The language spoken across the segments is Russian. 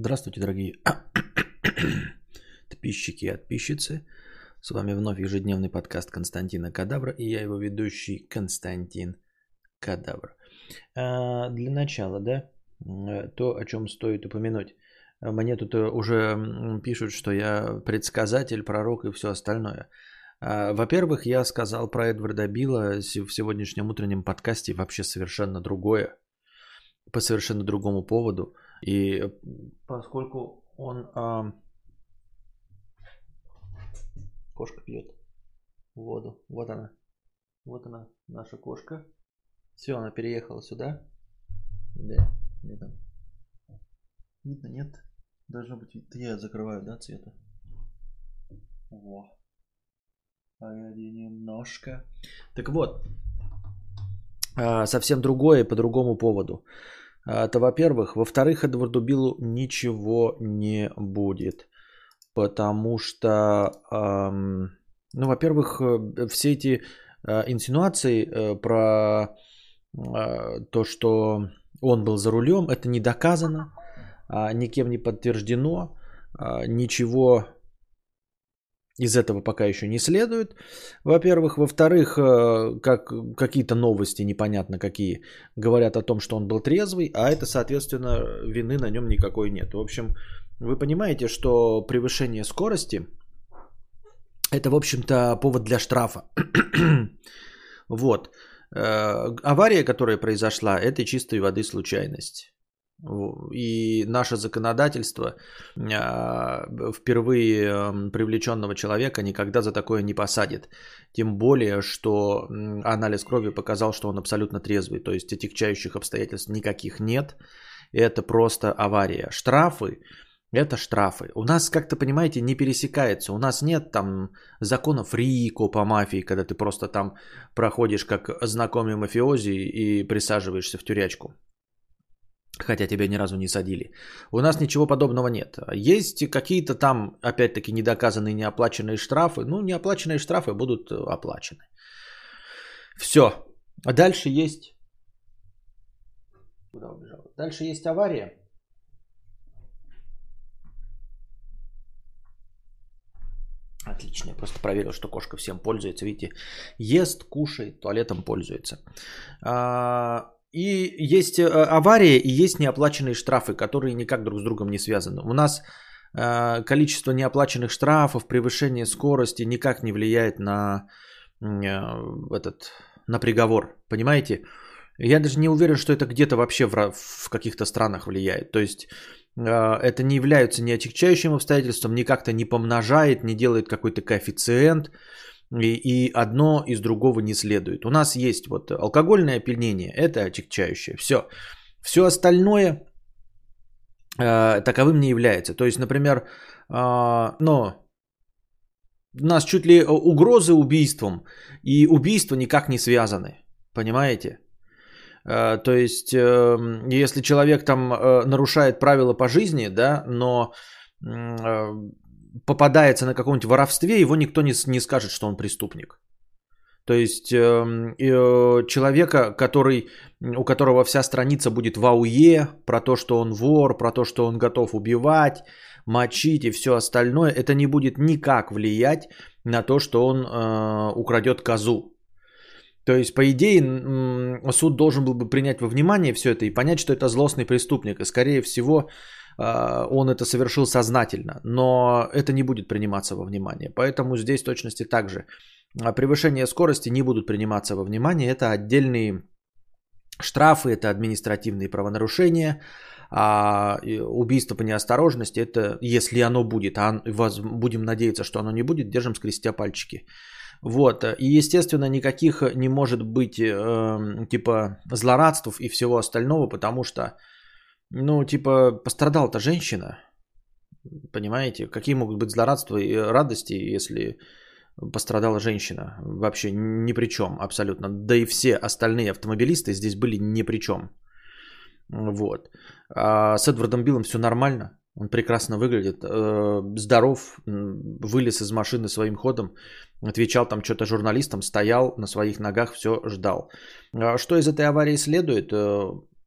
Здравствуйте, дорогие подписчики и подписчицы. С вами вновь ежедневный подкаст Константина Кадавра и я его ведущий Константин Кадавр. А, для начала, да, то, о чем стоит упомянуть. Мне тут уже пишут, что я предсказатель, пророк и все остальное. А, во-первых, я сказал про Эдварда Билла в сегодняшнем утреннем подкасте вообще совершенно другое. По совершенно другому поводу – и поскольку он... А... Кошка пьет воду. Вот она. Вот она, наша кошка. Все, она переехала сюда. Да, там? Видно, нет? Должно быть видно. Я закрываю, да, цвета? Во. Погоди немножко. Так вот, а, совсем другое по другому поводу. Это во-первых. Во-вторых, Эдварду Биллу ничего не будет. Потому что, эм, ну, во-первых, э, все эти э, инсинуации э, про э, то, что он был за рулем, это не доказано, э, никем не подтверждено, э, ничего из этого пока еще не следует. Во-первых. Во-вторых, э, как, какие-то новости, непонятно какие, говорят о том, что он был трезвый, а это, соответственно, вины на нем никакой нет. В общем, вы понимаете, что превышение скорости – это, в общем-то, повод для штрафа. вот. Э, авария, которая произошла, это чистой воды случайность. И наше законодательство а, впервые привлеченного человека никогда за такое не посадит. Тем более, что анализ крови показал, что он абсолютно трезвый. То есть отягчающих обстоятельств никаких нет. Это просто авария. Штрафы это штрафы. У нас, как-то, понимаете, не пересекается. У нас нет там законов РИКО по мафии, когда ты просто там проходишь как знакомый мафиози и присаживаешься в тюрячку хотя тебя ни разу не садили. У нас ничего подобного нет. Есть какие-то там, опять-таки, недоказанные неоплаченные штрафы. Ну, неоплаченные штрафы будут оплачены. Все. А дальше есть... Куда убежал? Дальше есть авария. Отлично, я просто проверил, что кошка всем пользуется. Видите, ест, кушает, туалетом пользуется. А, и есть э, авария, и есть неоплаченные штрафы, которые никак друг с другом не связаны. У нас э, количество неоплаченных штрафов, превышение скорости никак не влияет на э, этот на приговор. Понимаете? Я даже не уверен, что это где-то вообще в, в каких-то странах влияет. То есть это не является ни отягчающим обстоятельством, ни как-то не помножает, не делает какой-то коэффициент. И, и одно из другого не следует. У нас есть вот алкогольное опьянение, это отягчающее. Все. Все остальное э, таковым не является. То есть, например, э, но у нас чуть ли угрозы убийством и убийство никак не связаны. Понимаете? Э, то есть, э, если человек там э, нарушает правила по жизни, да, но э, попадается на каком-нибудь воровстве, его никто не, не скажет, что он преступник. То есть э, э, человека, который, у которого вся страница будет в АУЕ, про то, что он вор, про то, что он готов убивать, мочить и все остальное, это не будет никак влиять на то, что он э, украдет козу. То есть, по идее, суд должен был бы принять во внимание все это и понять, что это злостный преступник. И, скорее всего, он это совершил сознательно, но это не будет приниматься во внимание. Поэтому здесь точности также. Превышение скорости не будут приниматься во внимание. Это отдельные штрафы, это административные правонарушения. А убийство по неосторожности, это если оно будет, а будем надеяться, что оно не будет, держим скрестя пальчики. Вот. И, естественно, никаких не может быть э, типа злорадств и всего остального, потому что ну, типа, пострадала-то женщина. Понимаете? Какие могут быть злорадства и радости, если пострадала женщина? Вообще ни при чем абсолютно. Да и все остальные автомобилисты здесь были ни при чем. Вот. А с Эдвардом Биллом все нормально. Он прекрасно выглядит, э, здоров, вылез из машины своим ходом, отвечал там что-то журналистам, стоял на своих ногах, все ждал. А что из этой аварии следует?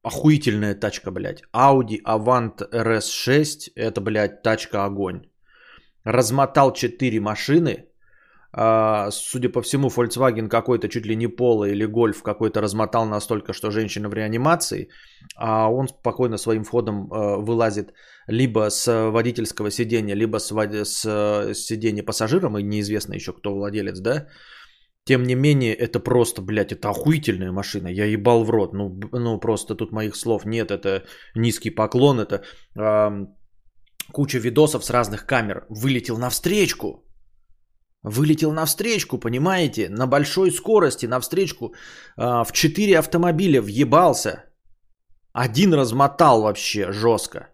Э, охуительная тачка, блядь. Audi Avant RS6, это, блядь, тачка огонь. Размотал 4 машины, а, судя по всему, Volkswagen какой-то чуть ли не Polo или Golf какой-то размотал настолько, что женщина в реанимации, а он спокойно своим входом а, вылазит либо с водительского сидения, либо с, с э, сидения пассажиром, и неизвестно еще кто владелец, да, тем не менее, это просто, блядь, это охуительная машина. Я ебал в рот. Ну, ну просто тут моих слов нет. Это низкий поклон. Это э, куча видосов с разных камер. Вылетел навстречку. Вылетел навстречку, понимаете? На большой скорости навстречку. Э, в четыре автомобиля въебался. Один размотал вообще жестко.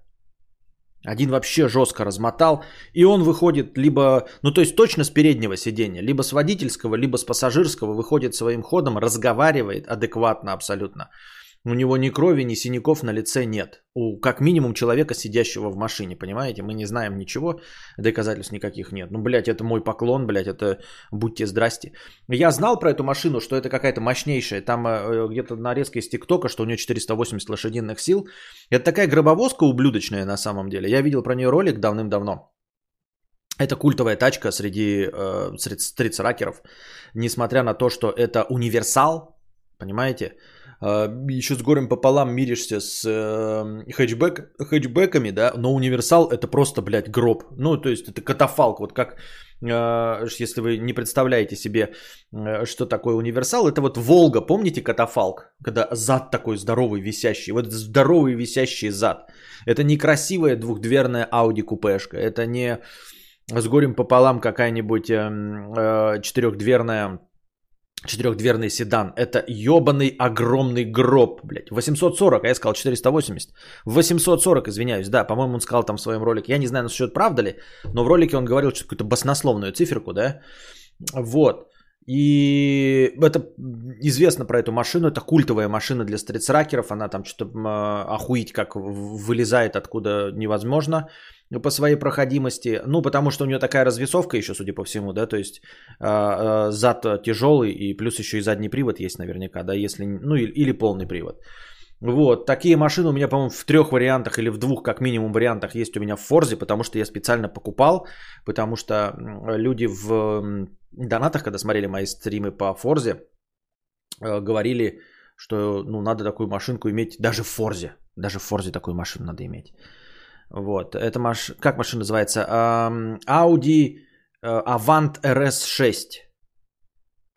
Один вообще жестко размотал, и он выходит либо, ну то есть точно с переднего сидения, либо с водительского, либо с пассажирского, выходит своим ходом, разговаривает адекватно абсолютно. У него ни крови, ни синяков на лице нет. У как минимум человека, сидящего в машине, понимаете? Мы не знаем ничего, доказательств никаких нет. Ну, блядь, это мой поклон, блядь, это будьте здрасте. Я знал про эту машину, что это какая-то мощнейшая. Там э, где-то нарезка из ТикТока, что у нее 480 лошадиных сил. Это такая гробовозка ублюдочная на самом деле. Я видел про нее ролик давным-давно. Это культовая тачка среди э, стритсракеров. Несмотря на то, что это универсал, понимаете? А, еще с горем пополам миришься с э, хэтчбэк, хэтчбэками, да, но универсал это просто, блядь, гроб. Ну, то есть это катафалк, вот как, э, если вы не представляете себе, э, что такое универсал, это вот Волга, помните катафалк, когда зад такой здоровый, висящий, вот здоровый висящий зад. Это не красивая двухдверная Audi купешка, это не с горем пополам какая-нибудь эм, э, четырехдверная четырехдверный седан. Это ебаный огромный гроб, блядь. 840, а я сказал 480. 840, извиняюсь, да, по-моему, он сказал там в своем ролике. Я не знаю, насчет правда ли, но в ролике он говорил что-то какую-то баснословную циферку, да. Вот. И это известно про эту машину, это культовая машина для стритсракеров, она там что-то охуить как вылезает откуда невозможно по своей проходимости. Ну, потому что у нее такая развесовка еще, судя по всему, да, то есть э, зад тяжелый и плюс еще и задний привод есть наверняка, да, если, ну, или, или полный привод. Вот, такие машины у меня, по-моему, в трех вариантах или в двух, как минимум, вариантах есть у меня в Форзе, потому что я специально покупал, потому что люди в донатах, когда смотрели мои стримы по Форзе, э, говорили, что ну, надо такую машинку иметь даже в Форзе. Даже в Форзе такую машину надо иметь. Вот, это маш... как машина называется? Audi э, Avant RS6.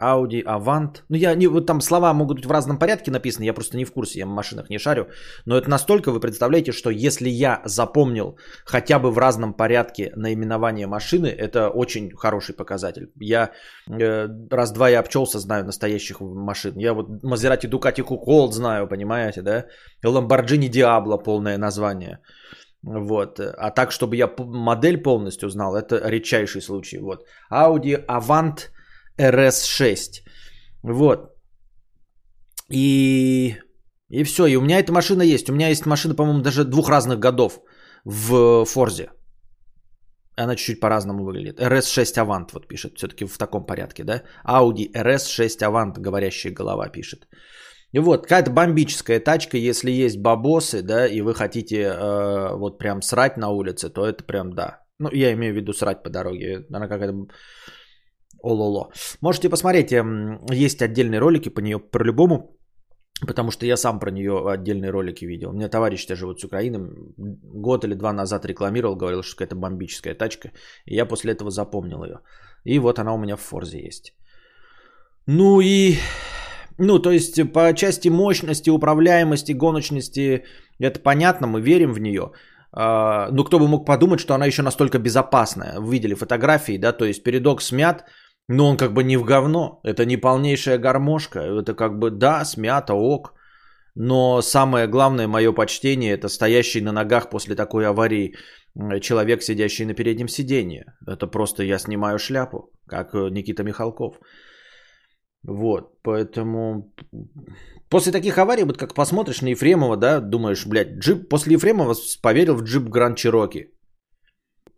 Audi Avant. Ну, я не, вот там слова могут быть в разном порядке написаны, я просто не в курсе, я в машинах не шарю. Но это настолько, вы представляете, что если я запомнил хотя бы в разном порядке наименование машины, это очень хороший показатель. Я э, раз-два я обчелся, знаю настоящих машин. Я вот Maserati Ducati Colt знаю, понимаете, да? Lamborghini Diablo полное название. Вот. А так, чтобы я модель полностью знал, это редчайший случай. Вот. Audi Avant RS6. Вот. И, и все. И у меня эта машина есть. У меня есть машина, по-моему, даже двух разных годов в Форзе. Она чуть-чуть по-разному выглядит. RS6 Avant вот пишет. Все-таки в таком порядке, да? Audi RS6 Avant, говорящая голова пишет. И вот, какая-то бомбическая тачка, если есть бабосы, да, и вы хотите э, вот прям срать на улице, то это прям да. Ну, я имею в виду срать по дороге. Она какая-то ололо. Можете посмотреть, эм, есть отдельные ролики по нее по-любому, потому что я сам про нее отдельные ролики видел. У меня товарищ живут с Украины, год или два назад рекламировал, говорил, что какая-то бомбическая тачка, и я после этого запомнил ее. И вот она у меня в Форзе есть. Ну и ну, то есть по части мощности, управляемости, гоночности, это понятно, мы верим в нее. А, но кто бы мог подумать, что она еще настолько безопасная. Вы видели фотографии, да, то есть передок смят, но он как бы не в говно. Это не полнейшая гармошка. Это как бы, да, смято, ок. Но самое главное мое почтение это стоящий на ногах после такой аварии человек, сидящий на переднем сиденье. Это просто я снимаю шляпу, как э, Никита Михалков. Вот, поэтому после таких аварий, вот как посмотришь на Ефремова, да, думаешь, блядь, джип, после Ефремова поверил в джип Гранд Чироки.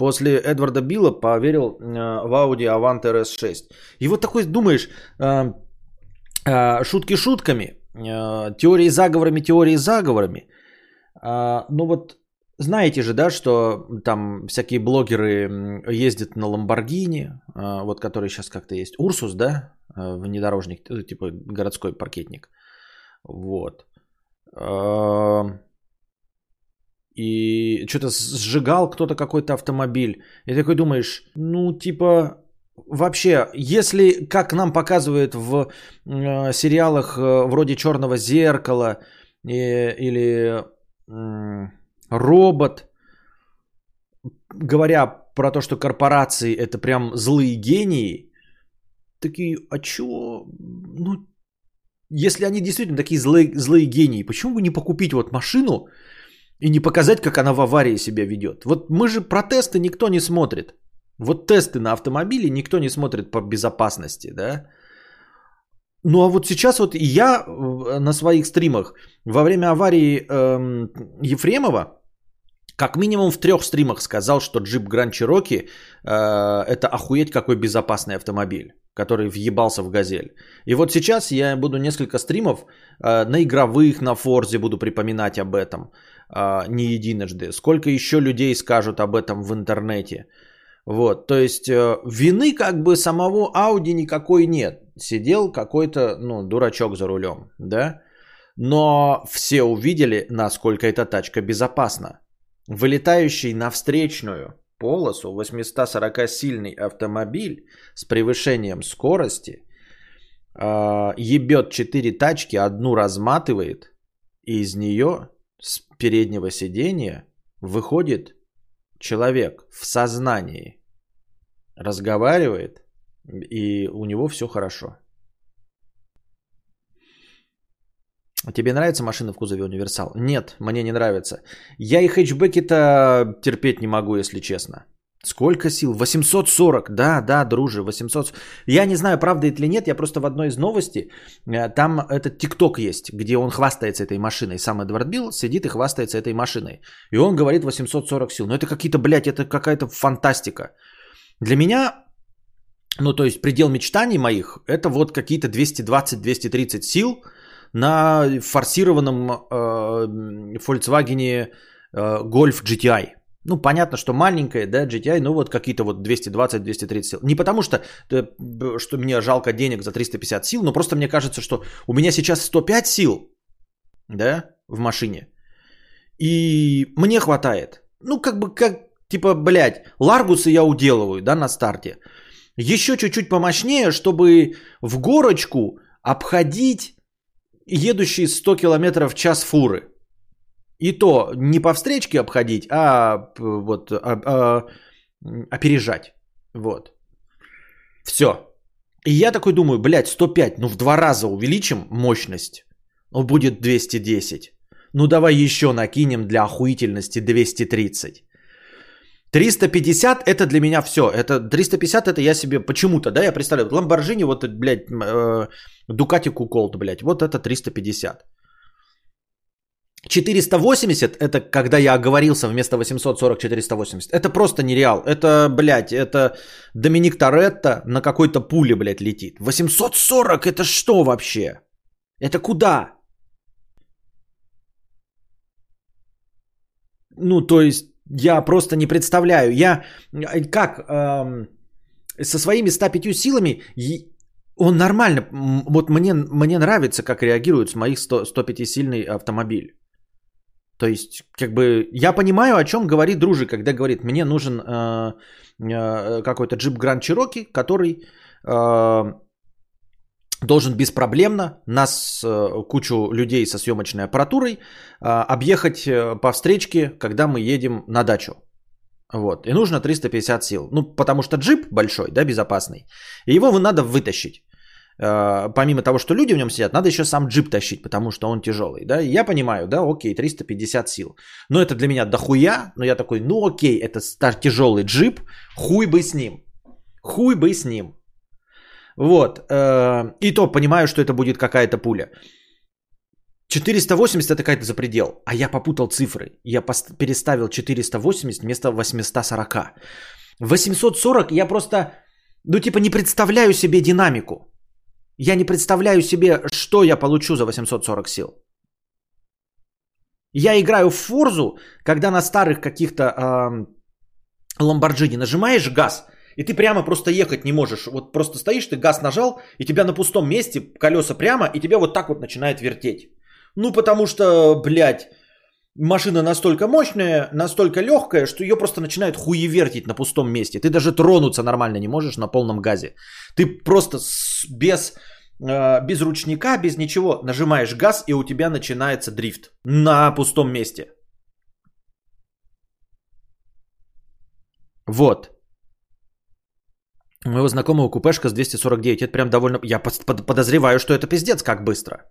После Эдварда Билла поверил э, в Audi Avant RS6. И вот такой думаешь, э, э, шутки шутками, теории заговорами, теории заговорами. Э, ну вот знаете же, да, что там всякие блогеры ездят на Ламборгини, вот который сейчас как-то есть, Урсус, да, внедорожник, типа городской паркетник. Вот. И что-то сжигал кто-то какой-то автомобиль. И такой думаешь, ну типа вообще, если, как нам показывают в э, сериалах э, вроде Черного зеркала э, или э, робот, говоря про то, что корпорации это прям злые гении, такие, а чё, ну, если они действительно такие злые, злые гении, почему бы не покупить вот машину и не показать, как она в аварии себя ведет? Вот мы же протесты никто не смотрит. Вот тесты на автомобиле никто не смотрит по безопасности, да? Ну а вот сейчас вот я э, на своих стримах во время аварии эм, Ефремова как минимум в трех стримах сказал, что джип Grand Cherokee э, это охуеть какой безопасный автомобиль, который въебался в газель. И вот сейчас я буду несколько стримов э, на игровых, на Форзе буду припоминать об этом э, не единожды. Сколько еще людей скажут об этом в интернете. Вот, то есть э, вины как бы самого Ауди никакой нет. Сидел какой-то, ну, дурачок за рулем, да? Но все увидели, насколько эта тачка безопасна. Вылетающий на встречную полосу 840-сильный автомобиль с превышением скорости э, ебет 4 тачки, одну разматывает, и из нее с переднего сидения выходит человек в сознании, разговаривает, и у него все хорошо. Тебе нравится машина в кузове универсал? Нет, мне не нравится. Я и хэтчбеки-то терпеть не могу, если честно. Сколько сил? 840. Да, да, друже, 800. Я не знаю, правда это или нет. Я просто в одной из новостей, э, там этот ТикТок есть, где он хвастается этой машиной. Сам Эдвард Билл сидит и хвастается этой машиной. И он говорит 840 сил. Но это какие-то, блядь, это какая-то фантастика. Для меня, ну то есть предел мечтаний моих, это вот какие-то 220-230 сил – на форсированном э, Volkswagen э, Golf GTI. Ну, понятно, что маленькая, да, GTI, ну вот какие-то вот 220-230 сил. Не потому что, что мне жалко денег за 350 сил, но просто мне кажется, что у меня сейчас 105 сил, да, в машине. И мне хватает. Ну, как бы, как, типа, блядь, Ларгусы я уделываю, да, на старте. Еще чуть-чуть помощнее, чтобы в горочку обходить едущие 100 км в час фуры. И то не по встречке обходить, а вот а, а, опережать. Вот. Все. И я такой думаю, блядь, 105, ну в два раза увеличим мощность, ну будет 210. Ну давай еще накинем для охуительности 230. 350 это для меня все. Это 350 это я себе почему-то, да, я представляю. Ламборджини, вот, блядь, э, Дукати Куколт, блядь, вот это 350. 480 это когда я оговорился вместо 840 480. Это просто нереал. Это, блядь, это Доминик Торетто на какой-то пуле, блядь, летит. 840 это что вообще? Это куда? Ну, то есть, я просто не представляю. Я как эм, со своими 105 силами он нормально. Вот мне, мне нравится, как реагирует с моих 100, 105-сильный автомобиль. То есть, как бы, я понимаю, о чем говорит дружи, когда говорит, мне нужен э, э, какой-то джип Grand Cherokee, который э, должен беспроблемно нас, э, кучу людей со съемочной аппаратурой, э, объехать э, по встречке, когда мы едем на дачу. Вот. И нужно 350 сил. Ну, потому что джип большой, да, безопасный. И его надо вытащить. Помимо того, что люди в нем сидят, надо еще сам джип тащить, потому что он тяжелый. Да? Я понимаю, да, окей, 350 сил. Но это для меня дохуя. Но я такой, ну окей, это тяжелый джип, хуй бы с ним. Хуй бы с ним. Вот. Э, и то понимаю, что это будет какая-то пуля. 480 это какая-то за предел. А я попутал цифры. Я переставил 480 вместо 840. 840 я просто, ну типа не представляю себе динамику. Я не представляю себе, что я получу за 840 сил. Я играю в Форзу, когда на старых каких-то э, Ламборджини нажимаешь газ, и ты прямо просто ехать не можешь. Вот просто стоишь, ты газ нажал, и тебя на пустом месте, колеса прямо, и тебя вот так вот начинает вертеть. Ну, потому что, блядь, машина настолько мощная, настолько легкая, что ее просто начинает хуевертить на пустом месте. Ты даже тронуться нормально не можешь на полном газе. Ты просто без, э, без ручника, без ничего нажимаешь газ, и у тебя начинается дрифт на пустом месте. Вот. У моего знакомого купешка с 249. Это прям довольно... Я подозреваю, что это пиздец как быстро.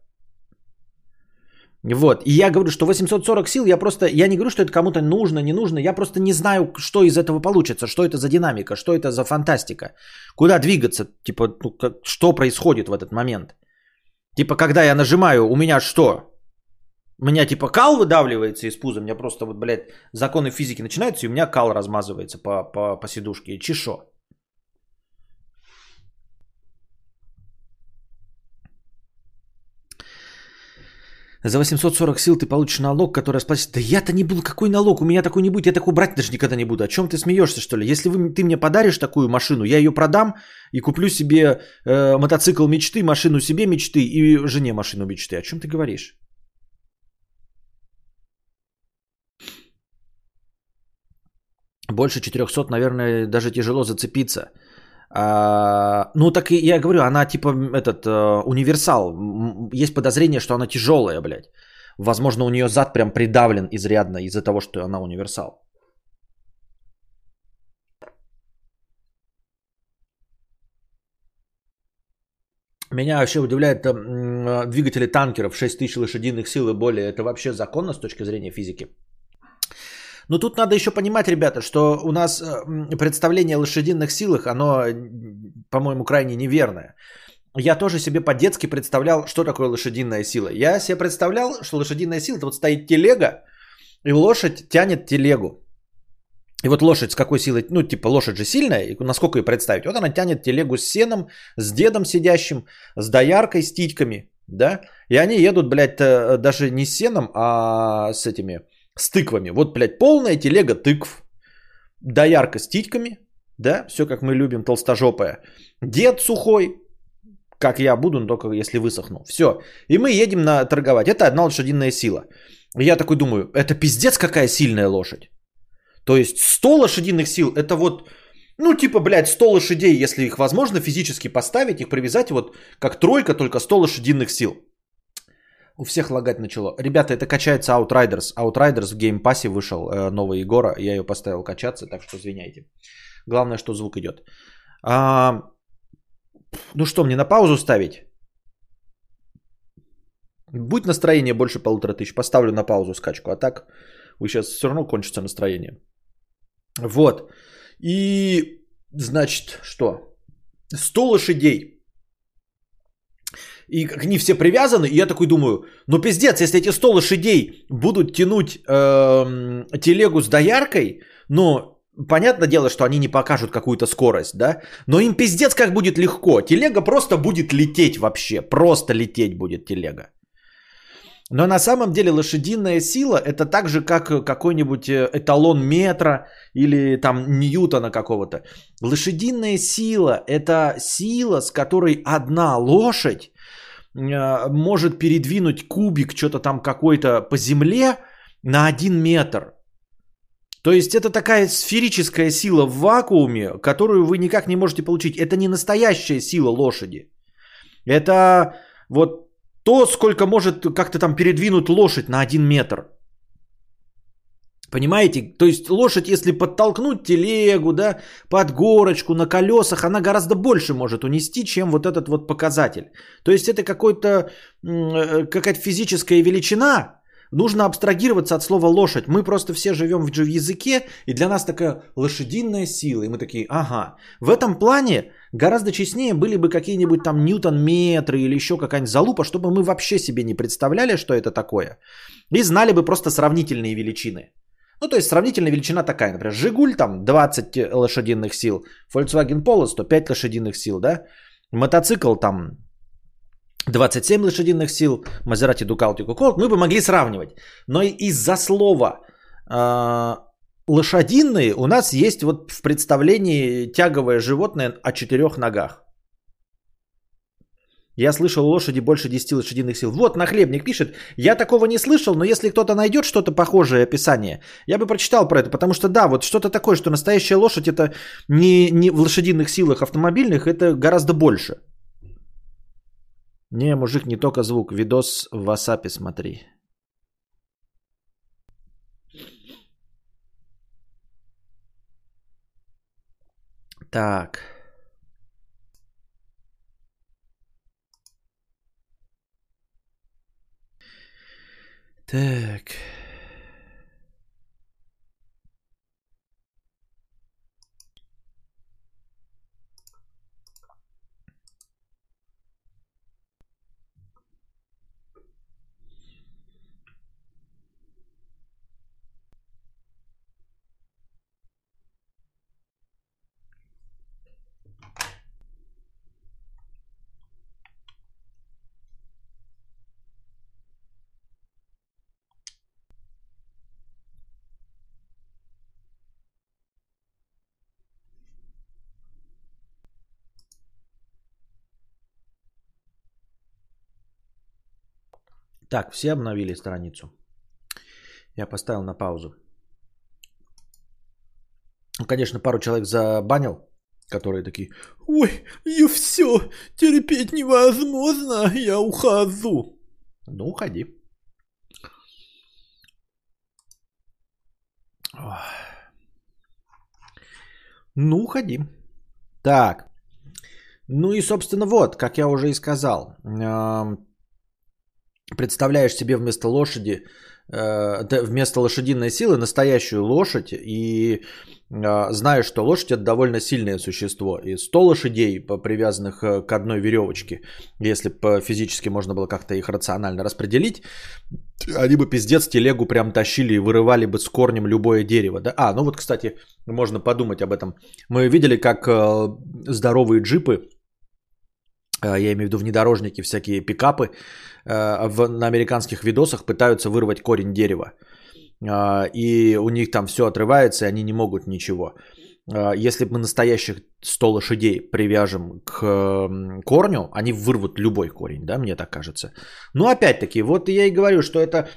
Вот. И я говорю, что 840 сил, я просто, я не говорю, что это кому-то нужно, не нужно, я просто не знаю, что из этого получится, что это за динамика, что это за фантастика, куда двигаться, типа, ну, как, что происходит в этот момент. Типа, когда я нажимаю, у меня что? У меня типа кал выдавливается из пуза, у меня просто вот, блядь, законы физики начинаются, и у меня кал размазывается по, по, по сидушке. Чешо. За 840 сил ты получишь налог, который расплатится. Да я-то не буду, какой налог? У меня такой не будет, я такой брать даже никогда не буду. О чем ты смеешься, что ли? Если вы, ты мне подаришь такую машину, я ее продам и куплю себе э, мотоцикл мечты, машину себе мечты и жене машину мечты. О чем ты говоришь? Больше 400, наверное, даже тяжело зацепиться. А, ну, так и я говорю, она типа этот э, универсал. Есть подозрение, что она тяжелая, блядь. Возможно, у нее зад прям придавлен изрядно из-за того, что она универсал. Меня вообще удивляет э, двигатели танкеров 6000 лошадиных сил и более. Это вообще законно с точки зрения физики? Но тут надо еще понимать, ребята, что у нас э, представление о лошадиных силах, оно, по-моему, крайне неверное. Я тоже себе по-детски представлял, что такое лошадиная сила. Я себе представлял, что лошадиная сила, это вот стоит телега, и лошадь тянет телегу. И вот лошадь с какой силой, ну типа лошадь же сильная, и насколько ее представить? Вот она тянет телегу с сеном, с дедом сидящим, с дояркой, с титьками, да? И они едут, блядь, э, даже не с сеном, а с этими, с тыквами. Вот, блядь, полная телега тыкв. Доярка с титьками. Да, все как мы любим, толстожопая. Дед сухой, как я буду, но только если высохну. Все. И мы едем на торговать. Это одна лошадиная сила. я такой думаю, это пиздец какая сильная лошадь. То есть 100 лошадиных сил, это вот, ну типа, блядь, 100 лошадей, если их возможно физически поставить, их привязать вот как тройка, только 100 лошадиных сил. У всех лагать начало. Ребята, это качается Outriders. Outriders в геймпассе вышел э, новый Егора. Я ее поставил качаться, так что извиняйте. Главное, что звук идет. А, ну что, мне на паузу ставить? Будь настроение больше полутора тысяч, поставлю на паузу скачку. А так, вы сейчас все равно кончится настроение. Вот. И, значит, что? 100 лошадей и они все привязаны, и я такой думаю, ну пиздец, если эти 100 лошадей будут тянуть э, телегу с дояркой, ну, понятное дело, что они не покажут какую-то скорость, да, но им пиздец как будет легко, телега просто будет лететь вообще, просто лететь будет телега. Но на самом деле лошадиная сила это так же, как какой-нибудь э, эталон метра или там Ньютона какого-то. Лошадиная сила это сила, с которой одна лошадь может передвинуть кубик что-то там какой-то по земле на один метр. То есть это такая сферическая сила в вакууме, которую вы никак не можете получить. Это не настоящая сила лошади. Это вот то, сколько может как-то там передвинуть лошадь на один метр. Понимаете? То есть лошадь, если подтолкнуть телегу, да, под горочку, на колесах, она гораздо больше может унести, чем вот этот вот показатель. То есть это какой-то, э, какая-то физическая величина, Нужно абстрагироваться от слова лошадь. Мы просто все живем в языке, и для нас такая лошадиная сила. И мы такие, ага. В этом плане гораздо честнее были бы какие-нибудь там ньютон-метры или еще какая-нибудь залупа, чтобы мы вообще себе не представляли, что это такое. И знали бы просто сравнительные величины. Ну, то есть сравнительная величина такая, например, Жигуль там 20 лошадиных сил, Volkswagen Polo 105 лошадиных сил, да, мотоцикл там 27 лошадиных сил, Мазерати, Дукалти, Куколт, мы бы могли сравнивать. Но из-за слова э, лошадиные у нас есть вот в представлении тяговое животное о четырех ногах. Я слышал лошади больше 10 лошадиных сил. Вот, нахлебник пишет. Я такого не слышал, но если кто-то найдет что-то похожее описание, я бы прочитал про это. Потому что да, вот что-то такое, что настоящая лошадь это не, не в лошадиных силах автомобильных, это гораздо больше. Не, мужик, не только звук. Видос в WhatsApp смотри. Так. Так. Так, все обновили страницу. Я поставил на паузу. Ну, конечно, пару человек забанил, которые такие, ой, и все, терпеть невозможно, я ухожу. Ну, уходи. Ну, уходи. Так. Ну и, собственно, вот, как я уже и сказал представляешь себе вместо лошади, э, вместо лошадиной силы настоящую лошадь и э, знаешь, что лошадь это довольно сильное существо. И 100 лошадей, привязанных э, к одной веревочке, если бы физически можно было как-то их рационально распределить, они бы пиздец телегу прям тащили и вырывали бы с корнем любое дерево. Да? А, ну вот, кстати, можно подумать об этом. Мы видели, как здоровые джипы я имею в виду внедорожники, всякие пикапы, в, на американских видосах пытаются вырвать корень дерева. Э, и у них там все отрывается, и они не могут ничего. Если мы настоящих 100 лошадей привяжем к корню, они вырвут любой корень, да, мне так кажется. Но опять-таки, вот я и говорю, что это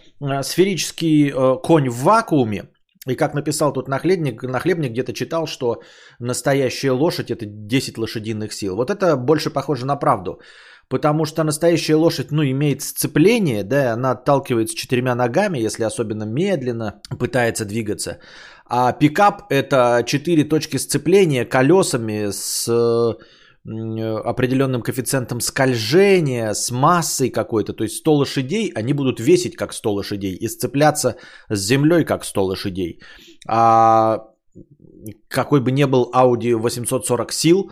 сферический конь в вакууме, и как написал тут нахлебник, нахлебник где-то читал, что настоящая лошадь это 10 лошадиных сил. Вот это больше похоже на правду. Потому что настоящая лошадь, ну, имеет сцепление, да, она отталкивается четырьмя ногами, если особенно медленно пытается двигаться. А пикап это четыре точки сцепления колесами с определенным коэффициентом скольжения, с массой какой-то. То есть 100 лошадей, они будут весить как 100 лошадей и сцепляться с землей как 100 лошадей. А какой бы ни был Audi 840 сил,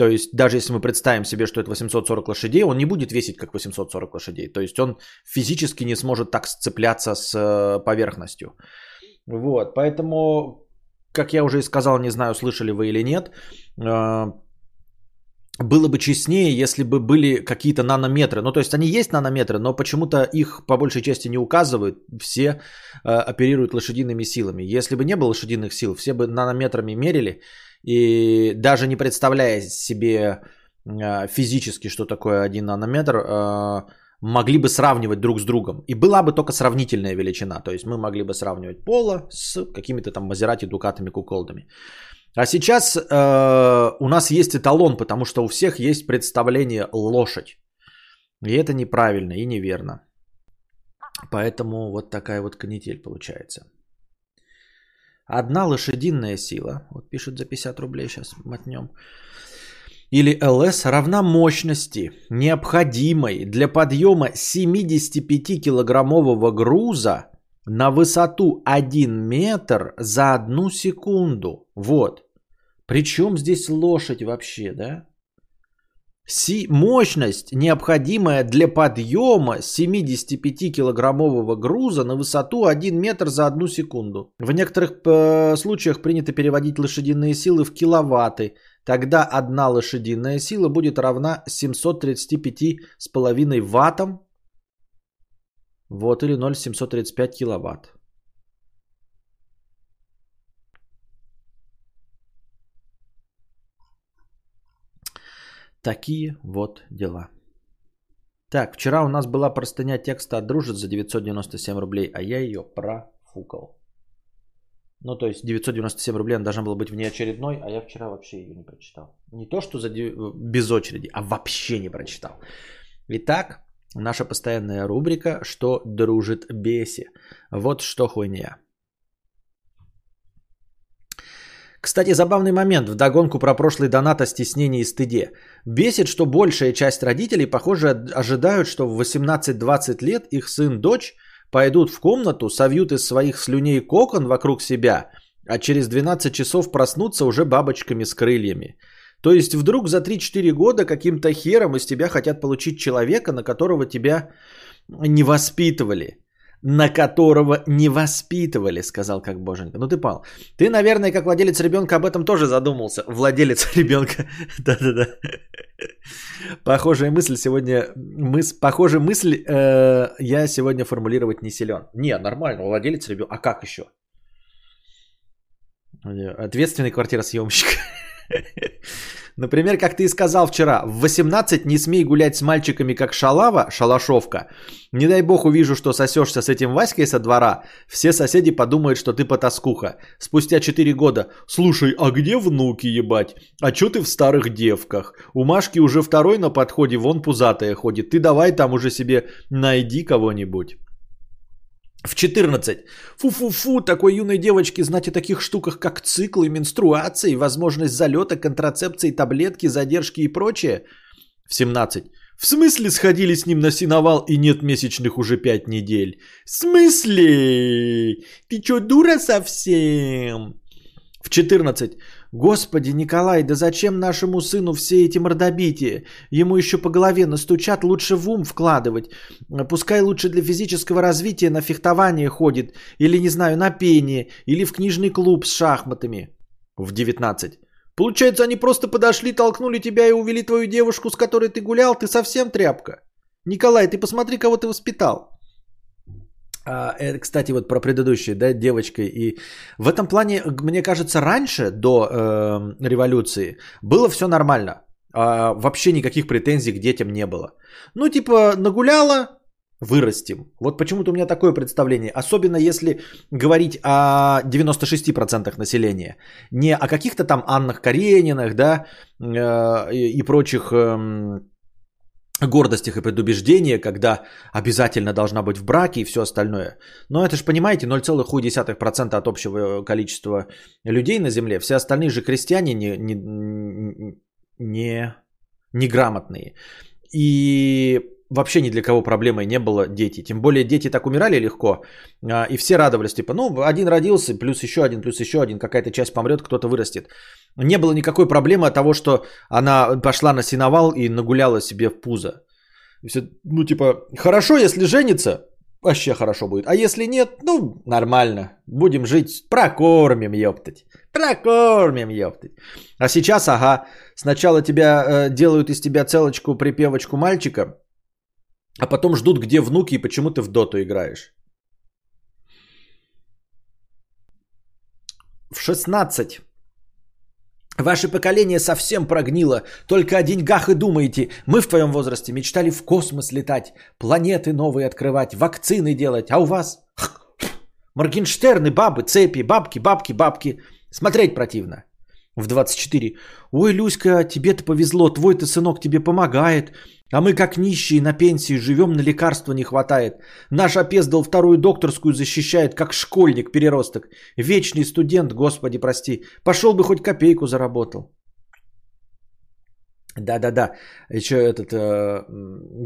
то есть даже если мы представим себе, что это 840 лошадей, он не будет весить как 840 лошадей. То есть он физически не сможет так сцепляться с э, поверхностью. Вот, поэтому, как я уже и сказал, не знаю, слышали вы или нет, э, было бы честнее, если бы были какие-то нанометры. Ну, то есть они есть нанометры, но почему-то их по большей части не указывают. Все э, оперируют лошадиными силами. Если бы не было лошадиных сил, все бы нанометрами мерили. И даже не представляя себе э, физически, что такое один нанометр, э, могли бы сравнивать друг с другом. И была бы только сравнительная величина. То есть мы могли бы сравнивать пола с какими-то там Мазерати, Дукатами, Куколдами. А сейчас э, у нас есть эталон, потому что у всех есть представление лошадь. И это неправильно и неверно. Поэтому вот такая вот канитель получается. Одна лошадиная сила, вот пишут за 50 рублей, сейчас мотнем, или ЛС равна мощности, необходимой для подъема 75-килограммового груза на высоту 1 метр за одну секунду. Вот. Причем здесь лошадь вообще, да? Си- мощность, необходимая для подъема 75-килограммового груза на высоту 1 метр за одну секунду. В некоторых э, случаях принято переводить лошадиные силы в киловатты тогда одна лошадиная сила будет равна 735,5 ваттам. Вот или 0,735 киловатт. Такие вот дела. Так, вчера у нас была простыня текста от Дружит за 997 рублей, а я ее профукал. Ну, то есть 997 рублей она должна была быть внеочередной, а я вчера вообще ее не прочитал. Не то, что за без очереди, а вообще не прочитал. Итак, наша постоянная рубрика «Что дружит беси». Вот что хуйня. Кстати, забавный момент в догонку про прошлый донат о стеснении и стыде. Бесит, что большая часть родителей, похоже, ожидают, что в 18-20 лет их сын-дочь пойдут в комнату, совьют из своих слюней кокон вокруг себя, а через 12 часов проснутся уже бабочками с крыльями. То есть вдруг за 3-4 года каким-то хером из тебя хотят получить человека, на которого тебя не воспитывали на которого не воспитывали, сказал как боженька. Ну ты пал. Ты, наверное, как владелец ребенка об этом тоже задумался. Владелец ребенка. Да-да-да. Похожая мысль сегодня... Мыс... Похожая мысль э, я сегодня формулировать не силен. Не, нормально, владелец ребенка. А как еще? Ответственный квартиросъемщик. Например, как ты и сказал вчера, в 18 не смей гулять с мальчиками как шалава, шалашовка. Не дай бог увижу, что сосешься с этим Васькой со двора, все соседи подумают, что ты потаскуха. Спустя 4 года, слушай, а где внуки ебать? А чё ты в старых девках? У Машки уже второй на подходе, вон пузатая ходит. Ты давай там уже себе найди кого-нибудь. В 14. Фу-фу-фу, такой юной девочке знать о таких штуках, как циклы, менструации, возможность залета, контрацепции, таблетки, задержки и прочее. В 17. В смысле сходили с ним на синовал и нет месячных уже 5 недель? В смысле? Ты чё, дура совсем? В 14. Господи, Николай, да зачем нашему сыну все эти мордобития? Ему еще по голове настучат, лучше в ум вкладывать. Пускай лучше для физического развития на фехтование ходит, или, не знаю, на пение, или в книжный клуб с шахматами. В 19. Получается, они просто подошли, толкнули тебя и увели твою девушку, с которой ты гулял, ты совсем тряпка. Николай, ты посмотри, кого ты воспитал. А, это, кстати, вот про предыдущие, да, девочкой. И в этом плане, мне кажется, раньше, до э, революции, было все нормально. А, вообще никаких претензий к детям не было. Ну, типа, нагуляла, вырастим. Вот почему-то у меня такое представление. Особенно если говорить о 96% населения. Не о каких-то там Аннах Каренинах, да, э, и прочих... Э, гордостях и предубеждения, когда обязательно должна быть в браке и все остальное. Но это же, понимаете, 0,1% от общего количества людей на Земле. Все остальные же крестьяне не, не, не, неграмотные. И вообще ни для кого проблемой не было дети. Тем более дети так умирали легко, а, и все радовались, типа, ну, один родился, плюс еще один, плюс еще один, какая-то часть помрет, кто-то вырастет. Не было никакой проблемы от того, что она пошла на синовал и нагуляла себе в пузо. Ну, типа, хорошо, если женится, вообще хорошо будет. А если нет, ну, нормально. Будем жить, прокормим, ёптать. Прокормим, ёптать. А сейчас, ага, сначала тебя э, делают из тебя целочку, припевочку мальчика, а потом ждут, где внуки и почему ты в доту играешь. В 16. Ваше поколение совсем прогнило. Только о деньгах и думаете. Мы в твоем возрасте мечтали в космос летать, планеты новые открывать, вакцины делать. А у вас Моргенштерны, бабы, цепи, бабки, бабки, бабки. Смотреть противно. В 24. Ой, Люська, тебе-то повезло, твой-то сынок тебе помогает. А мы как нищие на пенсии живем, на лекарства не хватает. Наш опездал вторую докторскую защищает, как школьник-переросток. Вечный студент, господи, прости. Пошел бы хоть копейку заработал. Да-да-да, еще этот, э,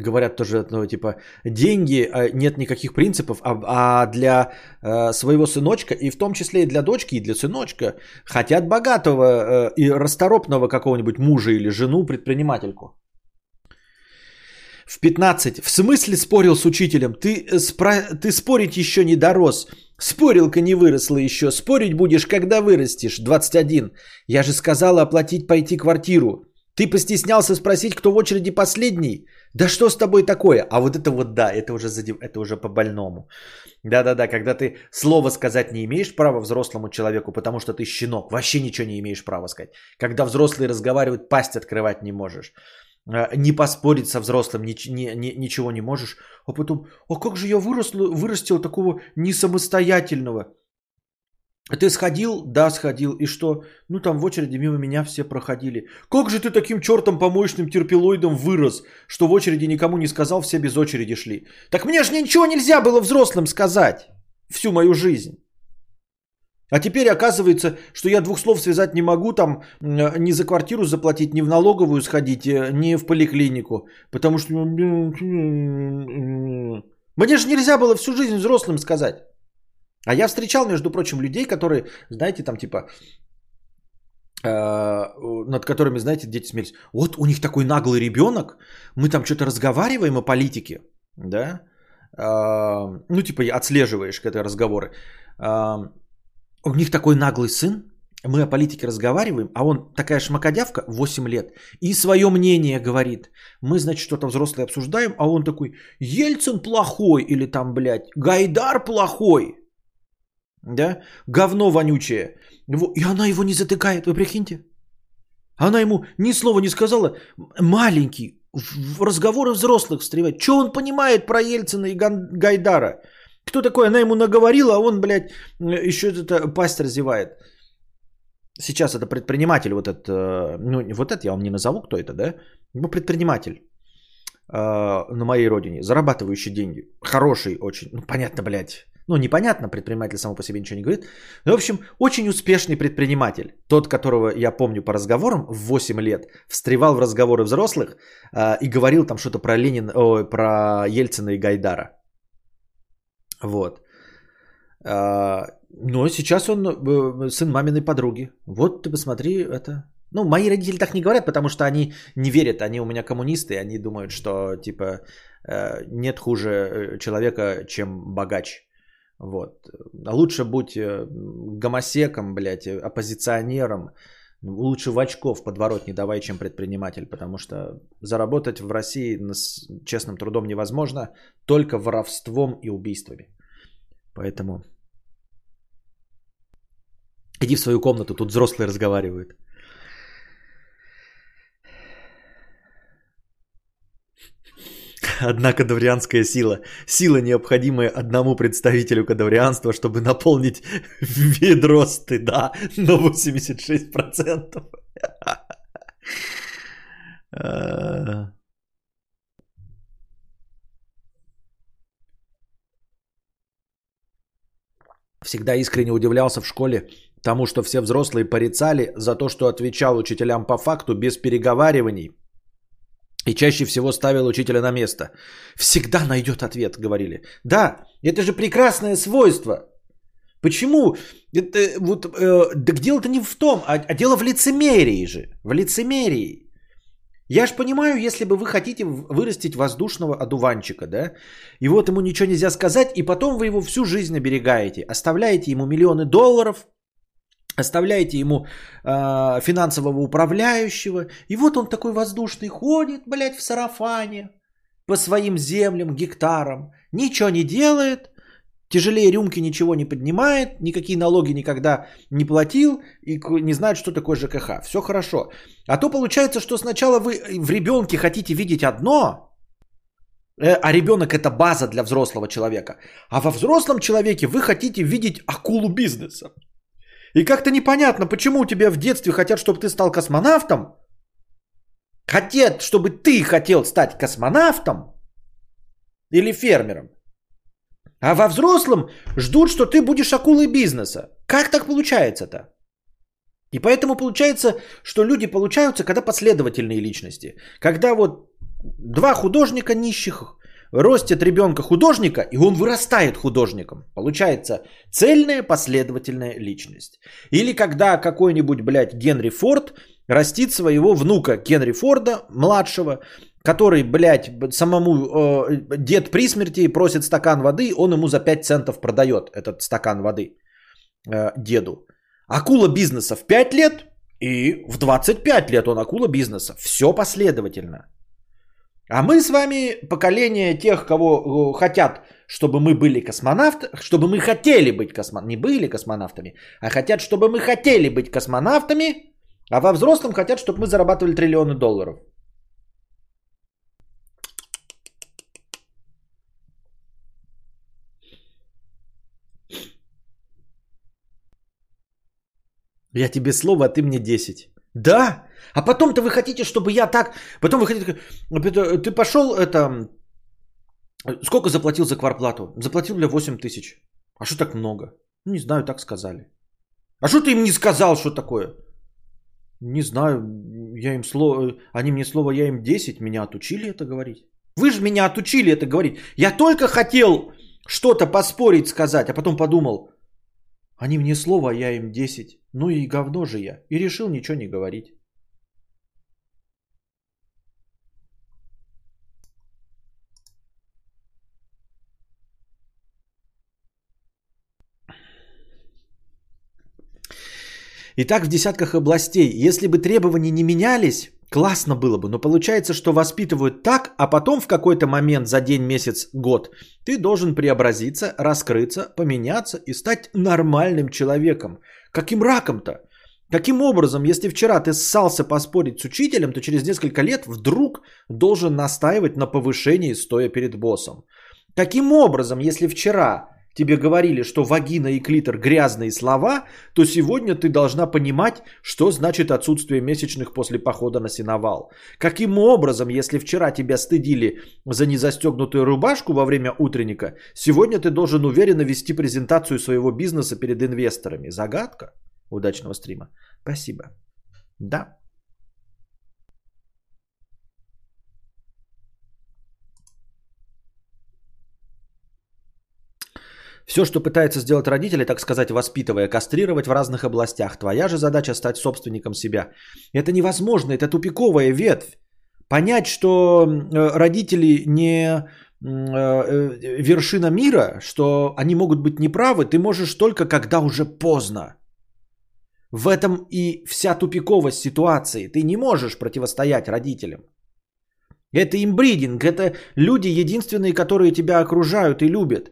говорят тоже, ну, типа, деньги, э, нет никаких принципов, а, а для э, своего сыночка, и в том числе и для дочки, и для сыночка, хотят богатого э, и расторопного какого-нибудь мужа или жену, предпринимательку. В 15. В смысле спорил с учителем? Ты, э, спро... ты спорить еще не дорос. Спорилка не выросла еще. Спорить будешь, когда вырастешь. 21. Я же сказала оплатить пойти квартиру. Ты постеснялся спросить, кто в очереди последний? Да что с тобой такое? А вот это вот да, это уже, задев... это уже по-больному. Да-да-да, когда ты слово сказать не имеешь права взрослому человеку, потому что ты щенок, вообще ничего не имеешь права сказать. Когда взрослые разговаривают, пасть открывать не можешь. А, не поспорить со взрослым ни, ни, ни, ничего не можешь. А потом, а как же я вырос, вырастил такого несамостоятельного? Ты сходил? Да, сходил. И что? Ну там в очереди мимо меня все проходили. Как же ты таким чертом помоечным терпилоидом вырос, что в очереди никому не сказал, все без очереди шли. Так мне же ничего нельзя было взрослым сказать всю мою жизнь. А теперь оказывается, что я двух слов связать не могу, там ни за квартиру заплатить, ни в налоговую сходить, э, ни в поликлинику. Потому что... Мне же нельзя было всю жизнь взрослым сказать. А я встречал, между прочим, людей, которые, знаете, там типа, э, над которыми, знаете, дети смеялись. Вот у них такой наглый ребенок, мы там что-то разговариваем о политике, да, э, ну типа отслеживаешь это разговоры. У них такой наглый сын, мы о политике разговариваем, а он такая шмакодявка, 8 лет, и свое мнение говорит. Мы, значит, что-то взрослые обсуждаем, а он такой, Ельцин плохой, или там, блядь, Гайдар плохой да, говно вонючее, и она его не затыкает, вы прикиньте. Она ему ни слова не сказала, маленький, в разговоры взрослых встревать. Что он понимает про Ельцина и Гайдара? Кто такой? Она ему наговорила, а он, блядь, еще это пасть разевает. Сейчас это предприниматель, вот этот, э, ну вот это я вам не назову, кто это, да? Ну, предприниматель э, на моей родине, зарабатывающий деньги, хороший очень, ну понятно, блядь, ну, непонятно, предприниматель само по себе ничего не говорит. Но, в общем, очень успешный предприниматель. Тот, которого я помню по разговорам в 8 лет, встревал в разговоры взрослых э, и говорил там что-то про Ленина, о, про Ельцина и Гайдара. Вот. Э, но сейчас он э, сын маминой подруги. Вот ты посмотри, это... Ну, мои родители так не говорят, потому что они не верят, они у меня коммунисты, они думают, что, типа, э, нет хуже э, человека, чем богач. Вот. Лучше будь гомосеком, блядь, оппозиционером. Лучше в очков подворот не давай, чем предприниматель, потому что заработать в России честным трудом невозможно, только воровством и убийствами. Поэтому иди в свою комнату, тут взрослые разговаривают. одна кадаврианская сила. Сила, необходимая одному представителю кадаврианства, чтобы наполнить ведро стыда на 86%. Всегда искренне удивлялся в школе тому, что все взрослые порицали за то, что отвечал учителям по факту без переговариваний – и чаще всего ставил учителя на место. Всегда найдет ответ, говорили. Да, это же прекрасное свойство. Почему? Это, вот, э, так дело-то не в том, а, а дело в лицемерии же. В лицемерии. Я ж понимаю, если бы вы хотите вырастить воздушного одуванчика, да, и вот ему ничего нельзя сказать, и потом вы его всю жизнь оберегаете, оставляете ему миллионы долларов, Оставляете ему э, финансового управляющего. И вот он такой воздушный ходит, блядь, в сарафане по своим землям, гектарам. Ничего не делает. Тяжелее рюмки ничего не поднимает. Никакие налоги никогда не платил. И не знает, что такое ЖКХ. Все хорошо. А то получается, что сначала вы в ребенке хотите видеть одно, э, а ребенок это база для взрослого человека. А во взрослом человеке вы хотите видеть акулу бизнеса. И как-то непонятно, почему у тебя в детстве хотят, чтобы ты стал космонавтом. Хотят, чтобы ты хотел стать космонавтом или фермером. А во взрослом ждут, что ты будешь акулой бизнеса. Как так получается-то? И поэтому получается, что люди получаются, когда последовательные личности. Когда вот два художника нищих ростит ребенка художника, и он вырастает художником. Получается цельная последовательная личность. Или когда какой-нибудь, блядь, Генри Форд растит своего внука Генри Форда, младшего, который, блядь, самому э, дед при смерти просит стакан воды, он ему за 5 центов продает этот стакан воды э, деду. Акула бизнеса в 5 лет и в 25 лет он акула бизнеса. Все последовательно. А мы с вами поколение тех, кого э, хотят, чтобы мы были космонавты, чтобы мы хотели быть космонавтами, не были космонавтами, а хотят, чтобы мы хотели быть космонавтами, а во взрослом хотят, чтобы мы зарабатывали триллионы долларов. Я тебе слово, а ты мне 10. Да? А потом-то вы хотите, чтобы я так... Потом вы хотите... Ты пошел это... Сколько заплатил за кварплату? Заплатил для 8 тысяч. А что так много? Не знаю, так сказали. А что ты им не сказал, что такое? Не знаю, я им слово, они мне слово, я им 10, меня отучили это говорить. Вы же меня отучили это говорить. Я только хотел что-то поспорить сказать, а потом подумал, они мне слово, а я им 10. Ну и говно же я. И решил ничего не говорить. Итак, в десятках областей, если бы требования не менялись, классно было бы, но получается, что воспитывают так, а потом в какой-то момент за день, месяц, год ты должен преобразиться, раскрыться, поменяться и стать нормальным человеком. Каким раком-то? Каким образом, если вчера ты ссался поспорить с учителем, то через несколько лет вдруг должен настаивать на повышении, стоя перед боссом? Каким образом, если вчера тебе говорили, что вагина и клитор грязные слова, то сегодня ты должна понимать, что значит отсутствие месячных после похода на сеновал. Каким образом, если вчера тебя стыдили за незастегнутую рубашку во время утренника, сегодня ты должен уверенно вести презентацию своего бизнеса перед инвесторами? Загадка удачного стрима. Спасибо. Да. Все, что пытаются сделать родители, так сказать, воспитывая, кастрировать в разных областях. Твоя же задача стать собственником себя. Это невозможно, это тупиковая ветвь. Понять, что э, родители не э, э, вершина мира, что они могут быть неправы, ты можешь только когда уже поздно. В этом и вся тупиковость ситуации. Ты не можешь противостоять родителям. Это имбридинг, это люди единственные, которые тебя окружают и любят.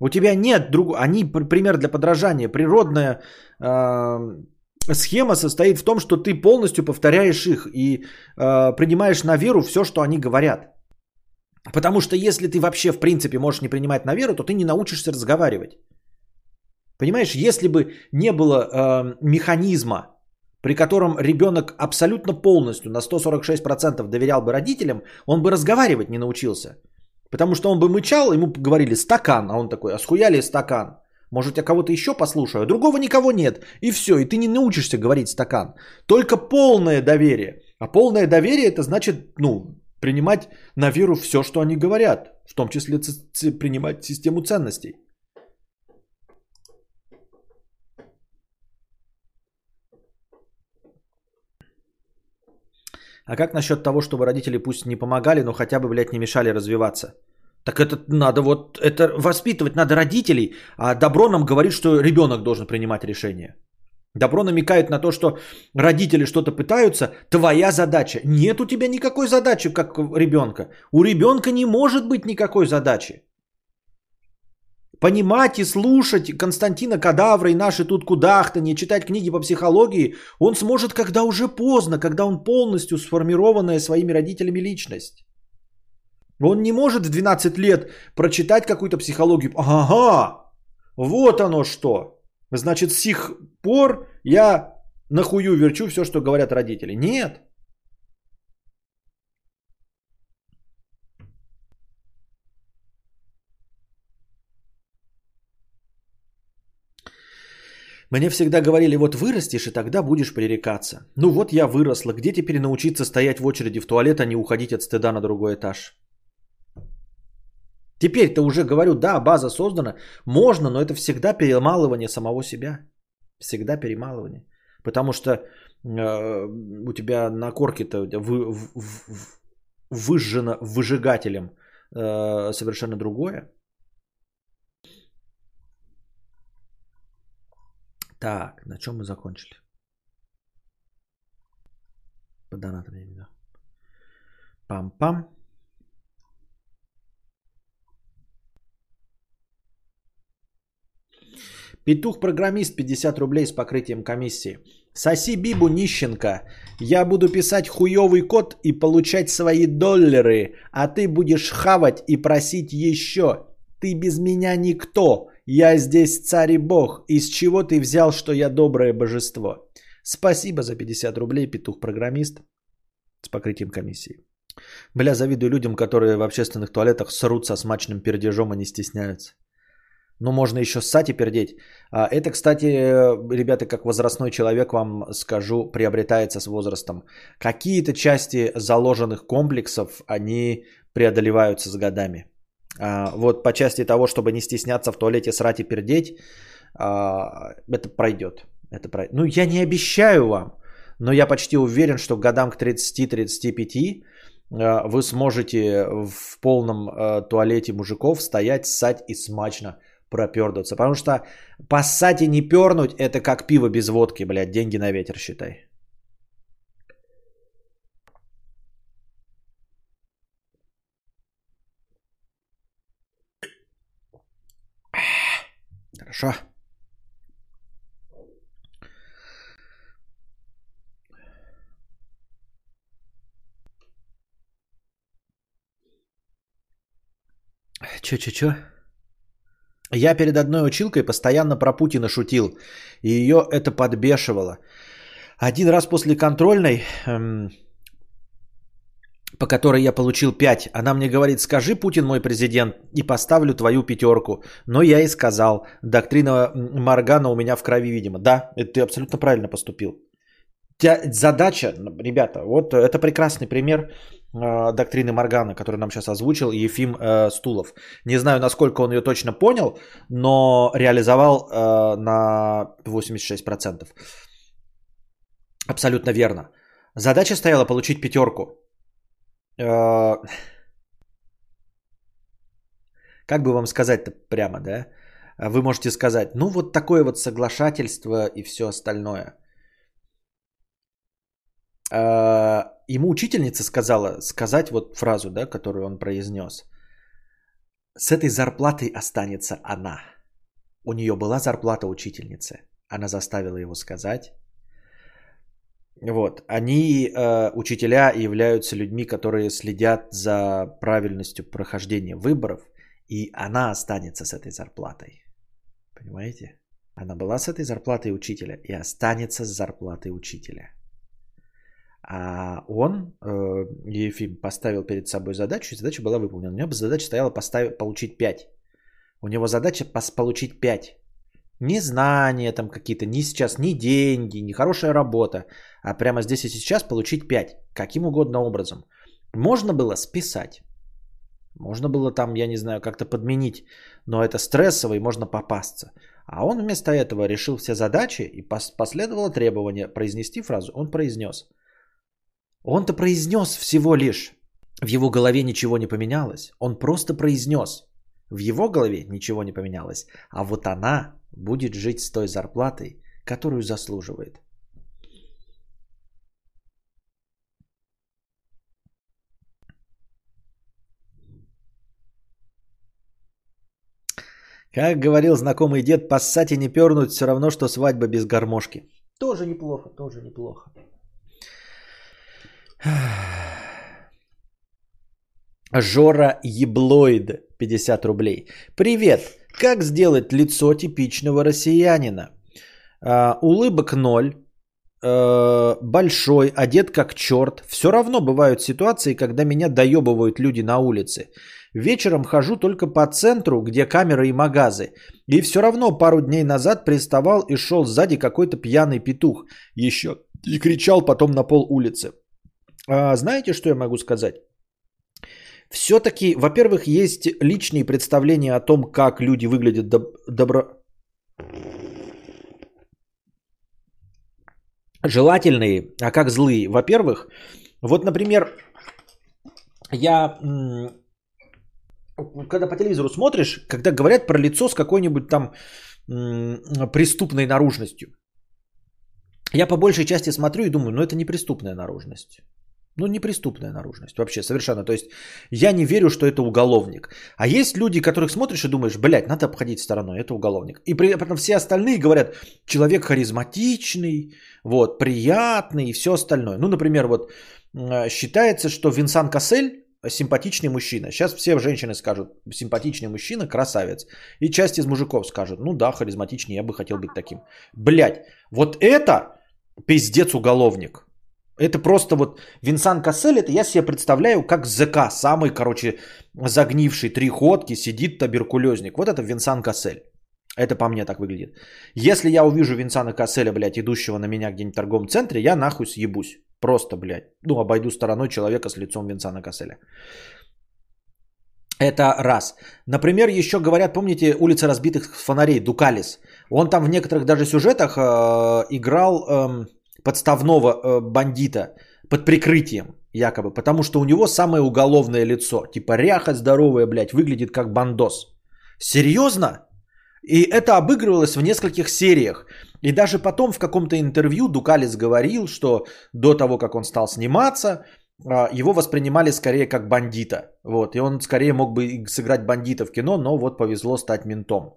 У тебя нет другого, они пример для подражания. Природная э, схема состоит в том, что ты полностью повторяешь их и э, принимаешь на веру все, что они говорят. Потому что если ты вообще в принципе можешь не принимать на веру, то ты не научишься разговаривать. Понимаешь, если бы не было э, механизма, при котором ребенок абсолютно полностью на 146% доверял бы родителям, он бы разговаривать не научился. Потому что он бы мычал, ему говорили стакан, а он такой, а схуяли стакан? Может, я кого-то еще послушаю? Другого никого нет. И все, и ты не научишься говорить стакан. Только полное доверие. А полное доверие это значит, ну, принимать на веру все, что они говорят. В том числе принимать систему ценностей. А как насчет того, чтобы родители пусть не помогали, но хотя бы, блядь, не мешали развиваться? Так это надо вот, это воспитывать надо родителей, а добро нам говорит, что ребенок должен принимать решение. Добро намекает на то, что родители что-то пытаются, твоя задача. Нет у тебя никакой задачи, как у ребенка. У ребенка не может быть никакой задачи понимать и слушать Константина Кадавра и наши тут кудахтанье, читать книги по психологии, он сможет, когда уже поздно, когда он полностью сформированная своими родителями личность. Он не может в 12 лет прочитать какую-то психологию. Ага, вот оно что. Значит, с сих пор я нахую верчу все, что говорят родители. Нет. Мне всегда говорили, вот вырастешь, и тогда будешь пререкаться. Ну вот я выросла, где теперь научиться стоять в очереди в туалет, а не уходить от стыда на другой этаж? Теперь-то уже говорю, да, база создана, можно, но это всегда перемалывание самого себя. Всегда перемалывание. Потому что э, у тебя на корке-то вы, в, выжжено выжигателем э, совершенно другое. Так, на чем мы закончили? По донатам я не Пам-пам. Петух-программист 50 рублей с покрытием комиссии. Соси Бибу нищенка. Я буду писать хуёвый код и получать свои доллары, а ты будешь хавать и просить еще. Ты без меня никто. Я здесь царь и бог. Из чего ты взял, что я доброе божество? Спасибо за 50 рублей, петух-программист с покрытием комиссии. Бля, завидую людям, которые в общественных туалетах срут со смачным пердежом и не стесняются. Ну, можно еще ссать и пердеть. А, это, кстати, ребята, как возрастной человек вам скажу, приобретается с возрастом. Какие-то части заложенных комплексов, они преодолеваются с годами. А, вот по части того, чтобы не стесняться в туалете срать и пердеть, а, это пройдет. Это пройдет. Ну, я не обещаю вам, но я почти уверен, что годам к 30-35 вы сможете в полном туалете мужиков стоять, ссать и смачно пропердываться. Потому что поссать и не пернуть, это как пиво без водки, блядь, деньги на ветер, считай. Хорошо. Чё-чё-чё? Я перед одной училкой постоянно про Путина шутил, и ее это подбешивало. Один раз после контрольной, эм, по которой я получил 5, она мне говорит, скажи, Путин мой президент, и поставлю твою пятерку. Но я и сказал, доктрина Маргана у меня в крови, видимо. Да, это ты абсолютно правильно поступил. Задача, ребята, вот это прекрасный пример э, доктрины Маргана, который нам сейчас озвучил Ефим э, Стулов. Не знаю, насколько он ее точно понял, но реализовал э, на 86%. Абсолютно верно. Задача стояла получить пятерку. Э, как бы вам сказать-то прямо, да? Вы можете сказать, ну вот такое вот соглашательство и все остальное – а, ему учительница сказала сказать вот фразу, да, которую он произнес. С этой зарплатой останется она. У нее была зарплата учительницы. Она заставила его сказать. Вот. Они, э, учителя, являются людьми, которые следят за правильностью прохождения выборов. И она останется с этой зарплатой. Понимаете? Она была с этой зарплатой учителя и останется с зарплатой учителя. А он, э, Ефим, поставил перед собой задачу, и задача была выполнена. У него задача стояла поставить, получить 5. У него задача получить 5. Не знания там какие-то, ни сейчас, ни деньги, ни хорошая работа, а прямо здесь и сейчас получить 5. Каким угодно образом. Можно было списать. Можно было там, я не знаю, как-то подменить, но это стрессово и можно попасться. А он вместо этого решил все задачи и последовало требование произнести фразу. Он произнес – он-то произнес всего лишь. В его голове ничего не поменялось. Он просто произнес. В его голове ничего не поменялось. А вот она будет жить с той зарплатой, которую заслуживает. Как говорил знакомый дед, поссать и не пернуть все равно, что свадьба без гармошки. Тоже неплохо, тоже неплохо. Жора Еблоид, 50 рублей. Привет! Как сделать лицо типичного россиянина? А, улыбок ноль, а, большой, одет как черт. Все равно бывают ситуации, когда меня доебывают люди на улице. Вечером хожу только по центру, где камеры и магазы. И все равно пару дней назад приставал и шел сзади какой-то пьяный петух. Еще и кричал потом на пол улицы. А, знаете, что я могу сказать? Все-таки, во-первых, есть личные представления о том, как люди выглядят доб- добро... Желательные, а как злые. Во-первых, вот, например, я, когда по телевизору смотришь, когда говорят про лицо с какой-нибудь там преступной наружностью, я по большей части смотрю и думаю, ну это не преступная наружность. Ну, неприступная наружность вообще совершенно. То есть я не верю, что это уголовник. А есть люди, которых смотришь и думаешь, блядь, надо обходить стороной, это уголовник. И при этом все остальные говорят, человек харизматичный, вот, приятный и все остальное. Ну, например, вот считается, что Винсан Кассель симпатичный мужчина. Сейчас все женщины скажут, симпатичный мужчина, красавец. И часть из мужиков скажут, ну да, харизматичный, я бы хотел быть таким. Блять, вот это пиздец уголовник. Это просто вот Винсан Кассель, это я себе представляю как ЗК, самый, короче, загнивший три ходки, сидит туберкулезник. Вот это Винсан Кассель. Это по мне так выглядит. Если я увижу Винсана Касселя, блядь, идущего на меня где-нибудь в торговом центре, я нахуй съебусь. Просто, блядь. Ну, обойду стороной человека с лицом Винсана Касселя. Это раз. Например, еще говорят, помните, улица разбитых фонарей, Дукалис. Он там в некоторых даже сюжетах э, играл э, подставного э, бандита под прикрытием, якобы, потому что у него самое уголовное лицо. Типа ряха здоровая, блядь, выглядит как бандос. Серьезно? И это обыгрывалось в нескольких сериях. И даже потом в каком-то интервью Дукалис говорил, что до того, как он стал сниматься, а, его воспринимали скорее как бандита. Вот, и он скорее мог бы сыграть бандита в кино, но вот повезло стать ментом.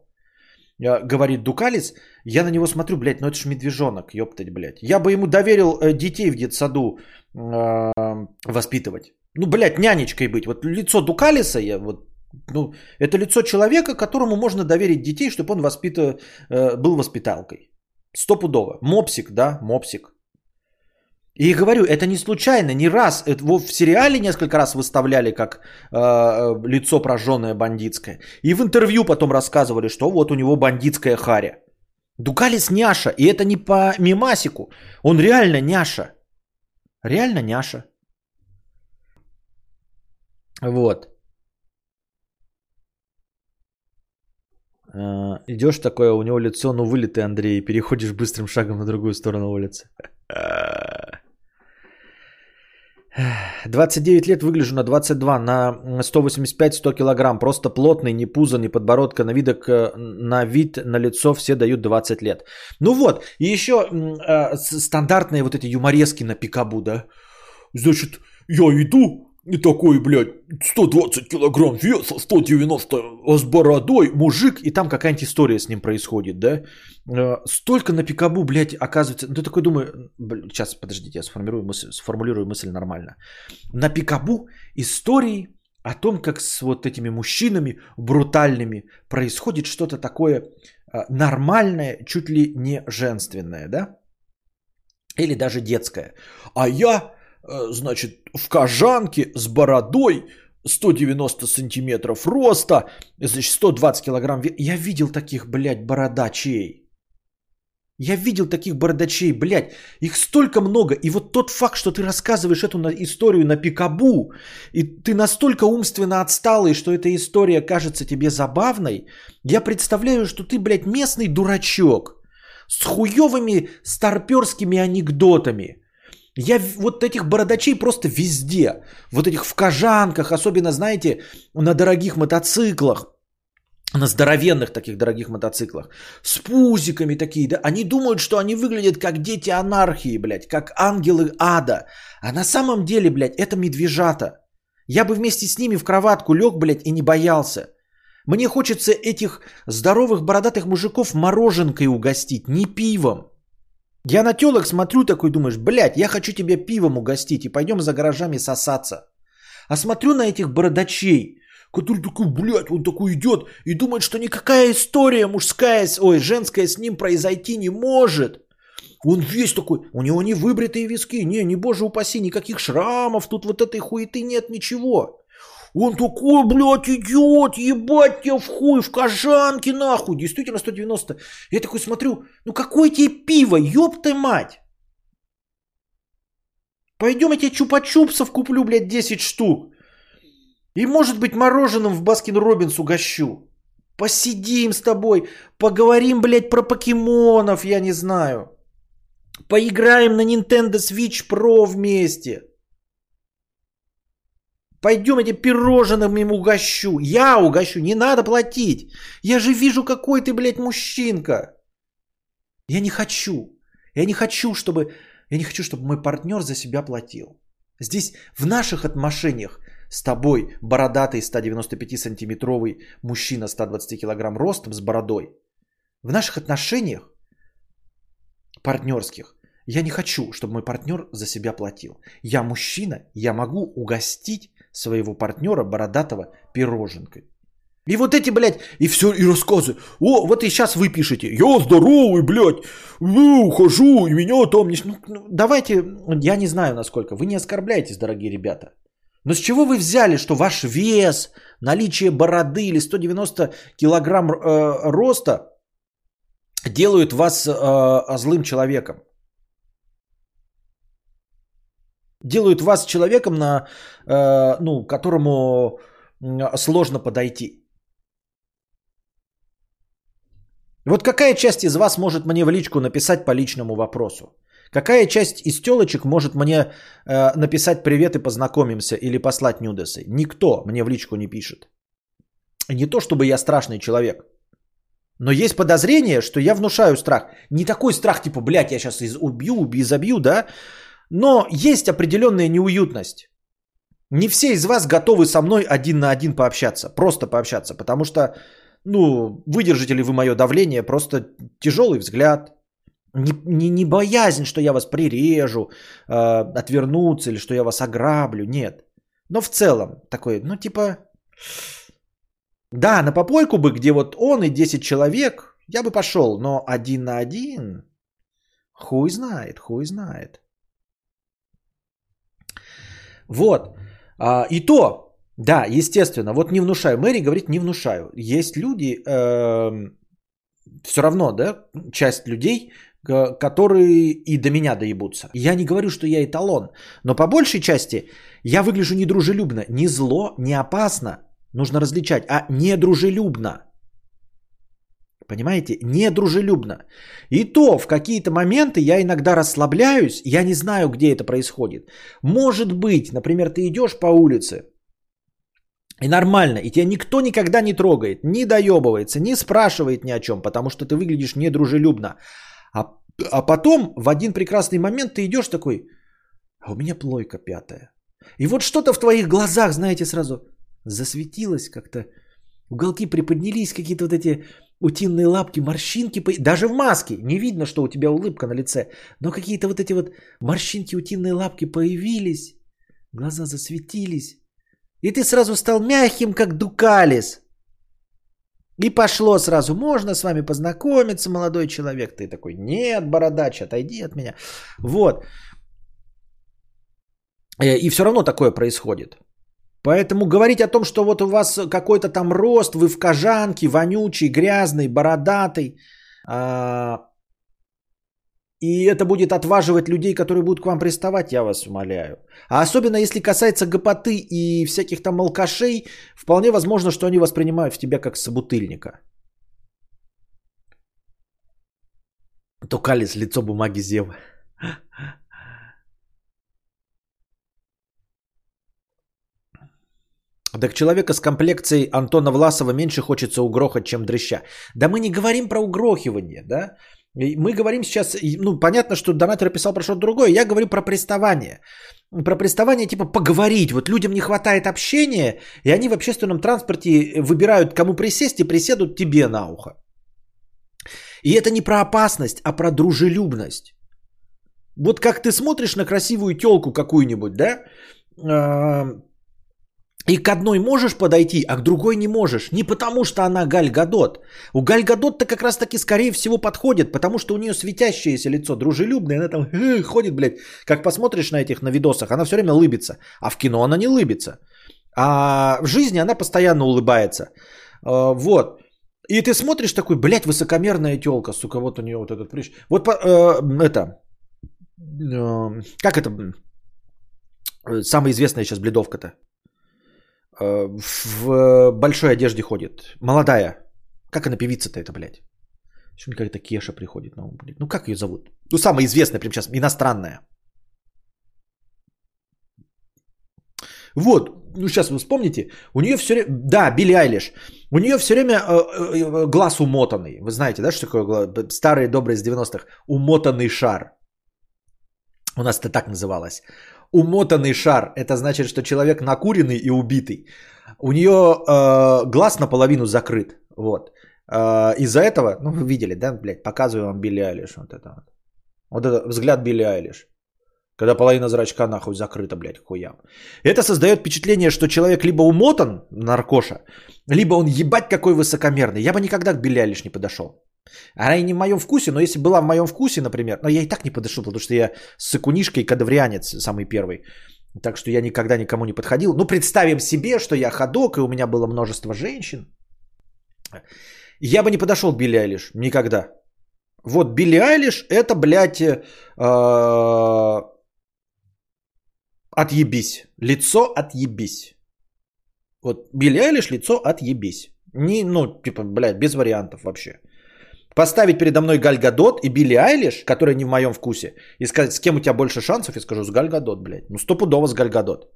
Говорит Дукалис, я на него смотрю, блядь, ну это ж медвежонок, ёптать, блядь. Я бы ему доверил э, детей в детсаду э, воспитывать. Ну, блядь, нянечкой быть. Вот лицо Дукалиса, я вот ну, это лицо человека, которому можно доверить детей, чтобы он воспитывал, э, был воспиталкой. Стопудово. Мопсик, да, мопсик. И говорю, это не случайно, не раз. Это в сериале несколько раз выставляли как э, лицо прожженное бандитское. И в интервью потом рассказывали, что вот у него бандитская харя. Дукалис няша. И это не по мимасику. Он реально няша. Реально няша. Вот. Э, идешь такое, у него лицо, ну вылитый Андрей, переходишь быстрым шагом на другую сторону улицы. 29 лет выгляжу на 22, на 185-100 килограмм. Просто плотный, ни пузо, ни подбородка. На, видок, э, на вид, на лицо все дают 20 лет. Ну вот, и еще э, стандартные вот эти юморески на пикабу, да. Значит, я иду, и такой, блядь, 120 килограмм веса, 190 с бородой, мужик, и там какая-нибудь история с ним происходит, да? Э, столько на пикабу, блядь, оказывается, ну ты такой думаю, блядь, сейчас, подождите, я сформирую мысль, сформулирую мысль нормально. На пикабу истории о том, как с вот этими мужчинами брутальными происходит что-то такое э, нормальное, чуть ли не женственное, да? Или даже детское. А я значит, в кожанке с бородой, 190 сантиметров роста, значит, 120 килограмм. Я видел таких, блядь, бородачей. Я видел таких бородачей, блядь, их столько много. И вот тот факт, что ты рассказываешь эту историю на пикабу, и ты настолько умственно отсталый, что эта история кажется тебе забавной, я представляю, что ты, блядь, местный дурачок с хуевыми старперскими анекдотами – я вот этих бородачей просто везде. Вот этих в кожанках, особенно, знаете, на дорогих мотоциклах. На здоровенных таких дорогих мотоциклах. С пузиками такие, да. Они думают, что они выглядят как дети анархии, блядь. Как ангелы ада. А на самом деле, блядь, это медвежата. Я бы вместе с ними в кроватку лег, блядь, и не боялся. Мне хочется этих здоровых бородатых мужиков мороженкой угостить, не пивом. Я на телок смотрю такой, думаешь, блядь, я хочу тебе пивом угостить и пойдем за гаражами сосаться. А смотрю на этих бородачей, который такой, блядь, он такой идет и думает, что никакая история мужская, ой, женская с ним произойти не может. Он весь такой, у него не выбритые виски, не, не боже упаси, никаких шрамов, тут вот этой хуеты нет, ничего. Он такой, блядь, идиот, ебать тебя в хуй, в кожанке нахуй. Действительно 190. Я такой смотрю, ну какое тебе пиво, ёб ты мать. Пойдем я тебе чупа-чупсов куплю, блядь, 10 штук. И может быть мороженым в Baskin Robbins угощу. Посидим с тобой, поговорим, блядь, про покемонов, я не знаю. Поиграем на Nintendo Switch Pro вместе. Пойдем эти пирожным им угощу. Я угощу, не надо платить. Я же вижу, какой ты, блядь, мужчинка. Я не хочу. Я не хочу, чтобы... Я не хочу, чтобы мой партнер за себя платил. Здесь в наших отношениях с тобой бородатый 195-сантиметровый мужчина 120 килограмм ростом с бородой. В наших отношениях партнерских я не хочу, чтобы мой партнер за себя платил. Я мужчина, я могу угостить своего партнера бородатого пироженкой. И вот эти, блядь, и все, и рассказы. О, вот и сейчас вы пишете. Я здоровый, блядь. Ну, ухожу, и меня там не... Ну, ну, давайте, я не знаю насколько. Вы не оскорбляйтесь, дорогие ребята. Но с чего вы взяли, что ваш вес, наличие бороды или 190 килограмм э, роста делают вас э, злым человеком? Делают вас человеком, на, э, ну, которому сложно подойти. Вот какая часть из вас может мне в личку написать по личному вопросу? Какая часть из телочек может мне э, написать привет и познакомимся или послать нюдесы? Никто мне в личку не пишет. Не то чтобы я страшный человек. Но есть подозрение, что я внушаю страх. Не такой страх, типа, блядь, я сейчас из- убью, убью, забью, да? Но есть определенная неуютность. Не все из вас готовы со мной один на один пообщаться. Просто пообщаться. Потому что ну, выдержите ли вы мое давление, просто тяжелый взгляд, не, не, не боязнь, что я вас прирежу, э, отвернуться или что я вас ограблю, нет. Но в целом такой, ну типа, да, на попойку бы, где вот он и 10 человек, я бы пошел, но один на один, хуй знает, хуй знает. Вот, а, и то, да, естественно. Вот не внушаю. Мэри говорит, не внушаю. Есть люди, э, все равно, да, часть людей, которые и до меня доебутся. Я не говорю, что я эталон, но по большей части я выгляжу недружелюбно. Не зло, не опасно, нужно различать, а недружелюбно. Понимаете? Недружелюбно. И то в какие-то моменты я иногда расслабляюсь, я не знаю, где это происходит. Может быть, например, ты идешь по улице, и нормально, и тебя никто никогда не трогает, не доебывается, не спрашивает ни о чем, потому что ты выглядишь недружелюбно. А, а потом в один прекрасный момент ты идешь такой, а у меня плойка пятая. И вот что-то в твоих глазах, знаете, сразу засветилось как-то. Уголки приподнялись, какие-то вот эти утиные лапки, морщинки. Даже в маске не видно, что у тебя улыбка на лице. Но какие-то вот эти вот морщинки, утиные лапки появились. Глаза засветились. И ты сразу стал мягким, как дукалис. И пошло сразу, можно с вами познакомиться, молодой человек. Ты такой, нет, бородач, отойди от меня. Вот. Э, и все равно такое происходит. Поэтому говорить о том, что вот у вас какой-то там рост, вы в кожанке, вонючий, грязный, бородатый, а, и это будет отваживать людей, которые будут к вам приставать, я вас умоляю. А особенно если касается гопоты и всяких там алкашей, вполне возможно, что они воспринимают в тебя как собутыльника. Тукалис, лицо бумаги Зева. Так человека с комплекцией Антона Власова меньше хочется угрохать, чем дрыща. Да мы не говорим про угрохивание, да? Мы говорим сейчас, ну, понятно, что донатор писал про что-то другое, я говорю про приставание. Про приставание типа поговорить. Вот людям не хватает общения, и они в общественном транспорте выбирают, кому присесть, и приседут тебе на ухо. И это не про опасность, а про дружелюбность. Вот как ты смотришь на красивую телку какую-нибудь, да, а, и к одной можешь подойти, а к другой не можешь. Не потому, что она Галь Гадот. У Галь Гадот-то как раз таки скорее всего подходит, потому что у нее светящееся лицо, дружелюбное. Она там э, ходит, блядь. Как посмотришь на этих, на видосах, она все время улыбится. А в кино она не улыбится. А в жизни она постоянно улыбается. А, вот. И ты смотришь такой, блядь, высокомерная телка, сука, вот у нее вот этот прыщ. Вот э, это, э, как это, самая известная сейчас бледовка-то? Э, в большой одежде ходит. Молодая. Как она певица-то это, блядь? Почему какая-то Кеша приходит на ум, блядь? Ну как ее зовут? Ну самая известная прямо сейчас, иностранная. Вот, ну сейчас вы вспомните, у нее все время, да, Билли Айлиш, у нее все время э, э, глаз умотанный. Вы знаете, да, что такое старые добрые из 90-х? Умотанный шар. У нас это так называлось. Умотанный шар. Это значит, что человек накуренный и убитый. У нее э, глаз наполовину закрыт. Вот. Э, из-за этого, ну вы видели, да, блядь, показываю вам Билли Айлиш. Вот это вот. Вот это взгляд Билли Айлиш. Когда половина зрачка нахуй закрыта, блядь, хуям. Это создает впечатление, что человек либо умотан, наркоша, либо он ебать какой высокомерный. Я бы никогда к Билли Айлиш не подошел. Она и не в моем вкусе, но если была в моем вкусе, например, но я и так не подошел, потому что я сыкунишка и кадаврианец самый первый. Так что я никогда никому не подходил. Ну, представим себе, что я ходок, и у меня было множество женщин. Я бы не подошел к Билли Айлиш. Никогда. Вот Билли Айлиш это, блядь, э, отъебись. Лицо отъебись. Вот Билли Айлиш лицо отъебись. Не, ну, типа, блядь, без вариантов вообще. Поставить передо мной Галь Гадот и Билли Айлиш, которая не в моем вкусе, и сказать, с кем у тебя больше шансов, я скажу, с Галь Гадот, блядь. Ну, стопудово с Галь Гадот.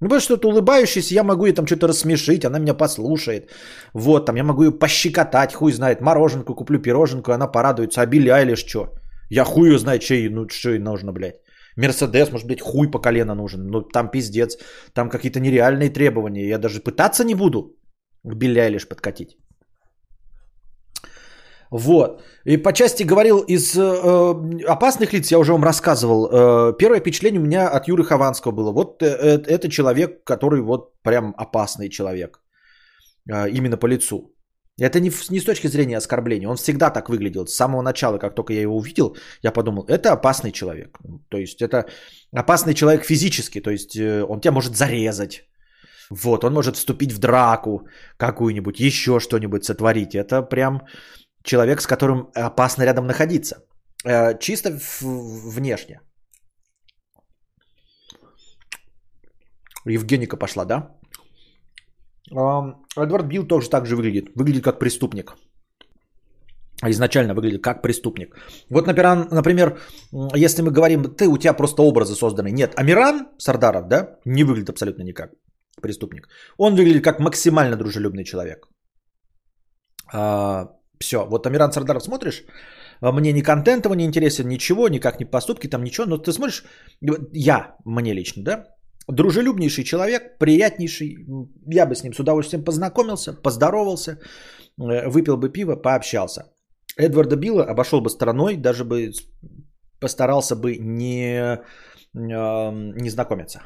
Ну, потому что это улыбающийся, я могу ей там что-то рассмешить, она меня послушает. Вот, там я могу ее пощекотать, хуй знает, мороженку куплю, пироженку, она порадуется. А Билли Айлиш что? Я хуй ее знает, что ей, ну, что ей нужно, блядь. Мерседес, может быть, хуй по колено нужен. Ну, там пиздец. Там какие-то нереальные требования. Я даже пытаться не буду к Билли лишь подкатить. Вот. И по части говорил из э, опасных лиц, я уже вам рассказывал. Э, первое впечатление у меня от Юры Хованского было. Вот э, э это человек, который вот прям опасный человек. Э, именно по лицу. Это не, не с точки зрения оскорбления. Он всегда так выглядел. С самого начала, как только я его увидел, я подумал, это опасный человек. То есть это опасный человек физически. То есть э, он тебя может зарезать. Вот, он может вступить в драку какую-нибудь, еще что-нибудь сотворить. Это прям человек, с которым опасно рядом находиться. Э, чисто внешне. Евгеника пошла, да? Эдвард Билл тоже так же выглядит. Выглядит как преступник. Изначально выглядит как преступник. Вот, например, если мы говорим, ты, у тебя просто образы созданы. Нет, Амиран Сардаров, да, не выглядит абсолютно никак преступник. Он выглядит как максимально дружелюбный человек. А, все, вот Амиран Сардаров смотришь, а, мне ни контент его не интересен, ничего, никак ни поступки, там ничего, но ты смотришь, я, мне лично, да, дружелюбнейший человек, приятнейший. Я бы с ним с удовольствием познакомился, поздоровался, э, выпил бы пиво, пообщался. Эдварда Билла обошел бы стороной, даже бы постарался бы не, не знакомиться.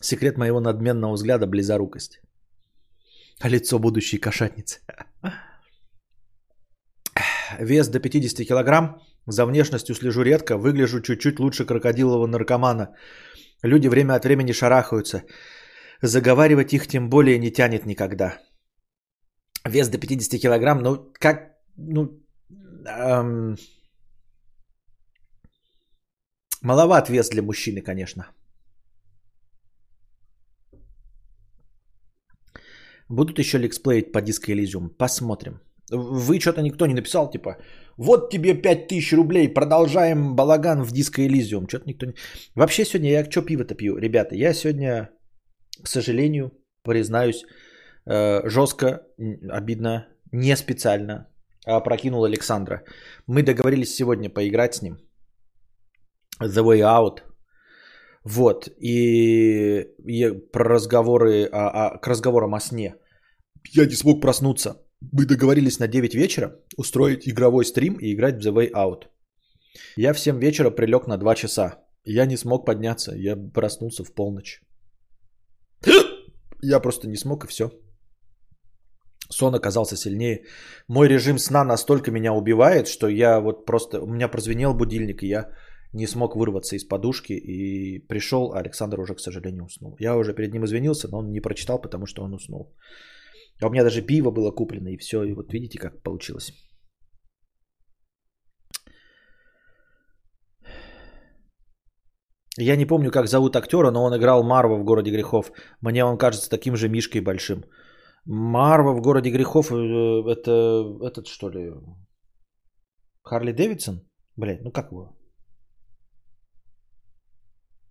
Секрет моего надменного взгляда – близорукость. А лицо будущей кошатницы. Вес до 50 килограмм. За внешностью слежу редко. Выгляжу чуть-чуть лучше крокодилового наркомана. Люди время от времени шарахаются. Заговаривать их тем более не тянет никогда. Вес до 50 килограмм. Ну, как... Ну, эм... Маловат вес для мужчины, конечно. Будут еще лексплеить по Disco Elysium? Посмотрим. Вы что-то никто не написал, типа, вот тебе 5000 рублей, продолжаем балаган в Disco Elysium. Что-то никто не... Вообще сегодня я что пиво-то пью? Ребята, я сегодня, к сожалению, признаюсь, э, жестко, обидно, не специально опрокинул Александра. Мы договорились сегодня поиграть с ним. The Way Out. Вот, и, и про разговоры, а, а, к разговорам о сне. Я не смог проснуться. Мы договорились на 9 вечера устроить игровой стрим и играть в The Way Out. Я в 7 вечера прилег на 2 часа. Я не смог подняться, я проснулся в полночь. Я просто не смог и все. Сон оказался сильнее. Мой режим сна настолько меня убивает, что я вот просто... У меня прозвенел будильник, и я не смог вырваться из подушки и пришел, а Александр уже, к сожалению, уснул. Я уже перед ним извинился, но он не прочитал, потому что он уснул. А у меня даже пиво было куплено, и все. И вот видите, как получилось. Я не помню, как зовут актера, но он играл Марва в «Городе грехов». Мне он кажется таким же Мишкой большим. Марва в «Городе грехов» э, это этот что ли? Харли Дэвидсон? Блять, ну как его?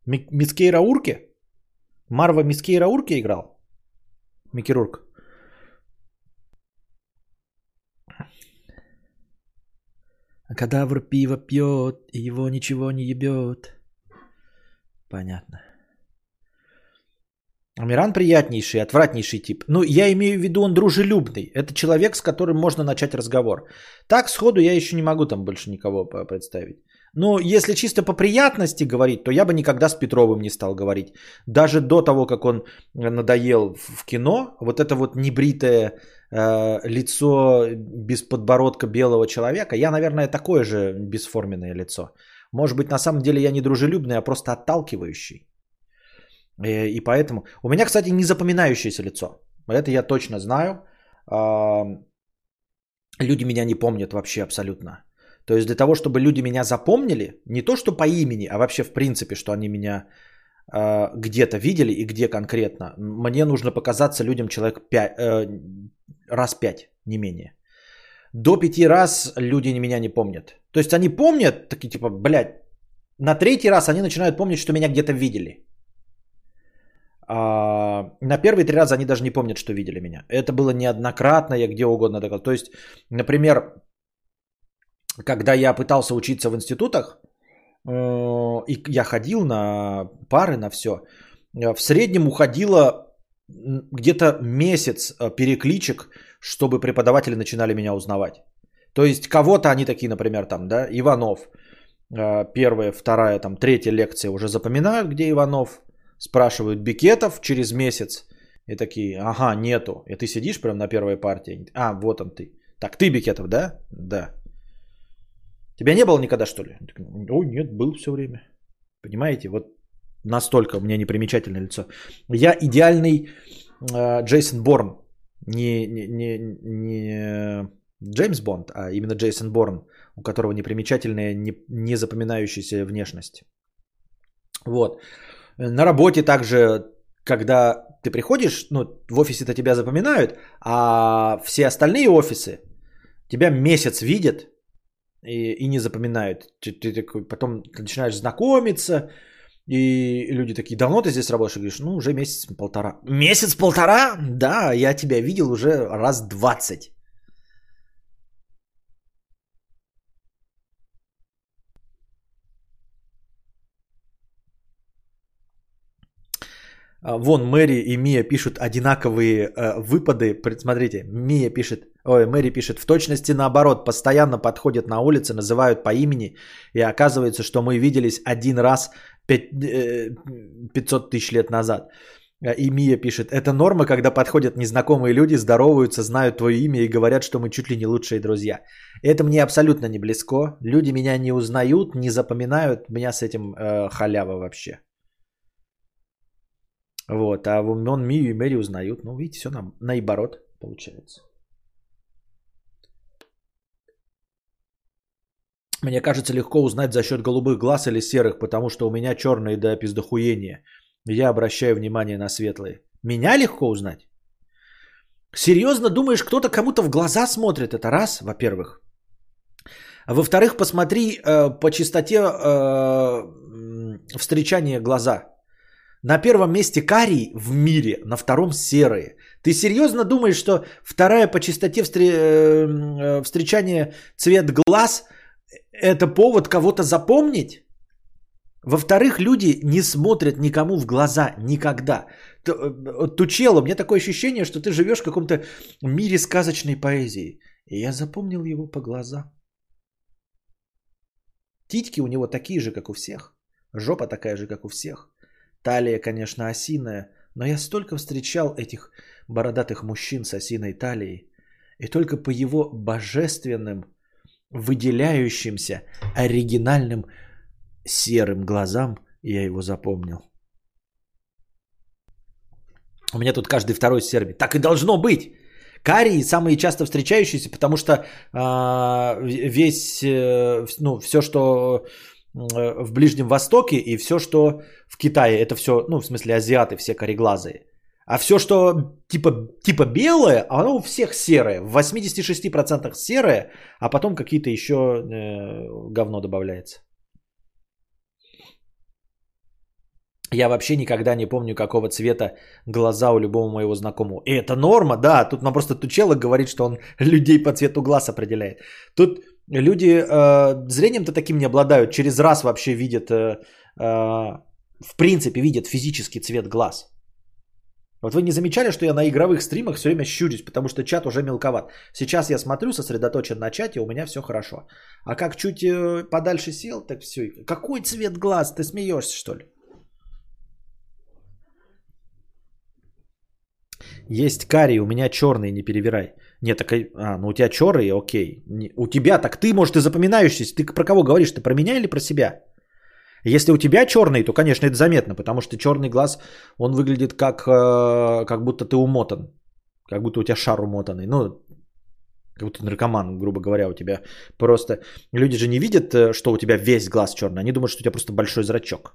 Мискейра Урке? Марва Мискейра Урке играл? Микки Рурк. А кадавр пиво пьет, и его ничего не ебет. Понятно. Амиран приятнейший, отвратнейший тип. Ну, я имею в виду, он дружелюбный. Это человек, с которым можно начать разговор. Так, сходу я еще не могу там больше никого представить. Но если чисто по приятности говорить, то я бы никогда с Петровым не стал говорить. Даже до того, как он надоел в кино, вот это вот небритое э, лицо без подбородка белого человека, я, наверное, такое же бесформенное лицо. Может быть, на самом деле я не дружелюбный, а просто отталкивающий. И, э, и поэтому... У меня, кстати, не запоминающееся лицо. Это я точно знаю. Люди меня не помнят вообще абсолютно. То есть для того, чтобы люди меня запомнили, не то что по имени, а вообще в принципе, что они меня э, где-то видели и где конкретно, мне нужно показаться людям человек 5, э, раз пять, не менее. До пяти раз люди меня не помнят. То есть они помнят, такие типа, блядь, на третий раз они начинают помнить, что меня где-то видели. А, на первые три раза они даже не помнят, что видели меня. Это было неоднократно, я где угодно доказал. То есть, например, когда я пытался учиться в институтах, э, и я ходил на пары, на все, э, в среднем уходило где-то месяц э, перекличек, чтобы преподаватели начинали меня узнавать. То есть кого-то они такие, например, там, да, Иванов, первая, вторая, там, третья лекция уже запоминают, где Иванов, спрашивают Бикетов через месяц, и такие, ага, нету. И ты сидишь прям на первой партии, а, вот он ты. Так, ты Бикетов, да? Да. Тебя не было никогда, что ли? О, нет, был все время. Понимаете, вот настолько у меня непримечательное лицо. Я идеальный э, Джейсон Борн. Не, не, не, не Джеймс Бонд, а именно Джейсон Борн, у которого непримечательная, не, не запоминающаяся внешность. Вот. На работе также, когда ты приходишь, ну, в офисе-то тебя запоминают, а все остальные офисы тебя месяц видят, и, и не запоминают. Ты, ты такой, потом начинаешь знакомиться, и люди такие, давно ты здесь работаешь? И говоришь, ну, уже месяц-полтора. Месяц-полтора? Да, я тебя видел уже раз двадцать. А, вон Мэри и Мия пишут одинаковые э, выпады. Смотрите, Мия пишет, ой, Мэри пишет, в точности наоборот, постоянно подходят на улице, называют по имени, и оказывается, что мы виделись один раз 5, 500 э, тысяч лет назад. А, и Мия пишет, это норма, когда подходят незнакомые люди, здороваются, знают твое имя и говорят, что мы чуть ли не лучшие друзья. Это мне абсолютно не близко. Люди меня не узнают, не запоминают. Меня с этим э, халява вообще. Вот, а он Мию и Мэри узнают. Ну, видите, все на, наоборот получается. Мне кажется, легко узнать за счет голубых глаз или серых, потому что у меня черные до пиздохуения. Я обращаю внимание на светлые. Меня легко узнать? Серьезно думаешь, кто-то кому-то в глаза смотрит? Это раз, во-первых. А во-вторых, посмотри э, по частоте э, встречания глаза. На первом месте карий в мире, на втором серые. Ты серьезно думаешь, что вторая по частоте встр... Э, э, встречания цвет глаз это повод кого-то запомнить? Во-вторых, люди не смотрят никому в глаза никогда. Э, Тучело, мне такое ощущение, что ты живешь в каком-то мире сказочной поэзии. И я запомнил его по глазам. Титьки у него такие же, как у всех. Жопа такая же, как у всех. Талия, конечно, осиная, но я столько встречал этих бородатых мужчин с осиной талией. И только по его божественным, выделяющимся, оригинальным серым глазам я его запомнил. У меня тут каждый второй сербий. Так и должно быть. Карий самые часто встречающиеся, потому что э, весь, э, ну, все, что э, в Ближнем Востоке и все, что в Китае, это все, ну, в смысле, азиаты все кореглазые. А все, что типа, типа белое, оно у всех серое. В 86% серое, а потом какие-то еще э, говно добавляется. Я вообще никогда не помню, какого цвета глаза у любого моего знакомого. И это норма, да. Тут нам просто Тучелок говорит, что он людей по цвету глаз определяет. Тут люди э, зрением-то таким не обладают. Через раз вообще видят, э, э, в принципе, видят физический цвет глаз. Вот вы не замечали, что я на игровых стримах все время щурюсь, потому что чат уже мелковат. Сейчас я смотрю, сосредоточен на чате, у меня все хорошо. А как чуть э, подальше сел, так все. Какой цвет глаз? Ты смеешься, что ли? Есть карий, у меня черный, не перевирай. Нет, так, а, ну у тебя черный, окей. У тебя, так ты, может, и запоминающийся. Ты про кого говоришь? Ты про меня или про себя? Если у тебя черный, то, конечно, это заметно, потому что черный глаз, он выглядит как, э, как будто ты умотан. Как будто у тебя шар умотанный. Ну, как будто наркоман, грубо говоря, у тебя просто... Люди же не видят, э, что у тебя весь глаз черный. Они думают, что у тебя просто большой зрачок.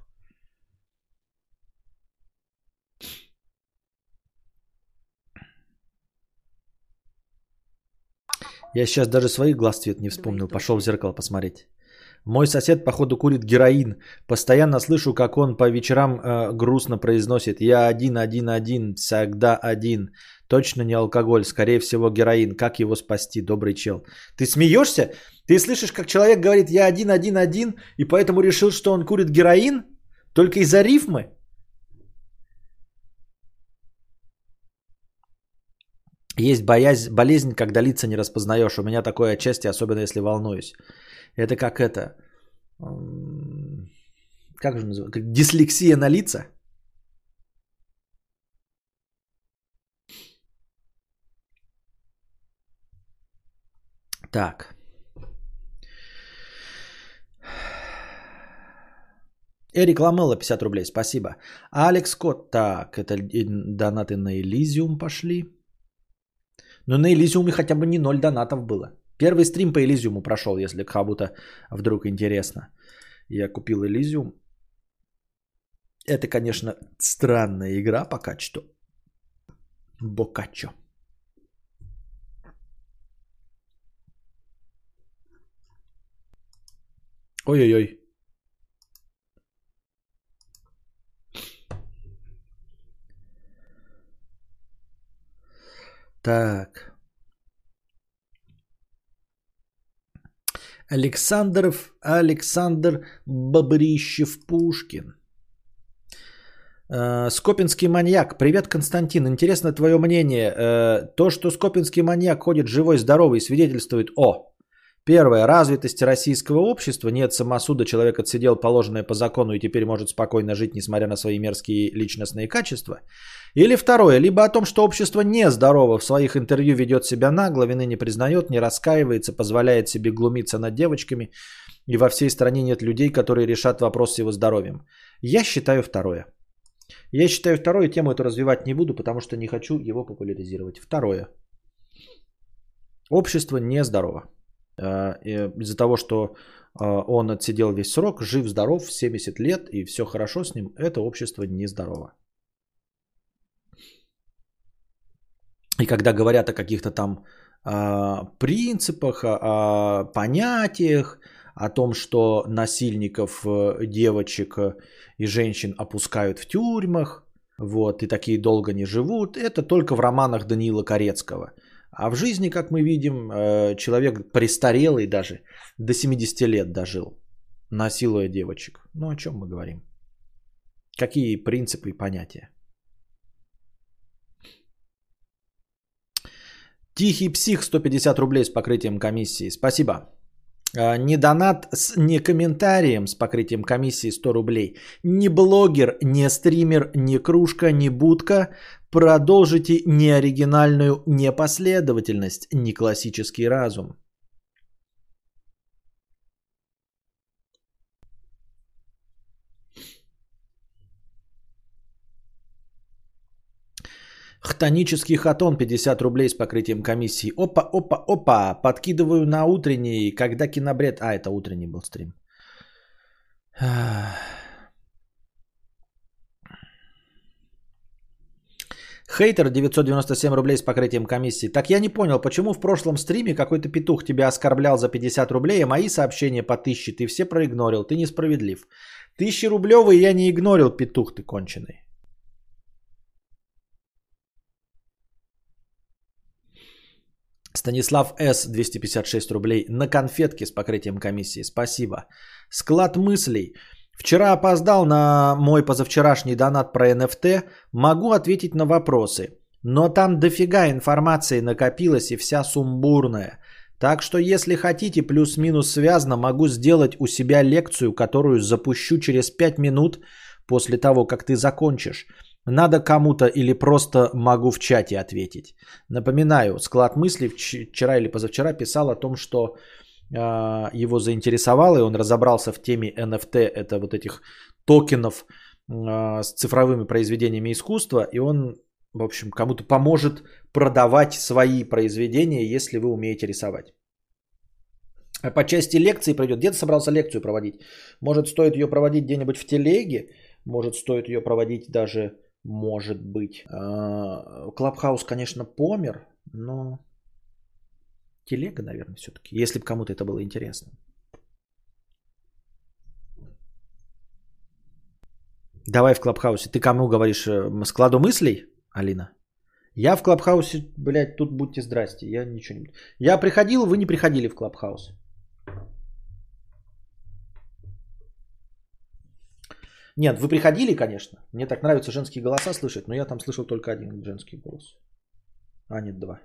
Я сейчас даже своих глаз цвет не вспомнил. Пошел в зеркало посмотреть. Мой сосед, походу, курит героин. Постоянно слышу, как он по вечерам э, грустно произносит «Я один, один, один, всегда один». Точно не алкоголь, скорее всего героин. Как его спасти, добрый чел? Ты смеешься? Ты слышишь, как человек говорит «Я один, один, один», и поэтому решил, что он курит героин? Только из-за рифмы? Есть боязнь, болезнь, когда лица не распознаешь. У меня такое отчасти, особенно если волнуюсь. Это как это... Как же называется? Дислексия на лица? Так. Эрик Ламелла 50 рублей, спасибо. Алекс Кот, так, это донаты на Элизиум пошли. Но на Элизиуме хотя бы не ноль донатов было. Первый стрим по Элизиуму прошел, если кому-то вдруг интересно. Я купил Элизиум. Это, конечно, странная игра по качеству. Бокаччо. Ой-ой-ой. Так. Александров Александр Бобрищев-Пушкин. Э, Скопинский маньяк. Привет, Константин. Интересно твое мнение. Э, то, что Скопинский маньяк ходит живой, здоровый, свидетельствует о Первое. Развитости российского общества. Нет самосуда, человек отсидел положенное по закону и теперь может спокойно жить, несмотря на свои мерзкие личностные качества. Или второе. Либо о том, что общество нездорово, в своих интервью ведет себя нагло, вины не признает, не раскаивается, позволяет себе глумиться над девочками. И во всей стране нет людей, которые решат вопрос с его здоровьем. Я считаю второе. Я считаю второе, тему эту развивать не буду, потому что не хочу его популяризировать. Второе. Общество нездорово. Э, из-за того, что э, он отсидел весь срок, жив, здоров, 70 лет и все хорошо с ним, это общество нездорово. И когда говорят о каких-то там э, принципах, о понятиях, о том, что насильников девочек и женщин опускают в тюрьмах, вот, и такие долго не живут, это только в романах Даниила Корецкого – а в жизни, как мы видим, э, человек престарелый даже, до 70 лет дожил, насилуя девочек. Ну о чем мы говорим? Какие принципы и понятия? Тихий псих 150 рублей с покрытием комиссии. Спасибо. А, не донат с не комментарием с покрытием комиссии 100 рублей. Не блогер, не стример, не кружка, не будка. Продолжите неоригинальную непоследовательность, не классический разум. Хтонический хатон 50 рублей с покрытием комиссии. Опа, опа, опа. Подкидываю на утренний, когда кинобред... А, это утренний был стрим. Хейтер 997 рублей с покрытием комиссии. Так я не понял, почему в прошлом стриме какой-то петух тебя оскорблял за 50 рублей, а мои сообщения по 1000 ты все проигнорил. Ты несправедлив. Тысячи рублевые я не игнорил, петух ты конченый. Станислав С. 256 рублей на конфетке с покрытием комиссии. Спасибо. Склад мыслей. Вчера опоздал на мой позавчерашний донат про NFT. Могу ответить на вопросы. Но там дофига информации накопилось и вся сумбурная. Так что если хотите плюс-минус связано, могу сделать у себя лекцию, которую запущу через 5 минут после того, как ты закончишь. Надо кому-то или просто могу в чате ответить. Напоминаю, склад мыслей вчера или позавчера писал о том, что э, его заинтересовало, и он разобрался в теме NFT, это вот этих токенов э, с цифровыми произведениями искусства, и он, в общем, кому-то поможет продавать свои произведения, если вы умеете рисовать. А по части лекции пройдет. Где-то собрался лекцию проводить. Может, стоит ее проводить где-нибудь в телеге, может, стоит ее проводить даже может быть. А, Clubhouse, конечно, помер, но телега, наверное, все-таки, если бы кому-то это было интересно. Давай в Clubhouse е. Ты кому говоришь? Э, складу мыслей, Алина? Я в Clubhouse е, блядь, тут будьте здрасте. Я ничего не... Я приходил, вы не приходили в Clubhouse. Нет, вы приходили, конечно. Мне так нравятся женские голоса слышать, но я там слышал только один женский голос. А, нет, два.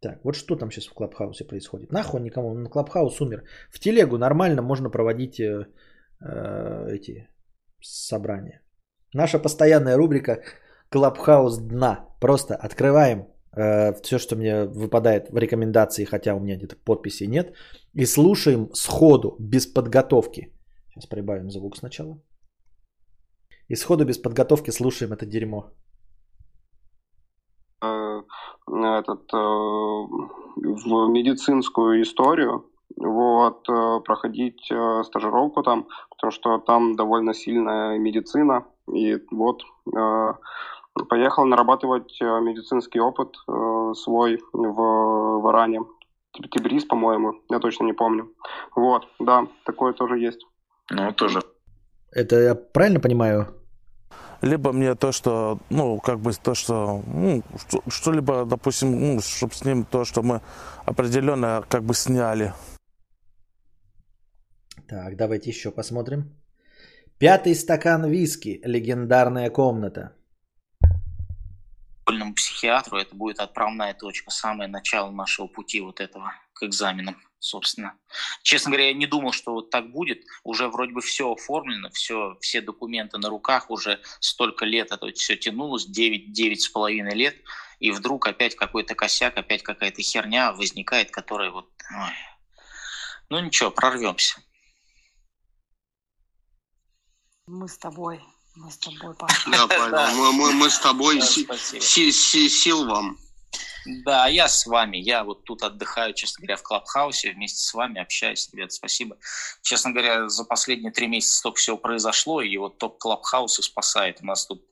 Так, вот что там сейчас в Клабхаусе происходит? Нахуй никому, на Клабхаус умер. В телегу нормально можно проводить э, э, эти собрания. Наша постоянная рубрика Клабхаус дна. Просто открываем э, все, что мне выпадает в рекомендации, хотя у меня где-то подписи нет, и слушаем сходу, без подготовки. Сейчас прибавим звук сначала. И сходу без подготовки слушаем это дерьмо. Э, этот, э, в медицинскую историю, вот, э, проходить стажировку там, потому что там довольно сильная медицина, и вот поехал нарабатывать медицинский опыт свой в, в Иране. Тибрис, по-моему, я точно не помню. Вот, да, такое тоже есть. Ну, тоже. Это я правильно понимаю? Либо мне то, что, ну, как бы то, что, ну, что-либо, допустим, ну, чтобы с ним то, что мы определенно как бы сняли. Так, давайте еще посмотрим. Пятый стакан виски. Легендарная комната. Психиатру это будет отправная точка, самое начало нашего пути вот этого к экзаменам собственно. Честно говоря, я не думал, что вот так будет. Уже вроде бы все оформлено, все, все документы на руках, уже столько лет это все тянулось, 9, 9 с половиной лет, и вдруг опять какой-то косяк, опять какая-то херня возникает, которая вот... Ой. Ну ничего, прорвемся. Мы с тобой. Мы с тобой, Паша. Да, Павел, мы, мы, мы с тобой. Сил вам. Да, я с вами. Я вот тут отдыхаю, честно говоря, в Клабхаусе, вместе с вами общаюсь. Ребят, спасибо. Честно говоря, за последние три месяца столько всего произошло, и вот топ Клабхауса спасает. У нас тут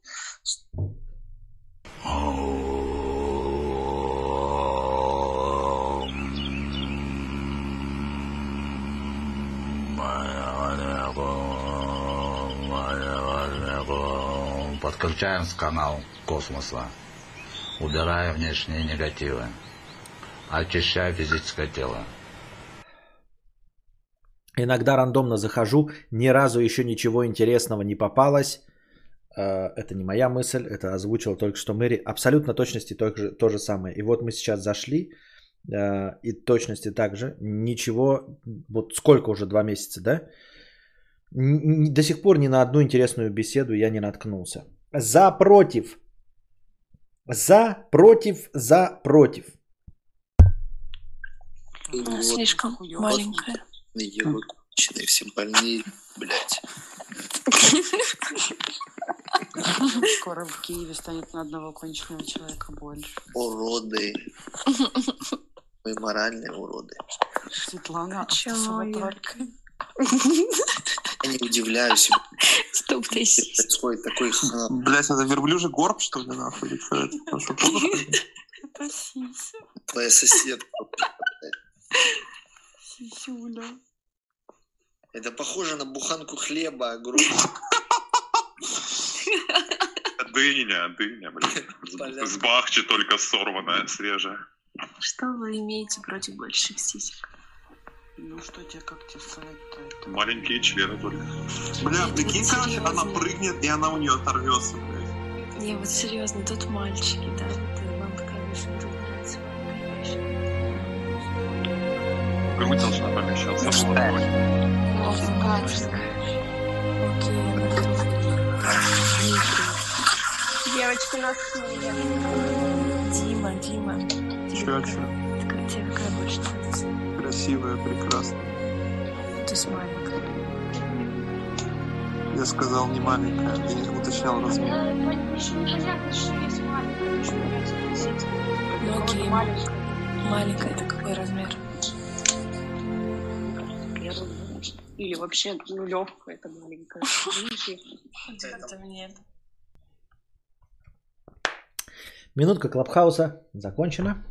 Подключаем с канал космоса убирая внешние негативы, очищая физическое тело. Иногда рандомно захожу, ни разу еще ничего интересного не попалось. Э, это не моя мысль, это озвучил только что Мэри. Абсолютно точности то то же самое. И вот мы сейчас зашли, э, и точности также. Ничего, вот сколько уже, два месяца, да? До сих пор ни на одну интересную беседу я не наткнулся. За, против, за, против, за, против. Она слишком маленькая. Ебучные все больные, блядь. Скоро в Киеве станет на одного конченного человека больше. Уроды. Мы моральные уроды. Светлана, а ты не удивляюсь, Стоп, ты происходит такой хам. Блять, это верблюжий горб, что ли, нахуй? Это? Сися. Твоя соседка. Сисюля. Это похоже на буханку хлеба огромную. Дыня, дыня, блин. С бахчи только сорванная, свежая. Что вы имеете против больших сисек? Ну что тебе, как тебе сказать-то это? Маленькие члены только. Бля, прикинь, короче, она прыгнет, и она у нее оторвется, блядь. Не, вот серьезно, тут мальчики, да, это вам конечно нравится. Грудь должна помещаться. Мужская. Окей, она Дмитрий. Девочки нас Дима, Дима. Чё, какая- чё? ты как тебе какая больше нравится? Красивая, прекрасная. То есть маленькая. Я сказал не маленькая, я не уточнял размер. Понятно, что есть маленькая, что есть Ну окей, маленькая это какой размер? Или вообще, ну, легкая, это маленькая. Нет. Минутка Клабхауса закончена.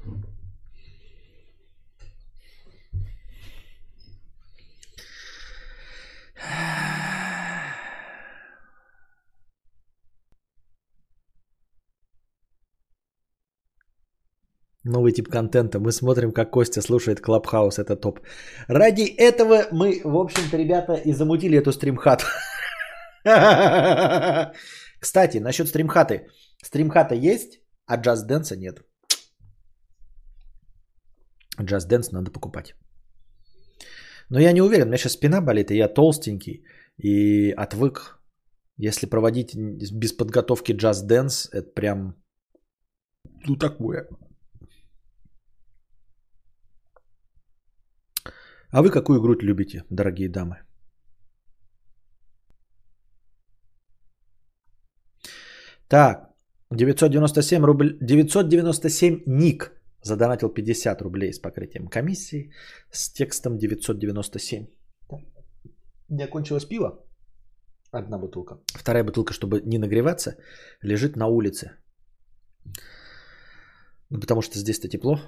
Новый тип контента. Мы смотрим, как Костя слушает Клабхаус. Это топ. Ради этого мы, в общем-то, ребята, и замутили эту стримхату. Кстати, насчет стримхаты. Стримхата есть, а Just Dance нет. Just Dance надо покупать. Но я не уверен, у меня сейчас спина болит, и я толстенький, и отвык. Если проводить без подготовки Just Dance, это прям, ну такое. А вы какую грудь любите, дорогие дамы? Так, 997 рубль, 997 ник задонатил 50 рублей с покрытием комиссии с текстом 997. Не кончилось пиво? Одна бутылка. Вторая бутылка, чтобы не нагреваться, лежит на улице. Ну, потому что здесь-то тепло.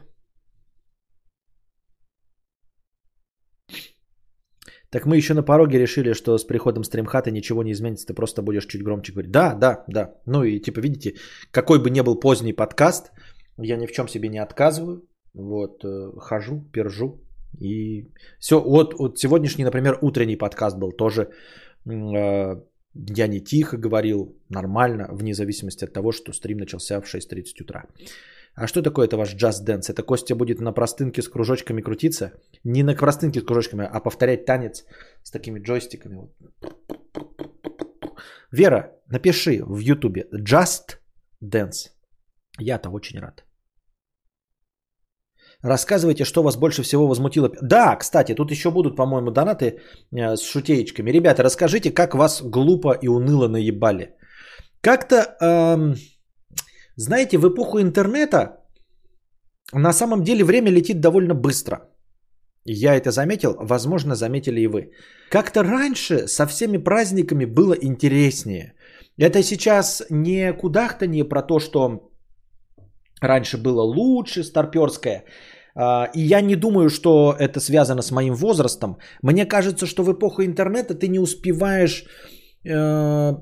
Так мы еще на пороге решили, что с приходом стримхата ничего не изменится, ты просто будешь чуть громче говорить. Да, да, да. Ну и типа, видите, какой бы ни был поздний подкаст, я ни в чем себе не отказываю. Вот, э, хожу, пержу. И все, вот, вот сегодняшний, например, утренний подкаст был тоже. э, я не тихо говорил, нормально, вне зависимости от того, что стрим начался в 6.30 утра. А что такое это ваш Just Dance? Это Костя будет на простынке с кружочками крутиться? Не на простынке с кружочками, а повторять танец с такими джойстиками. Вера, напиши в Ютубе Just Dance. Я-то очень рад. Рассказывайте, что вас больше всего возмутило. Да, кстати, тут еще будут, по-моему, донаты э, с шутеечками. Ребята, расскажите, как вас глупо и уныло наебали. Как-то, эм, знаете, в эпоху интернета на самом деле время летит довольно быстро. Я это заметил, возможно, заметили и вы. Как-то раньше со всеми праздниками было интереснее. Это сейчас не кудахтанье про то, что раньше было лучше, старперское. А, И я не думаю, что это связано с моим возрастом. Мне кажется, что в эпоху интернета ты не успеваешь, э,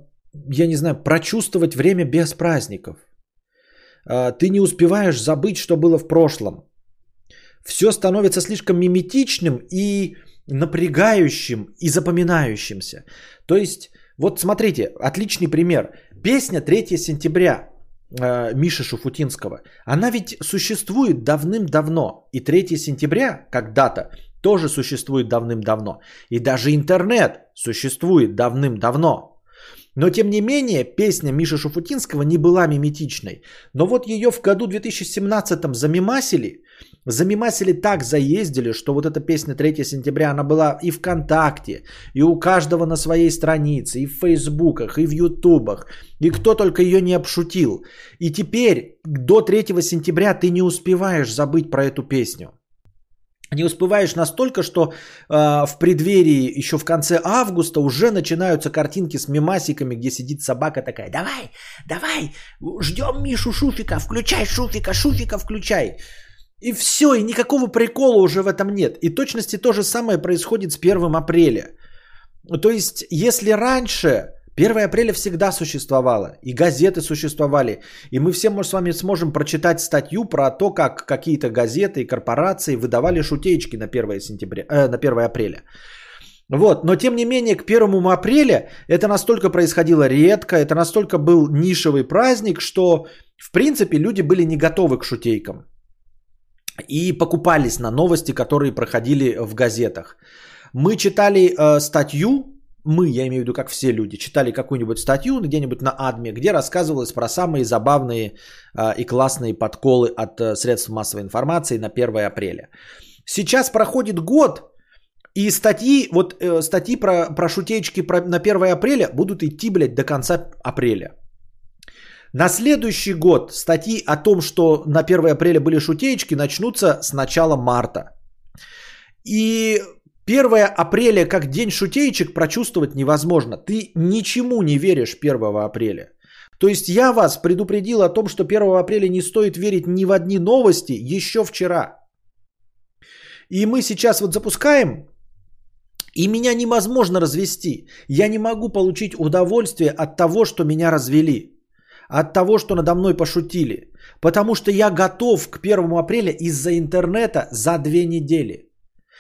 я не знаю, прочувствовать время без праздников. А, Ты не успеваешь забыть, что было в прошлом. Все становится слишком миметичным и напрягающим и запоминающимся. То есть, вот смотрите, отличный пример. Песня 3 сентября э, Миши Шуфутинского, она ведь существует давным-давно. И 3 сентября, как дата, тоже существует давным-давно. И даже интернет существует давным-давно. Но тем не менее, песня Миши Шуфутинского не была миметичной. Но вот ее в году 2017 замимасили, замимасили так заездили, что вот эта песня 3 сентября, она была и ВКонтакте, и у каждого на своей странице, и в Фейсбуках, и в Ютубах, и кто только ее не обшутил. И теперь до 3 сентября ты не успеваешь забыть про эту песню. Не успеваешь настолько, что э, в преддверии, еще в конце августа, уже начинаются картинки с мемасиками, где сидит собака такая, давай, давай, ждем Мишу Шуфика, включай Шуфика, Шуфика включай. И все, и никакого прикола уже в этом нет. И точности то же самое происходит с 1 апреля. То есть, если раньше 1 апреля всегда существовало, и газеты существовали, и мы все может, с вами сможем прочитать статью про то, как какие-то газеты и корпорации выдавали шутеечки на 1, сентября, э, на 1 апреля. Вот, но тем не менее к 1 апреля это настолько происходило редко, это настолько был нишевый праздник, что в принципе люди были не готовы к шутейкам и покупались на новости, которые проходили в газетах. Мы читали э, статью, мы, я имею в виду, как все люди, читали какую-нибудь статью где-нибудь на Адме, где рассказывалось про самые забавные э, и классные подколы от э, средств массовой информации на 1 апреля. Сейчас проходит год, и статьи, вот э, статьи про, про шутеечки про, на 1 апреля будут идти, блядь, до конца апреля. На следующий год статьи о том, что на 1 апреля были шутеечки, начнутся с начала марта. И 1 апреля как день шутеечек прочувствовать невозможно. Ты ничему не веришь 1 апреля. То есть я вас предупредил о том, что 1 апреля не стоит верить ни в одни новости еще вчера. И мы сейчас вот запускаем, и меня невозможно развести. Я не могу получить удовольствие от того, что меня развели. От того, что надо мной пошутили. Потому что я готов к 1 апреля из-за интернета за две недели.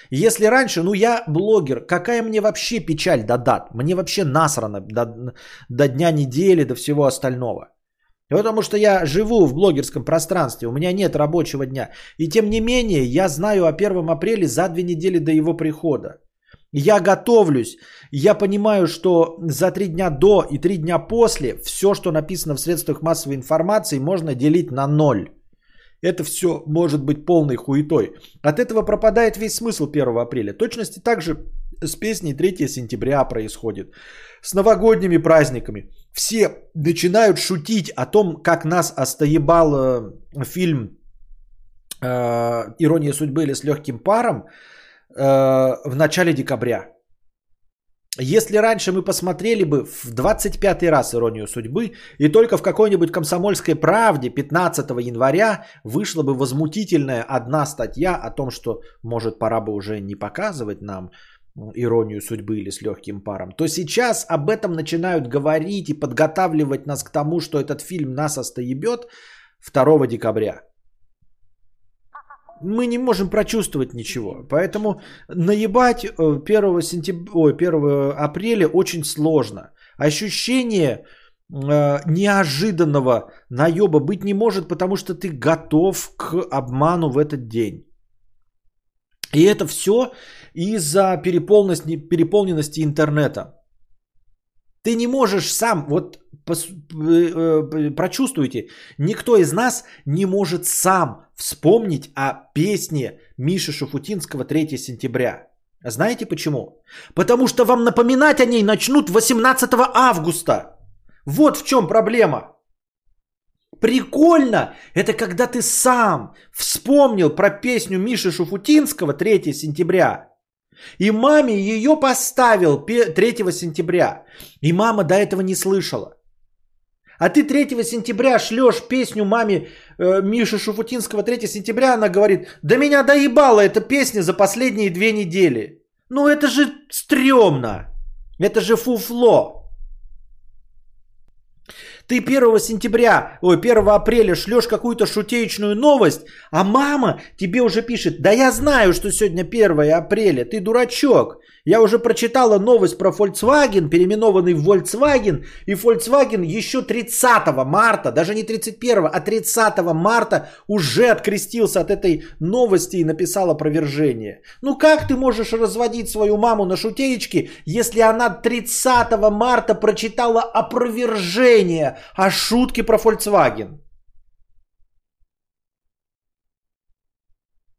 Если раньше, ну я блогер, какая мне вообще печаль до дат? Мне вообще насрано до, до дня недели, до всего остального. Потому что я живу в блогерском пространстве, у меня нет рабочего дня. И тем не менее, я знаю о 1 апреле за две недели до его прихода. Я готовлюсь, я понимаю, что за три дня до и три дня после все, что написано в средствах массовой информации, можно делить на ноль. Это все может быть полной хуетой. От этого пропадает весь смысл 1 апреля. Точности также с песней 3 сентября происходит. С новогодними праздниками. Все начинают шутить о том, как нас остоебал э, фильм э, «Ирония судьбы» или «С легким паром» э, в начале декабря. Если раньше мы посмотрели бы в 25 раз «Иронию судьбы» и только в какой-нибудь «Комсомольской правде» 15 января вышла бы возмутительная одна статья о том, что, может, пора бы уже не показывать нам «Иронию судьбы» или «С легким паром», то сейчас об этом начинают говорить и подготавливать нас к тому, что этот фильм нас остоебет 2 декабря мы не можем прочувствовать ничего. Поэтому наебать 1, сентября, ой, 1 апреля очень сложно. Ощущение э, неожиданного наеба быть не может, потому что ты готов к обману в этот день. И это все из-за переполненности, интернета. Ты не можешь сам, вот э, прочувствуйте, никто из нас не может сам вспомнить о песне Миши Шуфутинского 3 сентября. Знаете почему? Потому что вам напоминать о ней начнут 18 августа. Вот в чем проблема. Прикольно, это когда ты сам вспомнил про песню Миши Шуфутинского 3 сентября. И маме ее поставил 3 сентября. И мама до этого не слышала. А ты 3 сентября шлешь песню маме э, Миши Шуфутинского 3 сентября, она говорит, да меня доебала эта песня за последние две недели. Ну это же стрёмно. Это же фуфло. Ты 1 сентября, ой, 1 апреля шлешь какую-то шутеечную новость, а мама тебе уже пишет, да я знаю, что сегодня 1 апреля, ты дурачок. Я уже прочитала новость про Volkswagen, переименованный в Volkswagen, и Volkswagen еще 30 марта, даже не 31, а 30 марта уже открестился от этой новости и написал опровержение. Ну как ты можешь разводить свою маму на шутеечки, если она 30 марта прочитала опровержение о шутке про Volkswagen?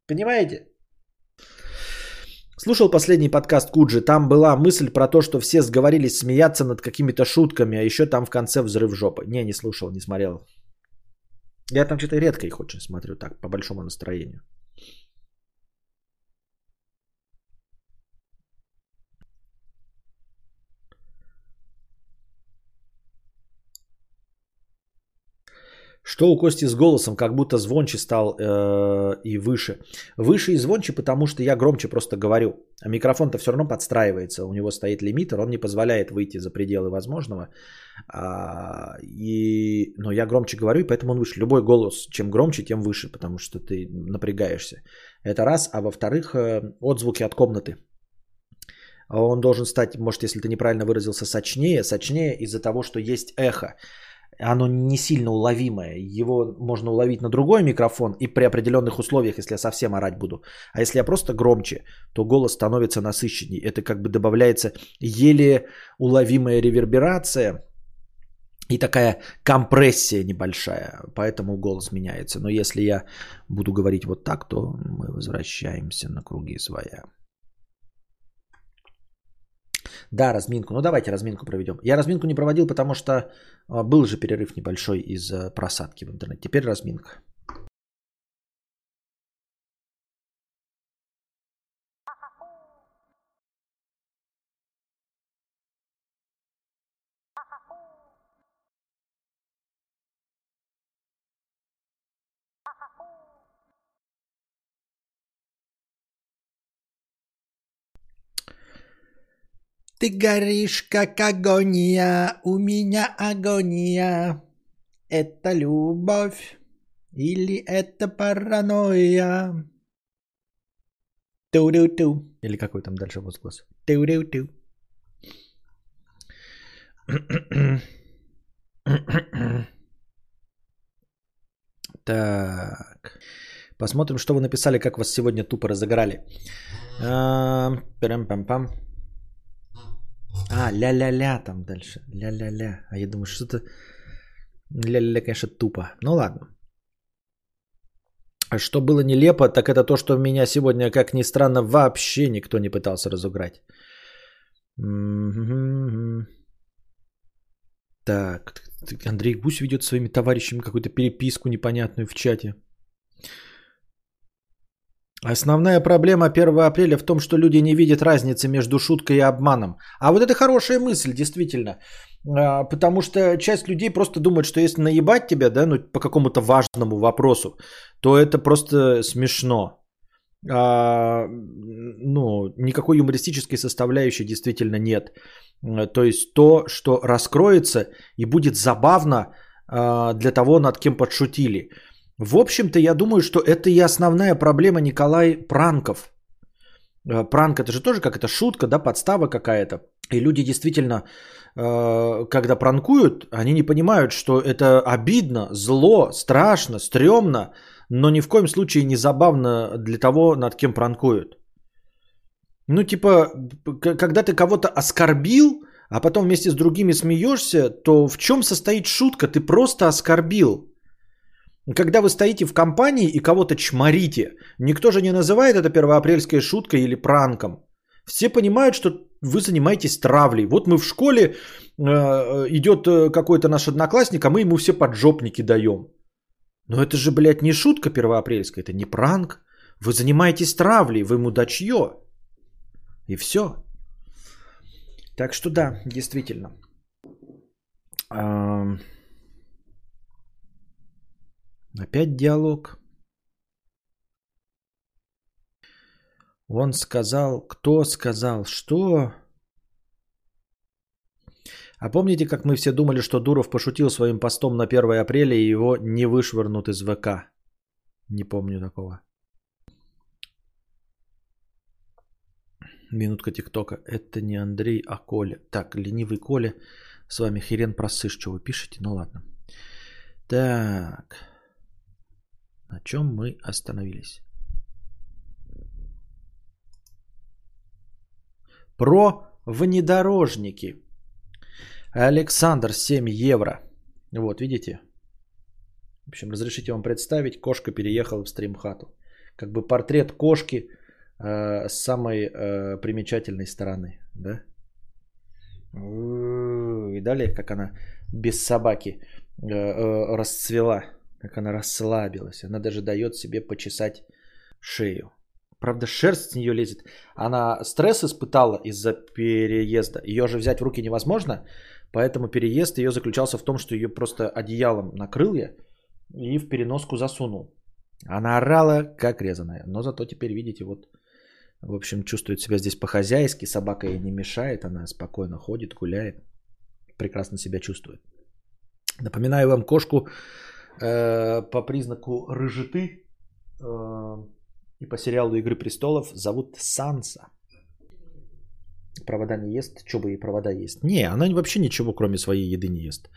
Понимаете? Слушал последний подкаст Куджи, там была мысль про то, что все сговорились смеяться над какими-то шутками, а еще там в конце взрыв жопы. Не, не слушал, не смотрел. Я там что-то редко их очень смотрю, так, по большому настроению. Что у Кости с голосом, как будто звонче стал э, и выше. Выше и звонче, потому что я громче просто говорю. А микрофон-то все равно подстраивается. У него стоит лимитер, он не позволяет выйти за пределы возможного. А, и, но я громче говорю, и поэтому он выше. Любой голос, чем громче, тем выше, потому что ты напрягаешься. Это раз. А во-вторых, э, отзвуки от комнаты. Он должен стать, может, если ты неправильно выразился, сочнее. Сочнее из-за того, что есть эхо оно не сильно уловимое. Его можно уловить на другой микрофон и при определенных условиях, если я совсем орать буду. А если я просто громче, то голос становится насыщенней. Это как бы добавляется еле уловимая реверберация и такая компрессия небольшая. Поэтому голос меняется. Но если я буду говорить вот так, то мы возвращаемся на круги своя. Да, разминку. Ну давайте разминку проведем. Я разминку не проводил, потому что а, был же перерыв небольшой из-за просадки в интернете. Теперь разминка. Ты горишь, как агония, у меня агония. Это любовь или это паранойя? Ту-ду-ту. Или какой там дальше возглас? Ту-ду-ту. Так. Посмотрим, что вы написали, как вас сегодня тупо разыграли. Пам-пам-пам. А, ля-ля-ля там дальше. Ля-ля-ля. А я думаю, что-то... Ля-ля-ля, конечно, тупо. Ну ладно. А что было нелепо, так это то, что меня сегодня, как ни странно, вообще никто не пытался разуграть. Так, Андрей Гусь ведет своими товарищами какую-то переписку непонятную в чате. Основная проблема 1 апреля в том, что люди не видят разницы между шуткой и обманом. А вот это хорошая мысль, действительно. А, потому что часть людей просто думает, что если наебать тебя, да, ну, по какому-то важному вопросу, то это просто смешно. А, ну, никакой юмористической составляющей действительно нет. То есть то, что раскроется и будет забавно а, для того, над кем подшутили. В общем-то, я думаю, что это и основная проблема Николай Пранков. Э, пранк это же тоже как это шутка, да, подстава какая-то. И люди действительно, э, когда пранкуют, они не понимают, что это обидно, зло, страшно, стрёмно, но ни в коем случае не забавно для того, над кем пранкуют. Ну, типа, когда ты кого-то оскорбил, а потом вместе с другими смеешься, то в чем состоит шутка? Ты просто оскорбил. Когда вы стоите в компании и кого-то чморите, никто же не называет это первоапрельской шуткой или пранком. Все понимают, что вы занимаетесь травлей. Вот мы в школе, э, идет э, какой-то наш одноклассник, а мы ему все поджопники даем. Но это же, блядь, не шутка первоапрельская, это не пранк. Вы занимаетесь травлей, вы мудачье. И все. Так что да, действительно. Опять диалог. Он сказал, кто сказал, что? А помните, как мы все думали, что Дуров пошутил своим постом на 1 апреля и его не вышвырнут из ВК? Не помню такого. Минутка ТикТока. Это не Андрей, а Коля. Так, ленивый Коля. С вами херен просышь, что вы пишете. Ну ладно. Так. На чем мы остановились? Про внедорожники. Александр, 7 евро. Вот, видите? В общем, разрешите вам представить, кошка переехала в стримхату. Как бы портрет кошки э, с самой э, примечательной стороны, да? И далее, как она без собаки э, э, расцвела, как она расслабилась. Она даже дает себе почесать шею. Правда, шерсть с нее лезет. Она стресс испытала из-за переезда. Ее же взять в руки невозможно. Поэтому переезд ее заключался в том, что ее просто одеялом накрыл я и в переноску засунул. Она орала, как резаная. Но зато теперь, видите, вот, в общем, чувствует себя здесь по-хозяйски. Собака ей не мешает. Она спокойно ходит, гуляет. Прекрасно себя чувствует. Напоминаю вам кошку э, по признаку рыжиты э, и по сериалу «Игры престолов» зовут Санса. Провода не ест, что бы ей провода есть? Не, она вообще ничего, кроме своей еды не ест.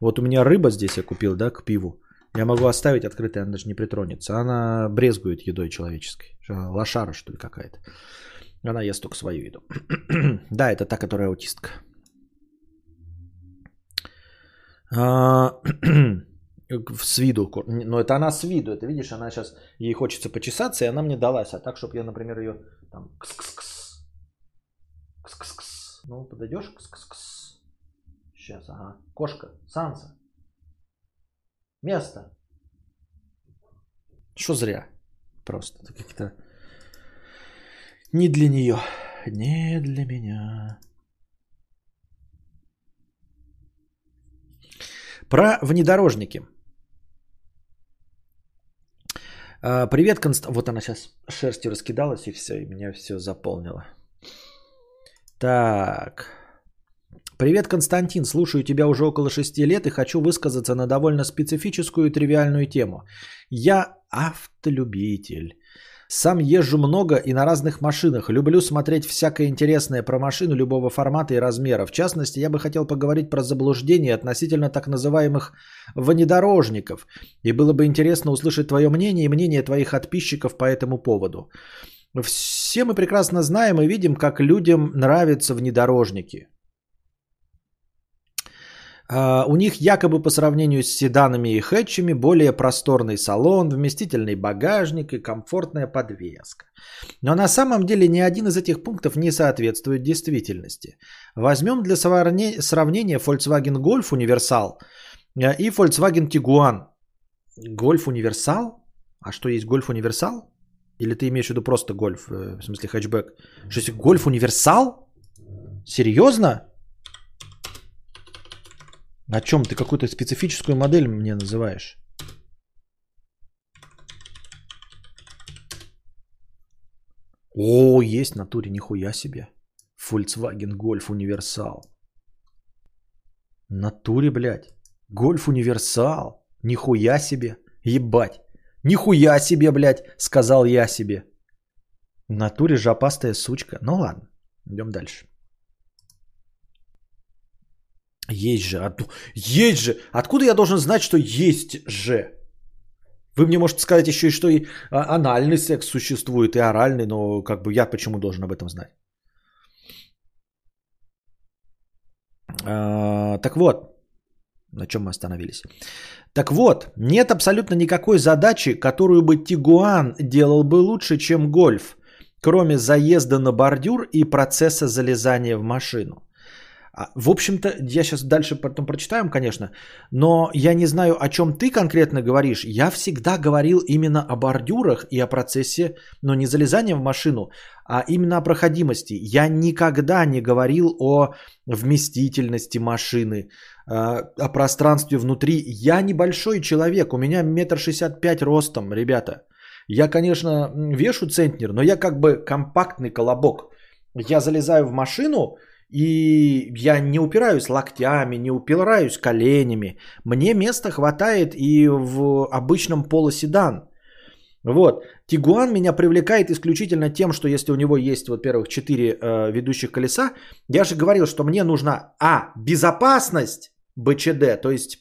Вот у меня рыба здесь я купил, да, к пиву. Я могу оставить открытой, она даже не притронется. Она брезгует едой человеческой. Лошара, что ли, какая-то. Она ест только свою еду. да, это та, которая аутистка. С виду, но это она с виду, это видишь, она сейчас, ей хочется почесаться, и она мне далась, а так, чтобы я, например, ее там кс-кс-кс, кс-кс-кс, ну, подойдешь, кс-кс-кс, сейчас, ага, кошка, Санса, место, что зря, просто, как-то не для нее, не для меня. Про внедорожники. А, привет, Конст... Вот она сейчас шерстью раскидалась и все, и меня все заполнило. Так. Привет, Константин. Слушаю тебя уже около 6 лет и хочу высказаться на довольно специфическую и тривиальную тему. Я автолюбитель. Сам езжу много и на разных машинах. Люблю смотреть всякое интересное про машину любого формата и размера. В частности, я бы хотел поговорить про заблуждение относительно так называемых внедорожников. И было бы интересно услышать твое мнение и мнение твоих подписчиков по этому поводу. Все мы прекрасно знаем и видим, как людям нравятся внедорожники. Uh, у них якобы по сравнению с седанами и хэтчами более просторный салон, вместительный багажник и комфортная подвеска. Но на самом деле ни один из этих пунктов не соответствует действительности. Возьмем для сравнения Volkswagen Golf Universal и Volkswagen Tiguan. Golf Universal? А что есть Golf Universal? Или ты имеешь в виду просто гольф, э, в смысле хэтчбэк? Что есть Golf Universal? Серьезно? О чем ты какую-то специфическую модель мне называешь? О, есть в натуре, нихуя себе. Volkswagen Golf Универсал. Натуре, блядь. Гольф Универсал. Нихуя себе. Ебать. Нихуя себе, блядь, сказал я себе. В натуре жопастая сучка. Ну ладно, идем дальше. Есть же. Есть же. Откуда я должен знать, что есть же? Вы мне можете сказать еще и, что и а, анальный секс существует, и оральный, но как бы я почему должен об этом знать? А, так вот, на чем мы остановились? Так вот, нет абсолютно никакой задачи, которую бы Тигуан делал бы лучше, чем гольф, кроме заезда на бордюр и процесса залезания в машину. А, в общем-то, я сейчас дальше потом прочитаем, конечно, но я не знаю, о чем ты конкретно говоришь. Я всегда говорил именно о бордюрах и о процессе, но не залезания в машину, а именно о проходимости. Я никогда не говорил о вместительности машины, а, о пространстве внутри. Я небольшой человек, у меня метр шестьдесят пять ростом, ребята. Я, конечно, вешу центнер, но я как бы компактный колобок. Я залезаю в машину, И я не упираюсь локтями, не упираюсь коленями. Мне места хватает и в обычном полоседан. Вот. Тигуан меня привлекает исключительно тем, что если у него есть, во-первых, 4 э, ведущих колеса, я же говорил, что мне нужна, а, безопасность БЧД, то есть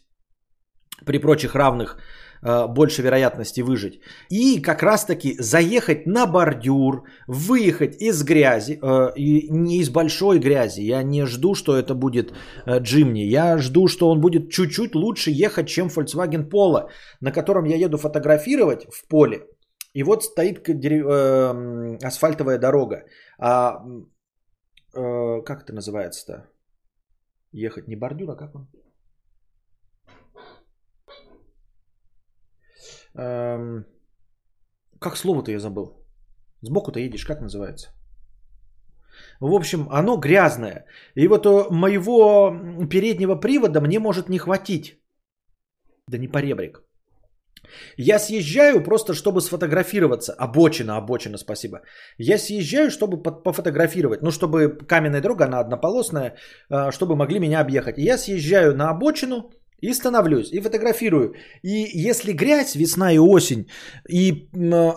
при прочих равных больше вероятности выжить. И как раз-таки заехать на бордюр, выехать из грязи, э, и не из большой грязи. Я не жду, что это будет э, Джимни. Я жду, что он будет чуть-чуть лучше ехать, чем Volkswagen Polo, на котором я еду фотографировать в поле. И вот стоит э, асфальтовая дорога. А э, как это называется-то? Ехать не бордюр, а как он? Эм, как слово-то я забыл? Сбоку-то едешь, как называется? В общем, оно грязное. И вот э, моего переднего привода мне может не хватить. Да не поребрик. Я съезжаю просто, чтобы сфотографироваться. Обочина, обочина, спасибо. Я съезжаю, чтобы по- пофотографировать. Ну, чтобы каменная дорога, она однополосная, э, чтобы могли меня объехать. Я съезжаю на обочину и становлюсь, и фотографирую. И если грязь, весна и осень, и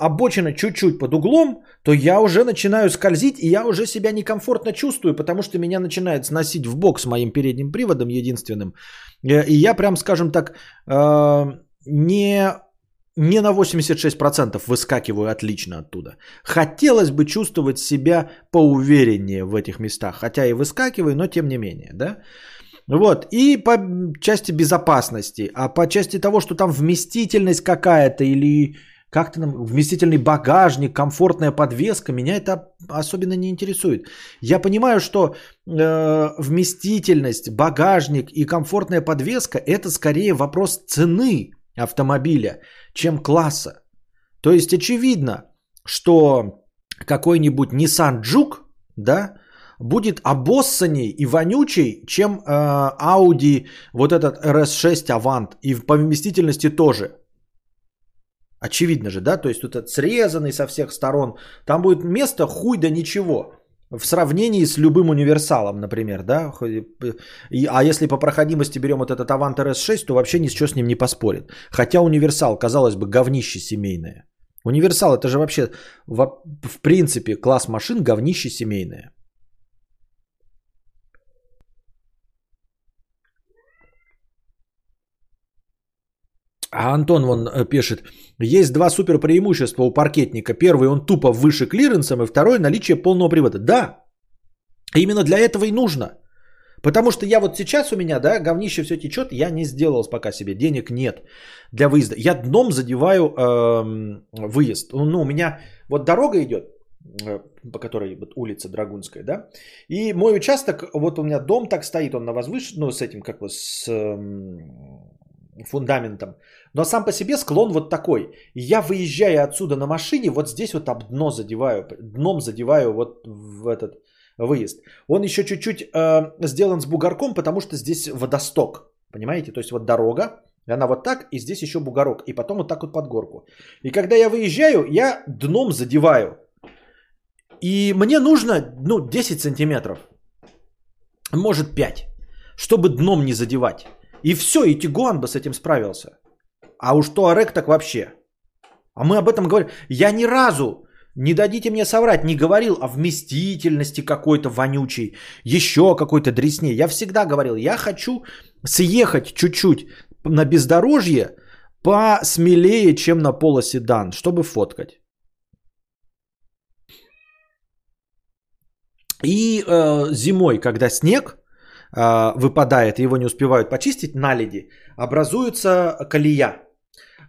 обочина чуть-чуть под углом, то я уже начинаю скользить, и я уже себя некомфортно чувствую, потому что меня начинает сносить в бок с моим передним приводом единственным. Э, И я прям, скажем так, э, не, не на 86% выскакиваю отлично оттуда. Хотелось бы чувствовать себя поувереннее в этих местах, хотя и выскакиваю, но тем не менее, да. Вот, и по части безопасности, а по части того, что там вместительность какая-то или как-то там вместительный багажник, комфортная подвеска, меня это особенно не интересует. Я понимаю, что э, вместительность, багажник и комфортная подвеска это скорее вопрос цены автомобиля, чем класса. То есть очевидно, что какой-нибудь Nissan Juke, да, будет обоссанней и вонючей, чем э, Audi вот этот RS6 Avant. И по вместительности тоже. Очевидно же, да? То есть тут срезанный со всех сторон. Там будет место хуй да ничего. В сравнении с любым универсалом, например, да? А если по проходимости берем вот этот Avant RS6, то вообще ничего с ним не поспорит. Хотя универсал, казалось бы, говнище семейное. Универсал это же вообще в принципе класс машин говнище семейное. А Антон вон э, пишет, есть два супер преимущества у паркетника. Первый, он тупо выше клиренсом, и второй, наличие полного привода. Да, именно для этого и нужно. Потому что я вот сейчас у меня, да, говнище все течет, я не сделал пока себе, денег нет для выезда. Я дном задеваю эм, выезд. Ну, у меня вот дорога идет, э, по которой вот улица Драгунская, да, и мой участок, вот у меня дом так стоит, он на возвыш... ну, с этим, как бы, с эм, фундаментом, но сам по себе склон вот такой. Я, выезжая отсюда на машине, вот здесь вот об дно задеваю, дном задеваю вот в этот выезд. Он еще чуть-чуть э, сделан с бугорком, потому что здесь водосток, понимаете? То есть вот дорога, она вот так, и здесь еще бугорок, и потом вот так вот под горку. И когда я выезжаю, я дном задеваю. И мне нужно, ну, 10 сантиметров, может 5, чтобы дном не задевать. И все, и Тигуан бы с этим справился. А уж Туарек так вообще. А мы об этом говорим. Я ни разу, не дадите мне соврать, не говорил о вместительности какой-то вонючей, еще какой-то дресне. Я всегда говорил, я хочу съехать чуть-чуть на бездорожье посмелее, чем на полоседан, чтобы фоткать. И э, зимой, когда снег выпадает, его не успевают почистить, наледи, образуется колея.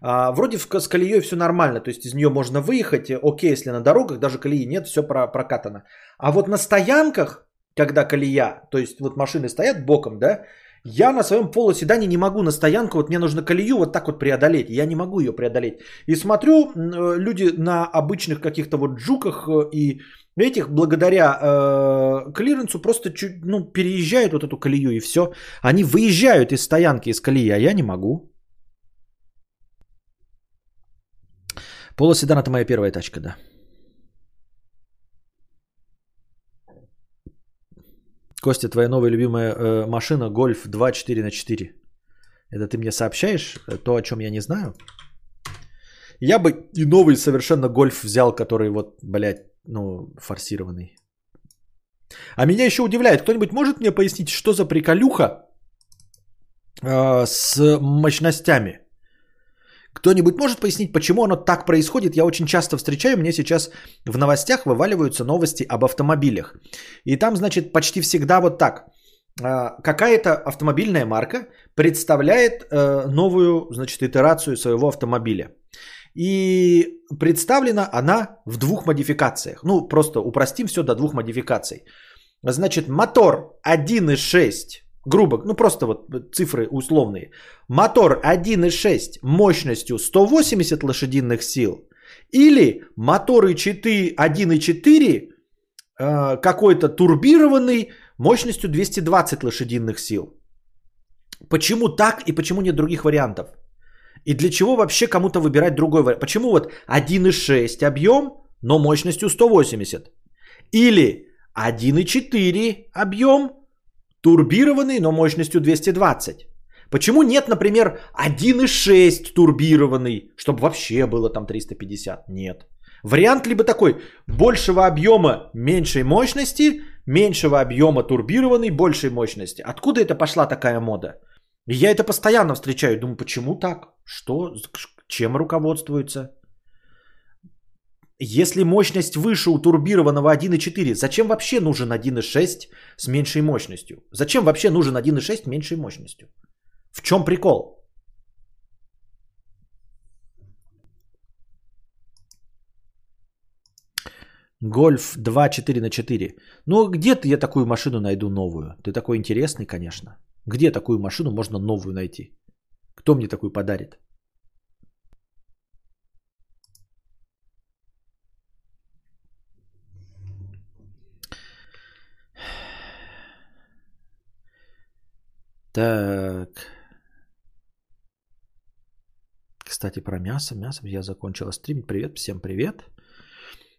А, вроде с колеей все нормально, то есть из нее можно выехать, э, окей, если на дорогах даже колеи нет, все прокатано. А вот на стоянках, когда колея, то есть вот машины стоят боком, да, я на своем полуседане не могу на стоянку, вот мне нужно колею вот так вот преодолеть, я не могу ее преодолеть. И смотрю, э, люди на обычных каких-то вот джуках э, и этих, благодаря э, клиренсу, просто чуть, ну, переезжают вот эту колею и все. Они выезжают из стоянки, из колеи, а я не могу. Полоседан это моя первая тачка, да. Костя, твоя новая любимая э, машина Гольф 2 4 на 4. Это ты мне сообщаешь э, то, о чем я не знаю? Я бы и новый совершенно Гольф взял, который вот, блядь, ну, форсированный. А меня еще удивляет, кто-нибудь может мне пояснить, что за приколюха э, с мощностями? Кто-нибудь может пояснить, почему оно так происходит? Я очень часто встречаю, мне сейчас в новостях вываливаются новости об автомобилях. И там, значит, почти всегда вот так. А, Какая-то автомобильная марка представляет э, новую, значит, итерацию своего автомобиля. И представлена она в двух модификациях. Ну, просто упростим все до двух модификаций. Значит, мотор 1.6 грубо, ну просто вот цифры условные. Мотор 1.6 мощностью 180 лошадиных сил или моторы 4, 1.4 э, какой-то турбированный мощностью 220 лошадиных сил. Почему так и почему нет других вариантов? И для чего вообще кому-то выбирать другой вариант? Почему вот 1.6 объем, но мощностью 180? Или 1.4 объем, турбированный, но мощностью 220. Почему нет, например, 1.6 турбированный, чтобы вообще было там 350? Нет. Вариант либо такой, большего объема, меньшей мощности, меньшего объема турбированный, большей мощности. Откуда это пошла такая мода? Я это постоянно встречаю, думаю, почему так? Что, чем руководствуется? Если мощность выше у турбированного 1.4, зачем вообще нужен 1.6 с меньшей мощностью? Зачем вообще нужен 1.6 меньшей мощностью? В чем прикол? Гольф 2 4 на 4. Ну, где-то я такую машину найду новую. Ты такой интересный, конечно. Где такую машину можно новую найти? Кто мне такую подарит? Так. Кстати, про мясо. Мясо я закончила стримить. Привет, всем привет.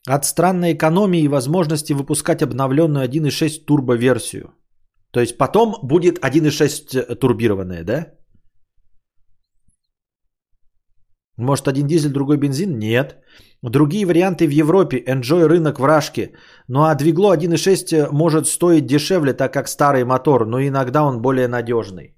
От странной экономии и возможности выпускать обновленную 1.6 турбо-версию. То есть потом будет 1.6 турбированная, да? Может один дизель, другой бензин? Нет. Другие варианты в Европе. Enjoy рынок вражки. Ну а двигло 1.6 может стоить дешевле, так как старый мотор, но иногда он более надежный.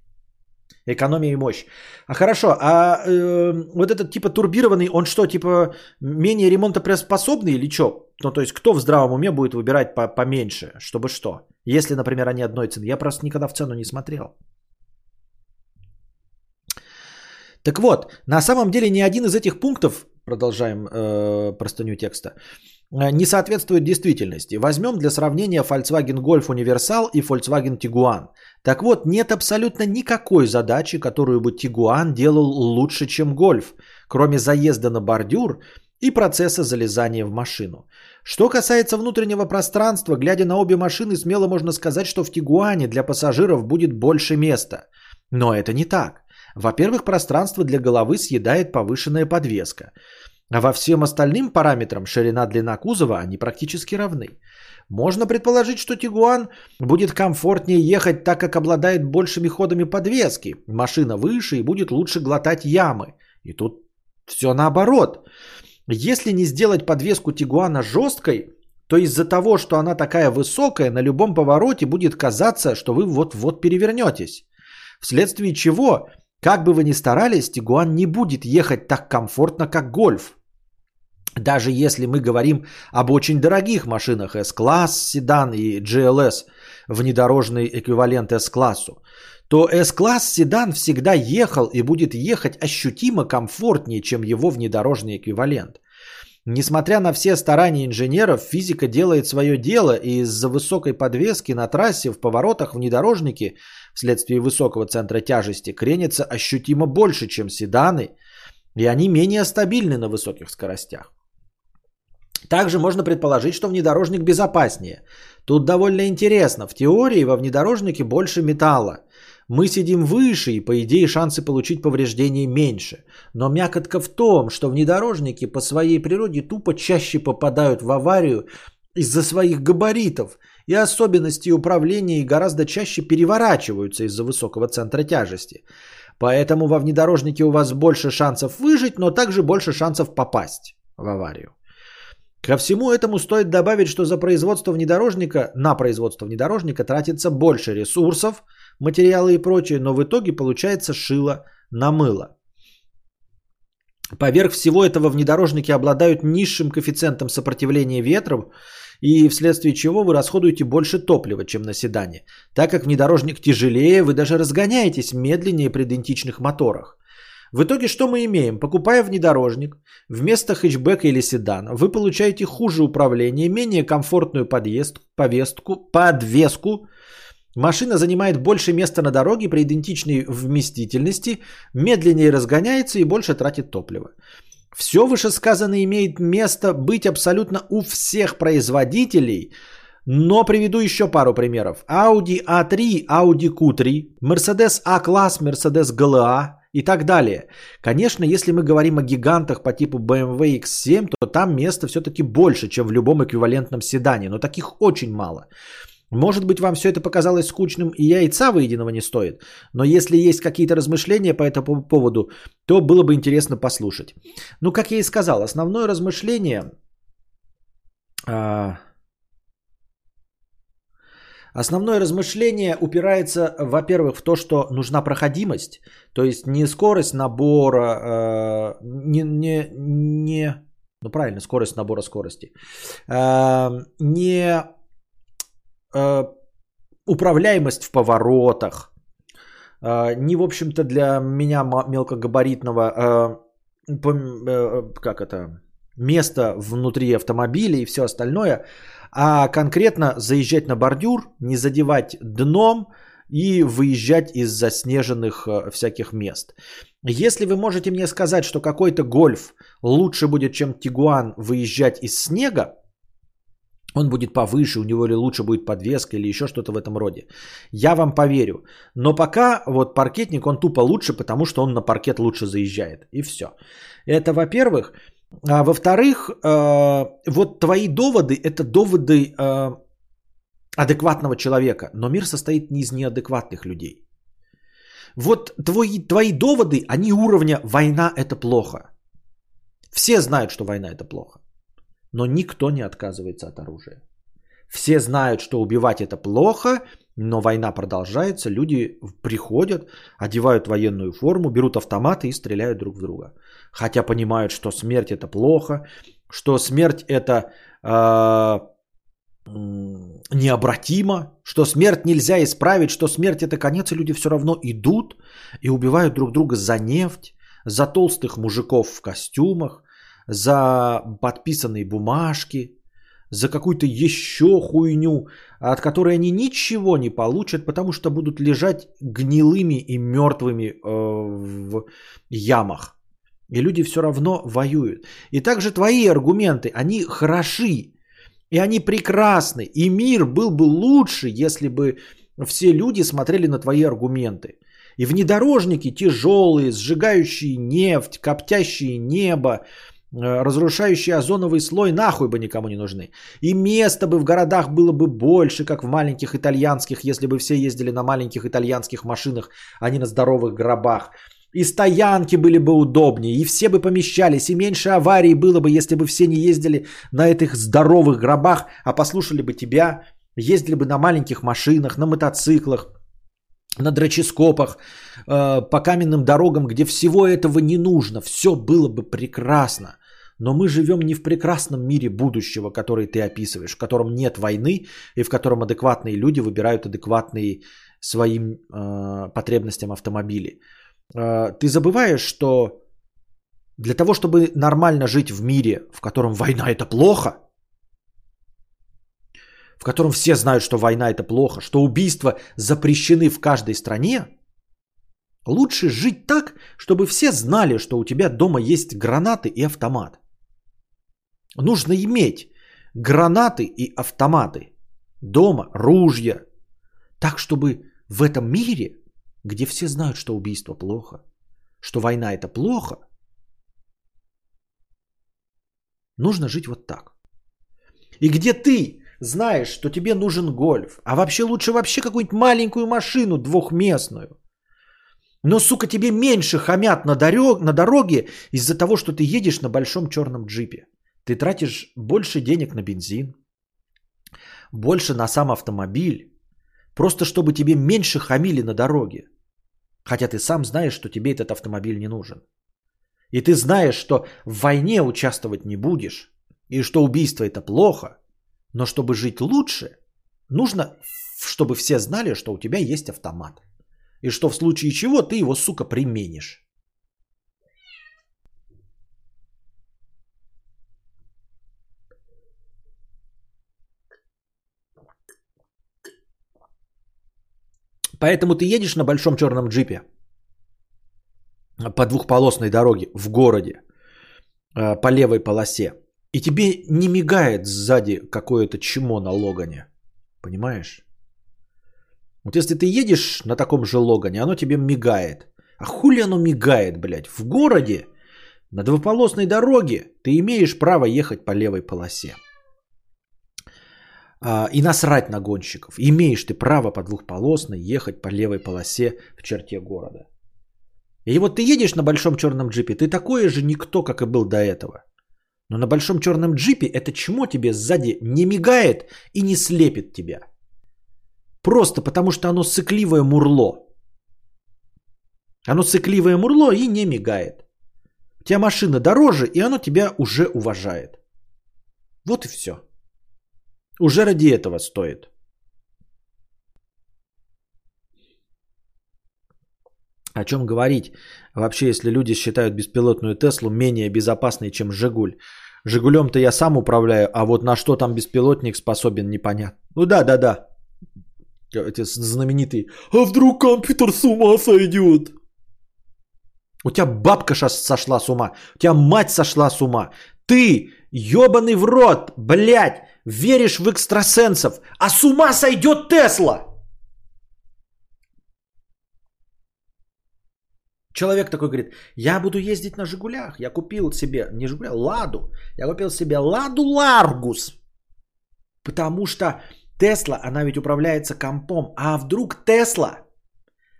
Экономия и мощь. А хорошо, а э, вот этот типа турбированный, он что, типа менее ремонтоприспособный или что? Ну то есть кто в здравом уме будет выбирать по поменьше, чтобы что? Если, например, они одной цены. Я просто никогда в цену не смотрел. Так вот, на самом деле ни один из этих пунктов, продолжаем э, простыню текста, не соответствует действительности. Возьмем для сравнения Volkswagen Golf Universal и Volkswagen Tiguan. Так вот, нет абсолютно никакой задачи, которую бы Tiguan делал лучше, чем Golf, кроме заезда на бордюр и процесса залезания в машину. Что касается внутреннего пространства, глядя на обе машины, смело можно сказать, что в Тигуане для пассажиров будет больше места. Но это не так. Во-первых, пространство для головы съедает повышенная подвеска. А во всем остальным параметрам ширина длина кузова они практически равны. Можно предположить, что Тигуан будет комфортнее ехать, так как обладает большими ходами подвески. Машина выше и будет лучше глотать ямы. И тут все наоборот. Если не сделать подвеску Тигуана жесткой, то из-за того, что она такая высокая, на любом повороте будет казаться, что вы вот-вот перевернетесь. Вследствие чего как бы вы ни старались, Тигуан не будет ехать так комфортно, как Гольф. Даже если мы говорим об очень дорогих машинах S-класс, седан и GLS, внедорожный эквивалент S-классу, то S-класс седан всегда ехал и будет ехать ощутимо комфортнее, чем его внедорожный эквивалент. Несмотря на все старания инженеров, физика делает свое дело, и из-за высокой подвески на трассе в поворотах внедорожники вследствие высокого центра тяжести кренятся ощутимо больше, чем седаны, и они менее стабильны на высоких скоростях. Также можно предположить, что внедорожник безопаснее. Тут довольно интересно. В теории во внедорожнике больше металла. Мы сидим выше, и по идее шансы получить повреждения меньше. Но мякотка в том, что внедорожники по своей природе тупо чаще попадают в аварию из-за своих габаритов и особенности управления и гораздо чаще переворачиваются из-за высокого центра тяжести. Поэтому во внедорожнике у вас больше шансов выжить, но также больше шансов попасть в аварию. Ко всему этому стоит добавить, что за производство внедорожника, на производство внедорожника тратится больше ресурсов, материалы и прочее, но в итоге получается шило на мыло. Поверх всего этого внедорожники обладают низшим коэффициентом сопротивления ветров, и вследствие чего вы расходуете больше топлива, чем на седане. Так как внедорожник тяжелее, вы даже разгоняетесь медленнее при идентичных моторах. В итоге что мы имеем? Покупая внедорожник, вместо хэтчбека или седана, вы получаете хуже управление, менее комфортную подъезд, повестку, подвеску, Машина занимает больше места на дороге при идентичной вместительности, медленнее разгоняется и больше тратит топливо. Все вышесказанное имеет место быть абсолютно у всех производителей, но приведу еще пару примеров. Audi A3, Audi Q3, Mercedes A-класс, Mercedes GLA и так далее. Конечно, если мы говорим о гигантах по типу BMW X7, то там места все-таки больше, чем в любом эквивалентном седане, но таких очень мало. Может быть, вам все это показалось скучным и яйца выеденного не стоит, но если есть какие-то размышления по этому поводу, то было бы интересно послушать. Ну, как я и сказал, основное размышление... А... Основное размышление упирается, во-первых, в то, что нужна проходимость, то есть не скорость набора, э, не, не, не, ну правильно, скорость набора скорости, э, не э, управляемость в поворотах, э, не, в общем-то, для меня мелкогабаритного, э, э, как это, место внутри автомобиля и все остальное, а конкретно заезжать на бордюр, не задевать дном и выезжать из заснеженных э, всяких мест. Если вы можете мне сказать, что какой-то гольф лучше будет, чем Тигуан, выезжать из снега, он будет повыше, у него или лучше будет подвеска или еще что-то в этом роде. Я вам поверю. Но пока вот паркетник, он тупо лучше, потому что он на паркет лучше заезжает. И все. Это во-первых. А во-вторых, э, вот твои доводы, это доводы э, адекватного человека. Но мир состоит не из неадекватных людей. Вот твои, твои доводы, они уровня «война – это плохо». Все знают, что война – это плохо. Но никто не отказывается от оружия. Все знают, что убивать это плохо, но война продолжается, люди приходят, одевают военную форму, берут автоматы и стреляют друг в друга. Хотя понимают, что смерть это плохо, что смерть это э, необратимо, что смерть нельзя исправить, что смерть это конец, и люди все равно идут и убивают друг друга за нефть, за толстых мужиков в костюмах, за подписанные бумажки, за какую-то еще хуйню, от которой они ничего не получат, потому что будут лежать гнилыми и мертвыми э, в ямах. И люди все равно воюют. И также твои аргументы, они хороши, и они прекрасны. И мир был бы лучше, если бы все люди смотрели на твои аргументы. И внедорожники тяжелые, сжигающие нефть, коптящие небо, Э, разрушающие озоновый слой нахуй бы никому не нужны. И места бы в городах было бы больше, как в маленьких итальянских, если бы все ездили на маленьких итальянских машинах, а не на здоровых гробах. И стоянки были бы удобнее, и все бы помещались, и меньше аварий было бы, если бы все не ездили на этих здоровых гробах, а послушали бы тебя, ездили бы на маленьких машинах, на мотоциклах, на дроческопах, э, по каменным дорогам, где всего этого не нужно. Все было бы прекрасно. Но мы живем не в прекрасном мире будущего, который ты описываешь, в котором нет войны и в котором адекватные люди выбирают адекватные своим э, потребностям автомобили. Э, ты забываешь, что для того, чтобы нормально жить в мире, в котором война это плохо, в котором все знают, что война это плохо, что убийства запрещены в каждой стране, лучше жить так, чтобы все знали, что у тебя дома есть гранаты и автомат. Нужно иметь гранаты и автоматы дома, ружья, так чтобы в этом мире, где все знают, что убийство плохо, что война это плохо, нужно жить вот так. И где ты знаешь, что тебе нужен гольф, а вообще лучше вообще какую-нибудь маленькую машину двухместную. Но, сука, тебе меньше хамят на, дорог, на дороге из-за того, что ты едешь на большом черном джипе. Ты тратишь больше денег на бензин, больше на сам автомобиль, просто чтобы тебе меньше хамили на дороге. Хотя ты сам знаешь, что тебе этот автомобиль не нужен. И ты знаешь, что в войне участвовать не будешь, и что убийство это плохо, но чтобы жить лучше, нужно, чтобы все знали, что у тебя есть автомат. И что в случае чего ты его, сука, применишь. Поэтому ты едешь на большом черном джипе по двухполосной дороге в городе э, по левой полосе. И тебе не мигает сзади какое-то чмо на логане. Понимаешь? Вот если ты едешь на таком же логане, оно тебе мигает. А хули оно мигает, блядь? В городе, на двуполосной дороге ты имеешь право ехать по левой полосе. А, и насрать на гонщиков. Имеешь ты право по двухполосной ехать по левой полосе в черте города. И вот ты едешь на большом черном джипе, ты такой же никто, как и был до этого. Но на большом черном джипе это чмо тебе сзади не мигает и не слепит тебя. Просто потому что оно сыкливое мурло. Оно сыкливое мурло и не мигает. У тебя машина дороже, и оно тебя уже уважает. Вот и все. Уже ради этого стоит. О чем говорить? Вообще, если люди считают беспилотную Теслу менее безопасной, чем Жигуль. Жигулем-то я сам управляю, а вот на что там беспилотник способен, непонятно. Ну да, да, да. Эти знаменитые. А вдруг компьютер с ума сойдет? У тебя бабка сошла с ума. У тебя мать сошла с ума. Ты, ебаный в рот, блядь, веришь в экстрасенсов. А с ума сойдет Тесла. Человек такой говорит, я буду ездить на Жигулях. Я купил себе, не Жигуля, Ладу. Я купил себе Ладу Ларгус. Потому что Тесла, она ведь управляется компом. А вдруг Тесла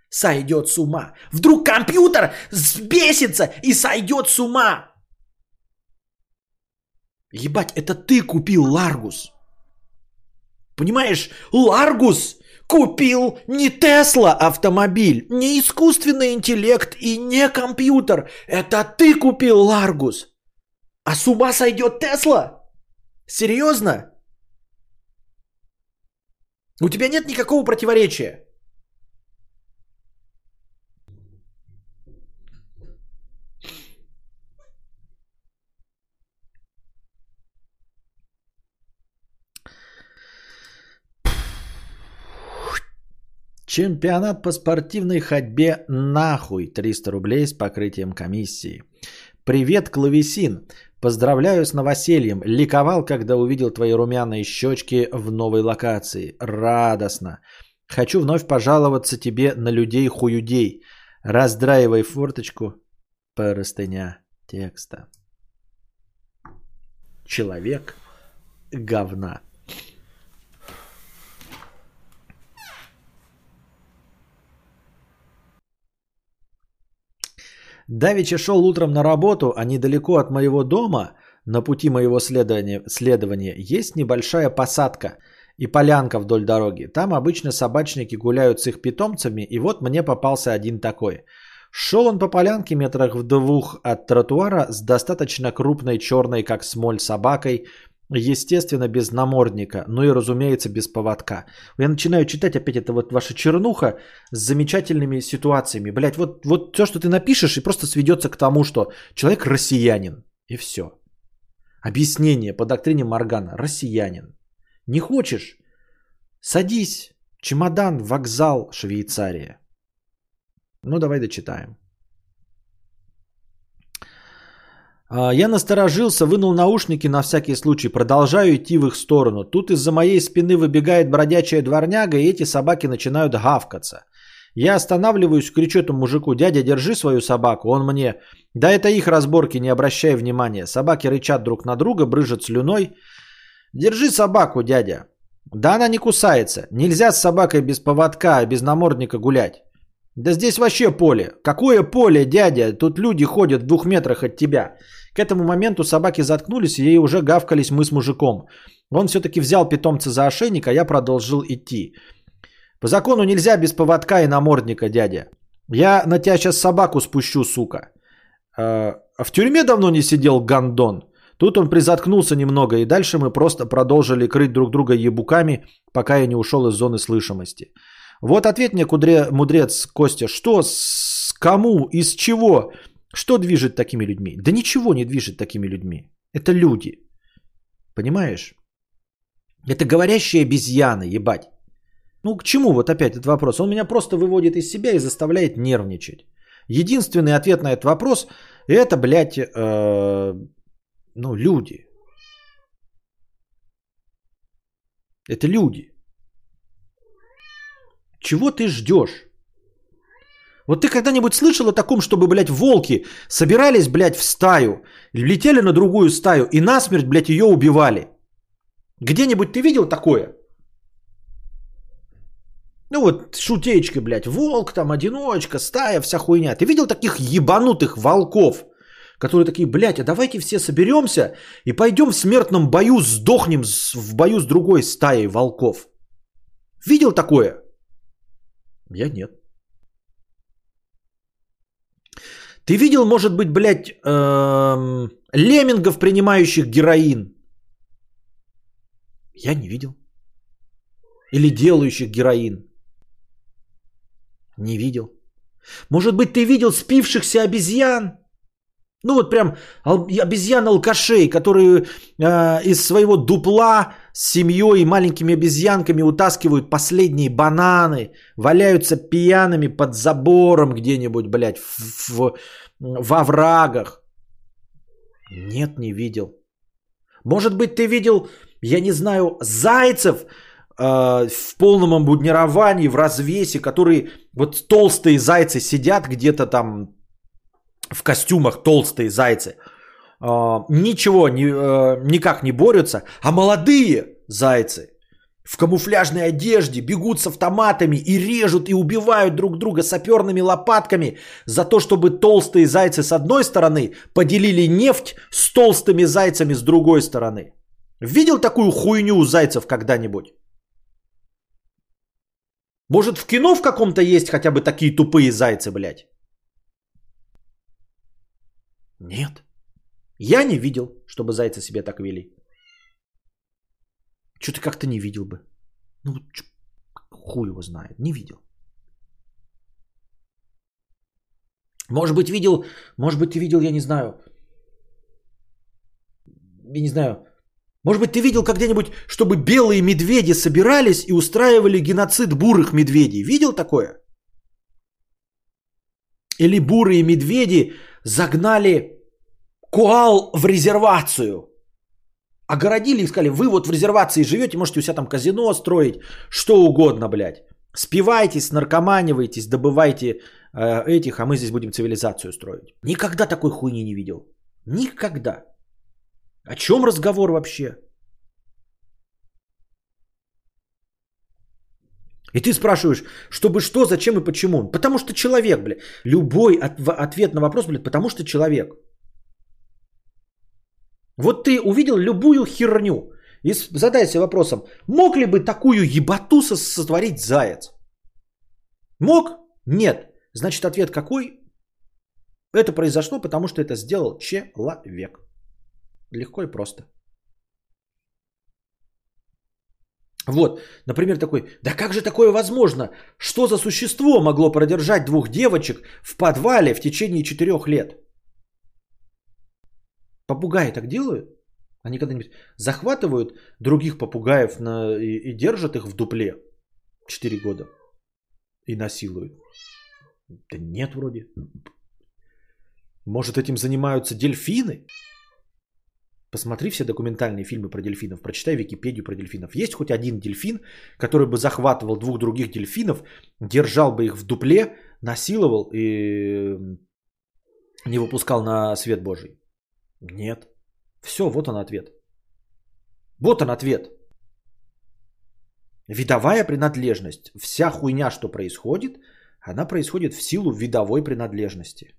сойдет с ума? Вдруг компьютер сбесится и сойдет с ума? Ебать, это ты купил Ларгус. Понимаешь, Ларгус купил не Тесла автомобиль, не искусственный интеллект и не компьютер. Это ты купил Ларгус. А с ума сойдет Тесла? Серьезно? У тебя нет никакого противоречия. Чемпионат по спортивной ходьбе нахуй 300 рублей с покрытием комиссии. Привет, клавесин. Поздравляю с новосельем. Ликовал, когда увидел твои румяные щечки в новой локации. Радостно. Хочу вновь пожаловаться тебе на людей-хуюдей. Раздраивай форточку. Простыня текста. Человек говна. Давича шел утром на работу, а недалеко от моего дома, на пути моего следования, следования, есть небольшая посадка и полянка вдоль дороги. Там обычно собачники гуляют с их питомцами, и вот мне попался один такой. Шел он по полянке метрах в двух от тротуара с достаточно крупной черной, как смоль, собакой, естественно, без намордника, ну и, разумеется, без поводка. Я начинаю читать опять это вот ваша чернуха с замечательными ситуациями. Блять, вот, вот все, что ты напишешь, и просто сведется к тому, что человек россиянин. И все. Объяснение по доктрине Моргана. Россиянин. Не хочешь? Садись. Чемодан, вокзал, Швейцария. Ну, давай дочитаем. А, я насторожился, вынул наушники на всякий случай, продолжаю идти в их сторону. Тут из-за моей спины выбегает бродячая дворняга, и эти собаки начинают гавкаться. Я останавливаюсь, кричу этому мужику, дядя, держи свою собаку. Он мне, да это их разборки, не обращай внимания. Собаки рычат друг на друга, брыжат слюной. Держи собаку, дядя. Да она не кусается. Нельзя с собакой без поводка, без намордника гулять. Да здесь вообще поле. Какое поле, дядя? Тут люди ходят в двух метрах от тебя. К этому моменту собаки заткнулись, и ей уже гавкались мы с мужиком. Он все-таки взял питомца за ошейник, а я продолжил идти. По закону нельзя без поводка и намордника, дядя. Я на тебя сейчас собаку спущу, сука. А в тюрьме давно не сидел гандон. Тут он призаткнулся немного, и дальше мы просто продолжили крыть друг друга ебуками, пока я не ушел из зоны слышимости. Вот ответь мне, кудре, мудрец Костя, что, с кому, из чего, что движет такими людьми? Да ничего не движет такими людьми. Это люди. Понимаешь? Это говорящие обезьяны, ебать. Ну, к чему вот опять этот вопрос? Он меня просто выводит из себя и заставляет нервничать. Единственный ответ на этот вопрос – это, блядь, э, ну, люди. Это люди. Чего ты ждешь? Вот ты когда-нибудь слышал о таком, чтобы, блядь, волки собирались, блядь, в стаю, летели на другую стаю и насмерть, блядь, ее убивали? Где-нибудь ты видел такое? Ну вот шутечка, блядь, волк там, одиночка, стая, вся хуйня. Ты видел таких ебанутых волков, которые такие, блядь, а давайте все соберемся и пойдем в смертном бою, сдохнем в бою с другой стаей волков. Видел такое? Я нет. Ты видел, может быть, блядь, эм, леммингов, принимающих героин? Я не видел. Или делающих героин? Не видел. Может быть, ты видел спившихся обезьян? Ну вот прям обезьян-алкашей, которые э, из своего дупла с семьей и маленькими обезьянками утаскивают последние бананы, валяются пьяными под забором где-нибудь, блядь, в, в, во врагах. Нет, не видел. Может быть, ты видел, я не знаю, зайцев э, в полном обмундировании, в развесе, которые вот толстые зайцы сидят где-то там в костюмах толстые зайцы, ничего не, э, никак не борются, а молодые зайцы в камуфляжной одежде бегут с автоматами и режут и убивают друг друга саперными лопатками за то, чтобы толстые зайцы с одной стороны поделили нефть с толстыми зайцами с другой стороны. Видел такую хуйню у зайцев когда-нибудь? Может в кино в каком-то есть хотя бы такие тупые зайцы, блядь? Нет. Я не видел, чтобы зайцы себя так вели. Что-то как-то не видел бы. Ну, хуй его знает. Не видел. Может быть, видел, может быть, ты видел, я не знаю. Я не знаю. Может быть, ты видел когда-нибудь, чтобы белые медведи собирались и устраивали геноцид бурых медведей? Видел такое? Или бурые медведи загнали коал в резервацию. Огородили и сказали, вы вот в резервации живете, можете у себя там казино строить, что угодно, блядь. Спивайтесь, наркоманивайтесь, добывайте э, этих, а мы здесь будем цивилизацию строить. Никогда такой хуйни не видел. Никогда. О чем разговор вообще? И ты спрашиваешь, чтобы что, зачем и почему? Потому что человек, блядь. Любой от, ответ на вопрос, блядь, потому что человек. Вот ты увидел любую херню и задай себе вопросом, мог ли бы такую ебату сотворить заяц? Мог? Нет. Значит, ответ какой? Это произошло, потому что это сделал человек. Легко и просто. Вот, например, такой, да как же такое возможно? Что за существо могло продержать двух девочек в подвале в течение четырех лет? Попугаи так делают? Они когда-нибудь захватывают других попугаев на, и, и держат их в дупле 4 года и насилуют? Да нет вроде. Может этим занимаются дельфины? Посмотри все документальные фильмы про дельфинов, прочитай Википедию про дельфинов. Есть хоть один дельфин, который бы захватывал двух других дельфинов, держал бы их в дупле, насиловал и не выпускал на свет Божий? Нет. Все, вот он ответ. Вот он ответ. Видовая принадлежность. Вся хуйня, что происходит, она происходит в силу видовой принадлежности.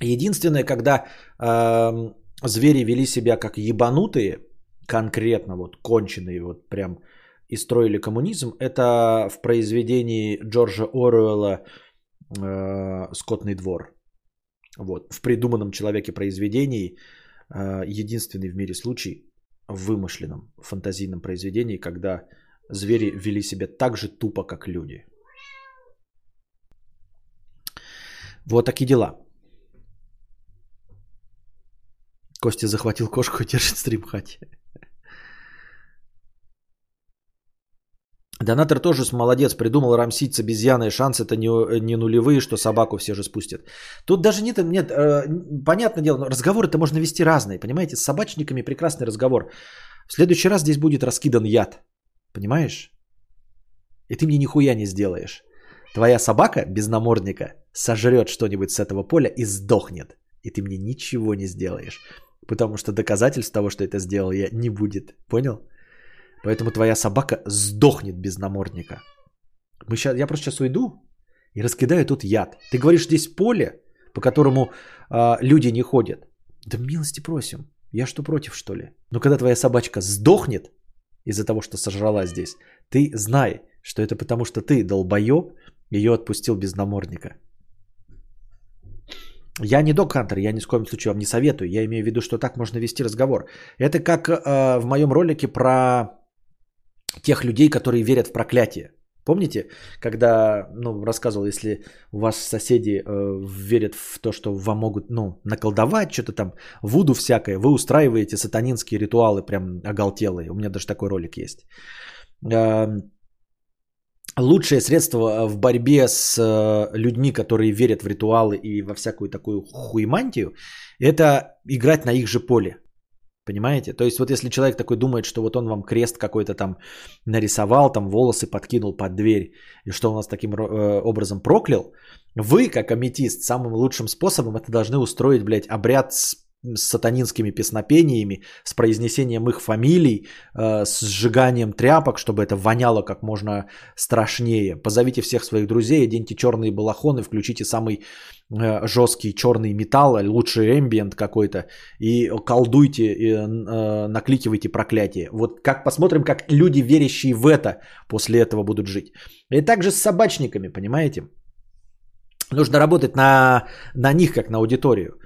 Единственное, когда эм, звери вели себя как ебанутые, конкретно вот конченые, вот прям и строили коммунизм, это в произведении Джорджа Оруэлла э, «Скотный двор». Вот, в придуманном человеке произведении э, единственный в мире случай в вымышленном фантазийном произведении, когда звери вели себя так же тупо, как люди. Вот такие дела. Костя захватил кошку и держит стрим хате. Донатор тоже молодец, придумал рамсить с обезьяной. Шанс это не, не нулевые, что собаку все же спустят. Тут даже нет, нет э, понятное дело, разговоры-то можно вести разные, понимаете? С собачниками прекрасный разговор. В следующий раз здесь будет раскидан яд, понимаешь? И ты мне нихуя не сделаешь. Твоя собака без намордника сожрет что-нибудь с этого поля и сдохнет. И ты мне ничего не сделаешь. Потому что доказательств того, что это сделал я, не будет. Понял? Поэтому твоя собака сдохнет без намордника. Мы сейчас, я просто сейчас уйду и раскидаю тут яд. Ты говоришь, здесь поле, по которому э, люди не ходят. Да милости просим. Я что против, что ли? Но когда твоя собачка сдохнет из-за того, что сожрала здесь, ты знай, что это потому, что ты, долбоеб, ее отпустил без намордника. Я не док хантер, я ни в коем случае вам не советую. Я имею в виду, что так можно вести разговор. Это как э, в моем ролике про тех людей, которые верят в проклятие. Помните, когда ну, рассказывал, если у вас соседи э, верят в то, что вам могут ну, наколдовать, что-то там, вуду всякое, вы устраиваете сатанинские ритуалы прям оголтелые. У меня даже такой ролик есть. Э, лучшее средство э, в борьбе с э, людьми, которые верят в ритуалы и во всякую такую хуймантию, это играть на их же поле. Понимаете? То есть вот если человек такой думает, что вот он вам крест какой-то там нарисовал, там волосы подкинул под дверь, и что он нас таким э, образом проклял, вы, как аметист, самым лучшим способом это должны устроить, блядь, обряд с с сатанинскими песнопениями, с произнесением их фамилий, э, с сжиганием тряпок, чтобы это воняло как можно страшнее. Позовите всех своих друзей, оденьте черные балахоны, включите самый э, жесткий черный металл, лучший эмбиент какой-то, и колдуйте, и, э, накликивайте проклятие. Вот как посмотрим, как люди, верящие в это, после этого будут жить. И также с собачниками, понимаете? Нужно работать на, на них, как на аудиторию.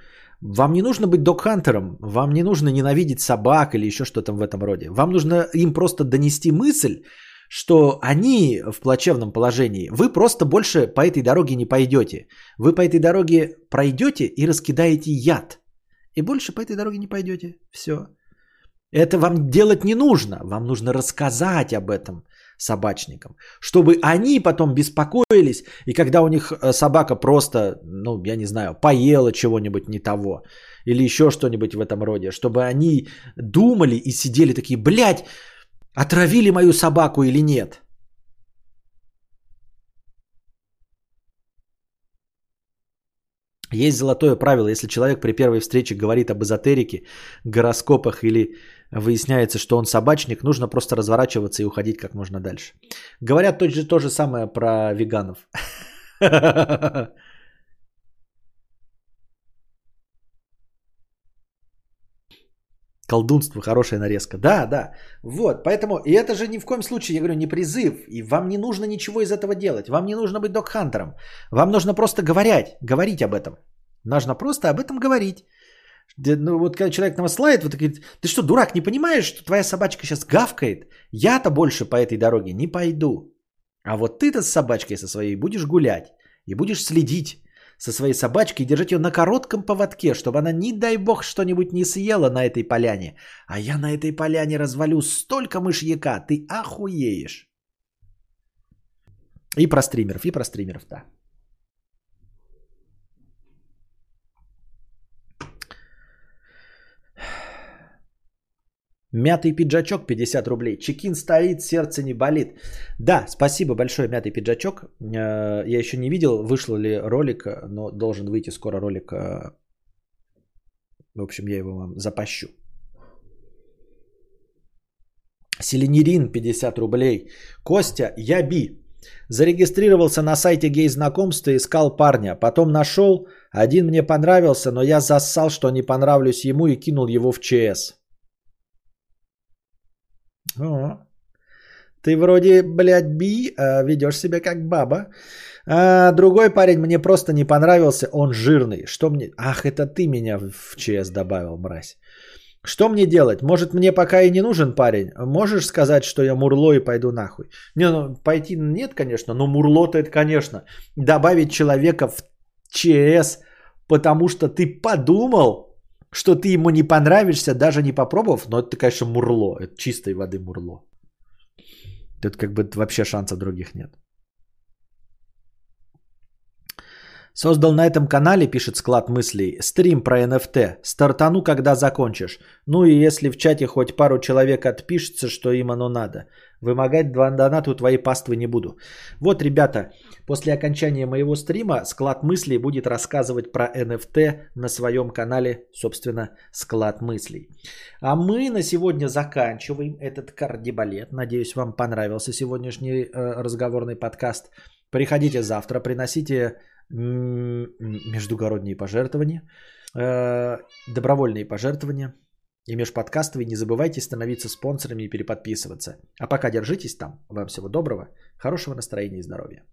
Вам не нужно быть док-хантером, вам не нужно ненавидеть собак или еще что-то в этом роде. Вам нужно им просто донести мысль, что они в плачевном положении. Вы просто больше по этой дороге не пойдете. Вы по этой дороге пройдете и раскидаете яд. И больше по этой дороге не пойдете. Все. Это вам делать не нужно. Вам нужно рассказать об этом собачникам, чтобы они потом беспокоились, и когда у них э, собака просто, ну, я не знаю, поела чего-нибудь не того, или еще что-нибудь в этом роде, чтобы они думали и сидели такие, блядь, отравили мою собаку или нет. Есть золотое правило, если человек при первой встрече говорит об эзотерике, гороскопах или выясняется, что он собачник, нужно просто разворачиваться и уходить как можно дальше. Говорят то же, то же самое про веганов. Колдунство, хорошая нарезка. Да, да. Вот, поэтому, и это же ни в коем случае, я говорю, не призыв. И вам не нужно ничего из этого делать. Вам не нужно быть док-хантером. Вам нужно просто говорить, говорить об этом. Нужно просто об этом говорить. Ну вот когда человек на вас лает, вот говорит, ты что, дурак, не понимаешь, что твоя собачка сейчас гавкает? Я-то больше по этой дороге не пойду. А вот ты-то с собачкой со своей будешь гулять и будешь следить со своей собачкой и держать ее на коротком поводке, чтобы она, не дай бог, что-нибудь не съела на этой поляне. А я на этой поляне развалю столько мышьяка, ты охуеешь. И про стримеров, и про стримеров, да. Мятый пиджачок 50 рублей. Чекин стоит, сердце не болит. Да, спасибо большое, мятый пиджачок. Э, Я еще не видел, вышел ли ролик, но должен выйти скоро ролик. э, В общем, я его вам запащу. Селенирин 50 рублей. Костя, я би. Зарегистрировался на сайте гей-знакомства, искал парня. Потом нашел, один мне понравился, но я зассал, что не понравлюсь ему и кинул его в ЧС. О, ты вроде, блядь, би, а ведешь себя как баба. А другой парень мне просто не понравился, он жирный. Что мне... Ах, это ты меня в ЧС добавил, мразь. Что мне делать? Может, мне пока и не нужен парень? Можешь сказать, что я мурло и пойду нахуй? Не, ну, пойти нет, конечно, но мурло-то это, конечно. Добавить человека в ЧС, потому что ты подумал, что ты ему не понравишься, даже не попробовав, но это, конечно, мурло. Это чистой воды мурло. Тут как бы вообще шансов других нет. Создал на этом канале, пишет склад мыслей, стрим про NFT. Стартану, когда закончишь. Ну и если в чате хоть пару человек отпишется, что им оно надо. Вымогать два доната у твоей паствы не буду. Вот, ребята, после окончания моего стрима склад мыслей будет рассказывать про NFT на своем канале, собственно, склад мыслей. А мы на сегодня заканчиваем этот кардибалет. Надеюсь, вам понравился сегодняшний э, разговорный подкаст. Приходите завтра, приносите междугородние пожертвования, э, добровольные пожертвования и межподкастовые. Не забывайте становиться спонсорами и переподписываться. А пока держитесь там. Вам всего доброго, хорошего настроения и здоровья.